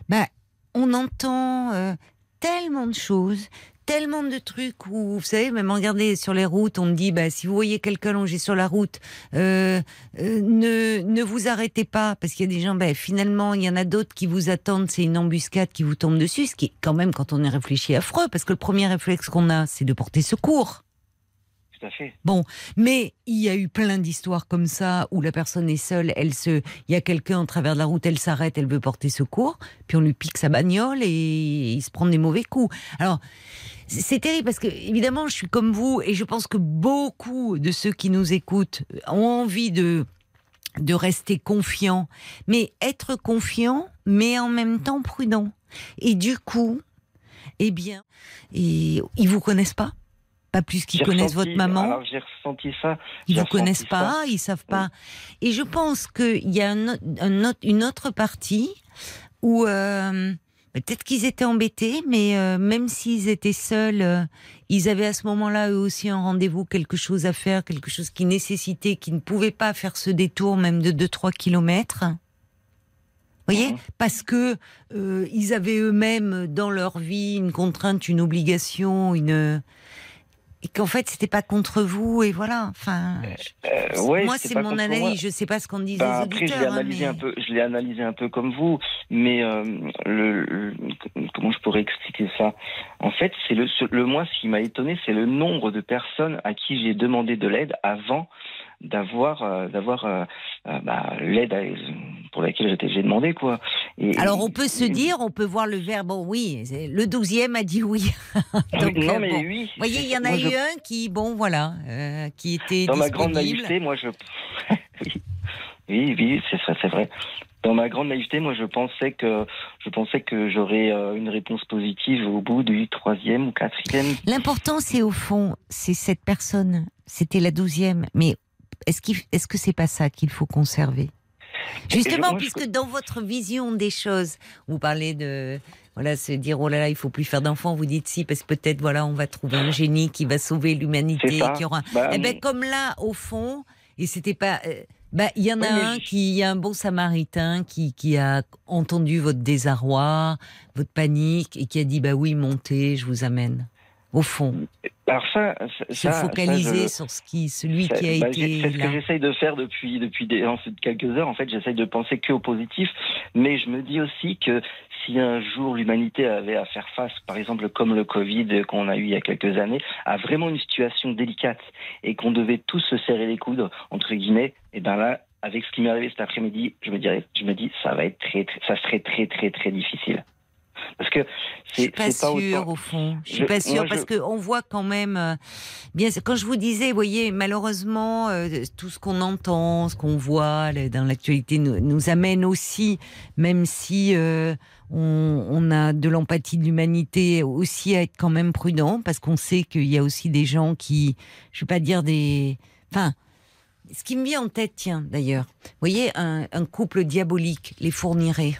bah, on entend euh, tellement de choses, tellement de trucs où, vous savez, même regarder sur les routes, on me dit, bah, si vous voyez quelqu'un longé sur la route, euh, euh, ne, ne vous arrêtez pas, parce qu'il y a des gens, bah, finalement, il y en a d'autres qui vous attendent, c'est une embuscade qui vous tombe dessus, ce qui est quand même, quand on est réfléchi, affreux, parce que le premier réflexe qu'on a, c'est de porter secours. Bon, mais il y a eu plein d'histoires comme ça où la personne est seule, elle se, il y a quelqu'un en travers de la route, elle s'arrête, elle veut porter secours, puis on lui pique sa bagnole et il se prend des mauvais coups. Alors, c'est- terrible parce que évidemment, je suis comme vous et je pense que beaucoup de ceux qui nous écoutent ont envie de de rester confiants, mais être confiant, mais en même temps prudent. Et du coup, eh bien, et ils vous connaissent pas, pas plus qu'ils connaissent ressenti- votre maman. J'ai ressenti ça. Ils j'ai vous connaissent pas, ça. ils savent pas. Et je pense qu'il y a un un une autre partie où euh, peut-être qu'ils étaient embêtés, mais euh, même s'ils étaient seuls, euh, ils avaient à ce moment-là eux aussi un rendez-vous, quelque chose à faire, quelque chose qui nécessitait, qui ne pouvait pas faire ce détour même de 2-3 kilomètres. Vous voyez Mhm. Parce que ils avaient eux-mêmes dans leur vie une contrainte, une obligation, une et qu'en fait c'était pas contre vous et voilà. Enfin, Euh, ouais, moi c'est mon analyse. moi. Je sais pas ce qu'on disent Bah, après, je auditeurs. l'ai hein, analysé mais- un peu. Je l'ai analysé un peu comme vous, mais euh, le, le- comment je pourrais expliquer ça? En fait, c'est le, le moi, ce qui m'a étonné, c'est le nombre de personnes à qui j'ai demandé de l'aide avant d'avoir euh, d'avoir euh, euh, bah, l'aide pour laquelle j'étais j'ai demandé quoi. Et, Alors on peut se et- dire, on peut voir le verbe. Bon, oui, le douzième a dit oui. Donc, non mais bon. oui. Vous voyez, il y en a Moi, eu je- un qui, bon, voilà, euh, qui était Dans ma grande naïveté, moi je. oui, oui, oui, c'est vrai, c'est vrai. Dans ma grande naïveté, moi je pensais que je pensais que j'aurais une réponse positive au bout du troisième ou quatrième. L'important, c'est au fond, c'est cette personne. C'était la douzième, mais est-ce qu'il, est-ce que c'est pas ça qu'il faut conserver? Justement, moi, je- puisque dans votre vision des choses, vous parlez de voilà se dire oh là là, il faut plus faire d'enfants. Vous dites si parce que peut-être voilà, on va trouver un génie qui va sauver l'humanité, qui aura. Bah, Eh ben comme là, au fond, et c'était pas. euh, bah, il y en a Oui, un qui, y a un bon samaritain qui, qui a entendu votre désarroi, votre panique et qui a dit bah oui, montez, je vous amène. Au fond, Alors ça, ça, se ça, focaliser je- sur ce qui, celui ça- qui a bah, été C'est ce que j'essaye de faire depuis depuis des, quelques heures. En fait, j'essaye de penser que au positif, mais je me dis aussi que si un jour l'humanité avait à faire face, par exemple comme le Covid qu'on a eu il y a quelques années, à vraiment une situation délicate et qu'on devait tous se serrer les coudes entre guillemets, et ben là, avec ce qui m'est arrivé cet après-midi, je me dirais, je me dis, ça va être très, très ça serait très très très difficile. Parce que Je suis pas pas sûre autant. au fond. Je suis Je- pas sûre moi, parce je- que on voit quand même. euh, bien, quand je vous disais, vous voyez, malheureusement, euh, tout ce qu'on entend, ce qu'on voit là, dans l'actualité nous, nous amène aussi, même si euh, on, on a de l'empathie de l'humanité, aussi à être quand même prudent parce qu'on sait qu'il y a aussi des gens qui, je vais pas dire des, enfin. Ce qui me vient en tête, tiens, d'ailleurs, vous voyez, un, un couple diabolique les fournirait.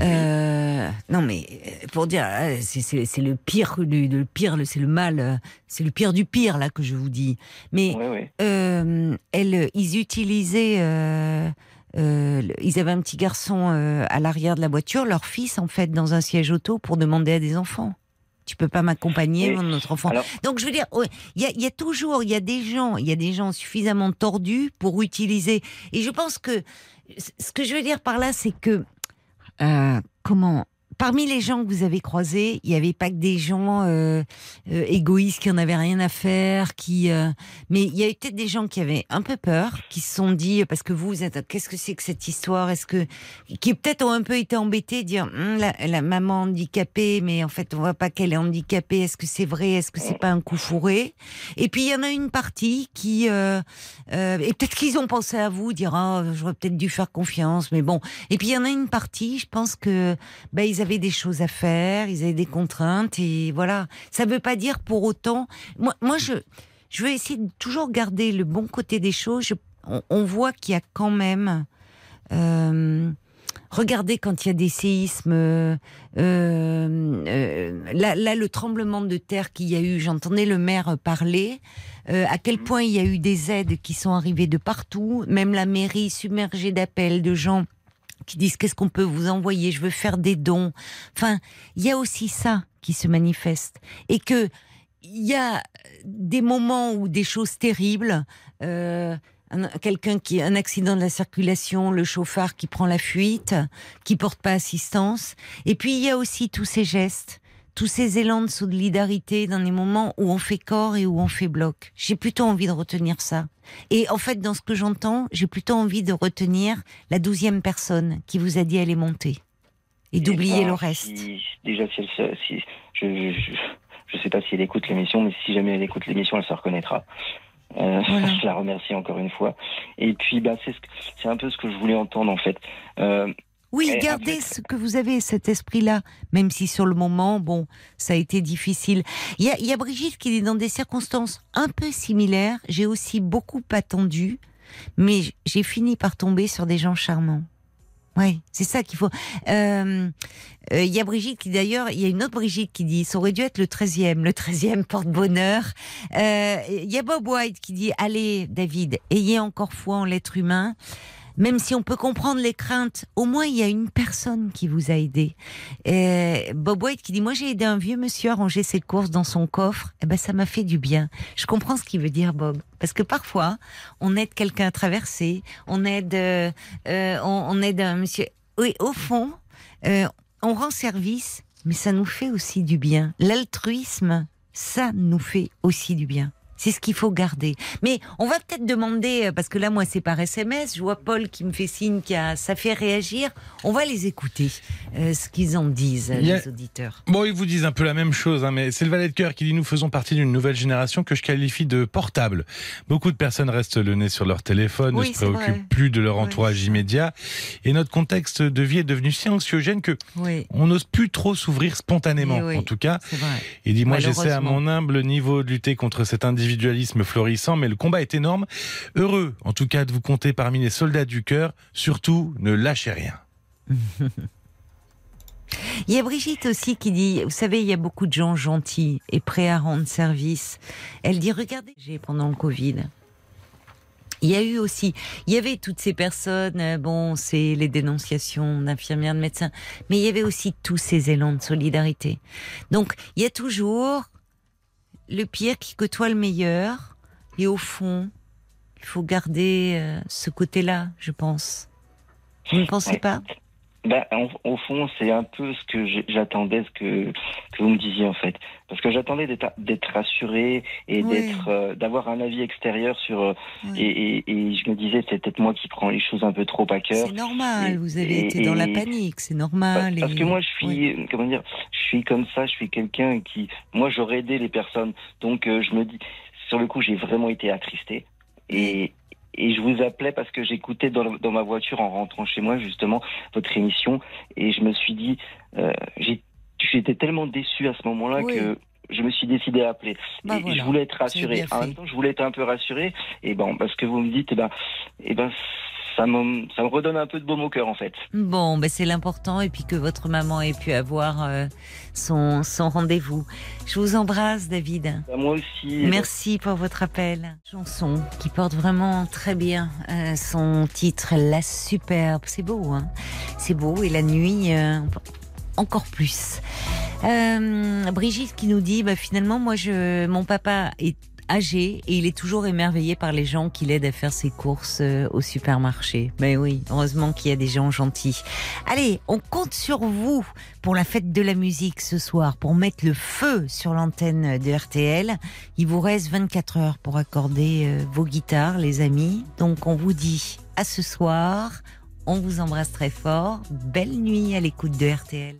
Euh, non mais euh, pour dire, euh, c'est- le pire, du- le pire, le- c'est le mal, c'est le pire du pire là que je vous dis. Mais euh, elles, ils utilisaient, euh, le- ils avaient un petit garçon à l'arrière de la voiture, leur fils en fait dans un siège auto pour demander à des enfants. Tu peux pas m'accompagner, Oui. mon notre enfant. Alors- Donc je veux dire, il y, y a toujours, il y a des gens, il y a des gens suffisamment tordus pour utiliser. Et je pense que ce que je veux dire par là, c'est que euh, comment Parmi les gens que vous avez croisés, il n'y avait pas que des gens euh, euh, égoïstes qui en avaient rien à faire, qui. euh, mais il y a eu peut-être des gens qui avaient un peu peur, qui se sont dit parce que vous, êtes, qu'est-ce que c'est que cette histoire? Est-ce que qui peut-être ont un peu été embêtés, dire Hum, la, la maman handicapée, mais en fait on voit pas qu'elle est handicapée. Est-ce que c'est vrai Est-ce que c'est pas un coup fourré? Et puis il y en a une partie qui euh, euh, et peut-être qu'ils ont pensé à vous, dire ah j'aurais peut-être dû faire confiance, mais bon. Et puis il y en a une partie, je pense que ben ils avaient des choses à faire, ils avaient des contraintes et voilà. Ça veut pas dire pour autant. Moi, moi je je veux essayer de toujours garder le bon côté des choses. On, voit qu'il y a quand même, euh, Regardez quand il y a des séismes. euh, euh, là, là, le tremblement de terre qu'il y a eu, j'entendais le maire parler. à quel point il y a eu des aides qui sont arrivées de partout, même la mairie submergée d'appels de gens qui disent qu'est-ce qu'on peut vous envoyer, je veux faire des dons. Enfin, il y a aussi ça qui se manifeste et que il y a des moments où des choses terribles. Euh, un- quelqu'un qui un accident de la circulation, le chauffard qui prend la fuite, qui porte pas assistance. Et puis il y a aussi tous ces gestes, tous ces élans de solidarité dans les moments où on fait corps et où on fait bloc. J'ai plutôt envie de retenir ça. Et en fait, dans ce que j'entends, j'ai plutôt envie de retenir la douzième personne qui vous a dit elle est montée et d'oublier le reste. si- déjà, si elle si, je, je, je sais pas si elle écoute l'émission, mais si jamais elle écoute l'émission, elle se reconnaîtra. Euh, Voilà. Je la remercie encore une fois. Et puis, bah, c'est ce que- c'est un peu ce que je voulais entendre en fait. Euh, Oui, Et gardez ce que vous avez, cet esprit-là, même si sur le moment, bon, ça a été difficile. Il y a, y a Brigitte qui dit dans des circonstances un peu similaires, j'ai aussi beaucoup attendu, mais j'ai fini par tomber sur des gens charmants. Oui, c'est ça qu'il faut. Euh, euh, Il y a Brigitte qui d'ailleurs, il y a une autre Brigitte qui dit, ça aurait dû être le 13e, le 13e porte-bonheur. Euh, Il y a Bob White qui dit, allez David, ayez encore foi en l'être humain. Même si on peut comprendre les craintes, au moins il y a une personne qui vous a aidé. Bob White qui dit, moi j'ai aidé un vieux monsieur à ranger ses courses dans son coffre, et ben ça m'a fait du bien. Je comprends ce qu'il veut dire Bob, parce que parfois on aide quelqu'un à traverser, on aide, euh, euh, on, on aide un monsieur. Oui, au fond, euh, on rend service, mais ça nous fait aussi du bien. L'altruisme, ça nous fait aussi du bien. C'est ce qu'il faut garder. Mais on va peut-être demander, euh, parce que là, moi, c'est par SMS. Je vois Paul qui me fait signe que ça fait réagir. On va les écouter, euh, ce qu'ils en disent, a- les auditeurs. Bon, ils vous disent un peu la même chose, hein, mais c'est le valet de cœur qui dit nous faisons partie d'une nouvelle génération que je qualifie de portable. Beaucoup de personnes restent le nez sur leur téléphone, Oui, ne se vrai. préoccupent plus de leur entourage immédiat, et notre contexte de vie est devenu si anxiogène que Oui, on n'ose plus trop s'ouvrir spontanément, en tout cas. Il dit, moi j'essaie à mon humble niveau de lutter contre cet individualisme florissant, mais le combat est énorme. Heureux, en tout cas, de vous compter parmi les soldats du cœur. Surtout, ne lâchez rien. Il y a Brigitte aussi qui dit, vous savez, il y a beaucoup de gens gentils et prêts à rendre service. Elle dit, regardez, j'ai pendant le Covid. Il y a eu aussi, il y avait toutes ces personnes, euh, bon, c'est les dénonciations d'infirmières, de médecins, mais il y avait aussi tous ces élans de solidarité. Donc, il y a toujours le pire qui côtoie le meilleur, et au fond, il faut garder euh, ce côté-là, je pense. Vous ne pensez pas? Bah, en- au fond, c'est un peu ce que j'attendais, ce que, que vous me disiez en fait, parce que j'attendais d'être rassuré et Oui. d'être euh, d'avoir un avis extérieur sur euh, Oui. et, et, et je me disais c'est peut-être moi qui prends les choses un peu trop à cœur. C'est normal, Et- vous avez été dans la panique, c'est normal. parce que moi, je suis, Oui. comment dire, je suis comme ça, je suis quelqu'un qui, moi, j'aurais aidé les personnes. Donc, euh, je me dis, sur le coup, j'ai vraiment été attristé. Et, et je vous appelais parce que j'écoutais dans, dans ma voiture en rentrant chez moi, justement, votre émission. Et je me suis dit, euh, j'étais tellement déçu à ce moment-là Oui. que je me suis décidé à appeler. Bah et voilà, je voulais être rassuré. En même temps, je voulais être un peu rassuré. Et bon, parce que vous me dites, eh ben, eh ben, ça me, ça me redonne un peu de baume au cœur, en fait. Bon, ben c'est l'important, et puis que votre maman ait pu avoir euh, son, son rendez-vous. Je vous embrasse, David. Bah, Moi aussi. Merci pour votre appel. Chanson qui porte vraiment très bien euh, son titre, La Superbe. C'est beau, hein C'est beau, et la nuit, euh, encore plus. Euh, Brigitte qui nous dit, bah, finalement, moi, je, mon papa est âgé et il est toujours émerveillé par les gens qui l'aident à faire ses courses euh, au supermarché. Mais oui, heureusement qu'il y a des gens gentils. Allez, on compte sur vous pour la fête de la musique ce soir, pour mettre le feu sur l'antenne de RTL. Il vous reste 24 heures pour accorder euh, vos guitares, les amis. Donc on vous dit à ce soir. On vous embrasse très fort. Belle nuit à l'écoute de RTL.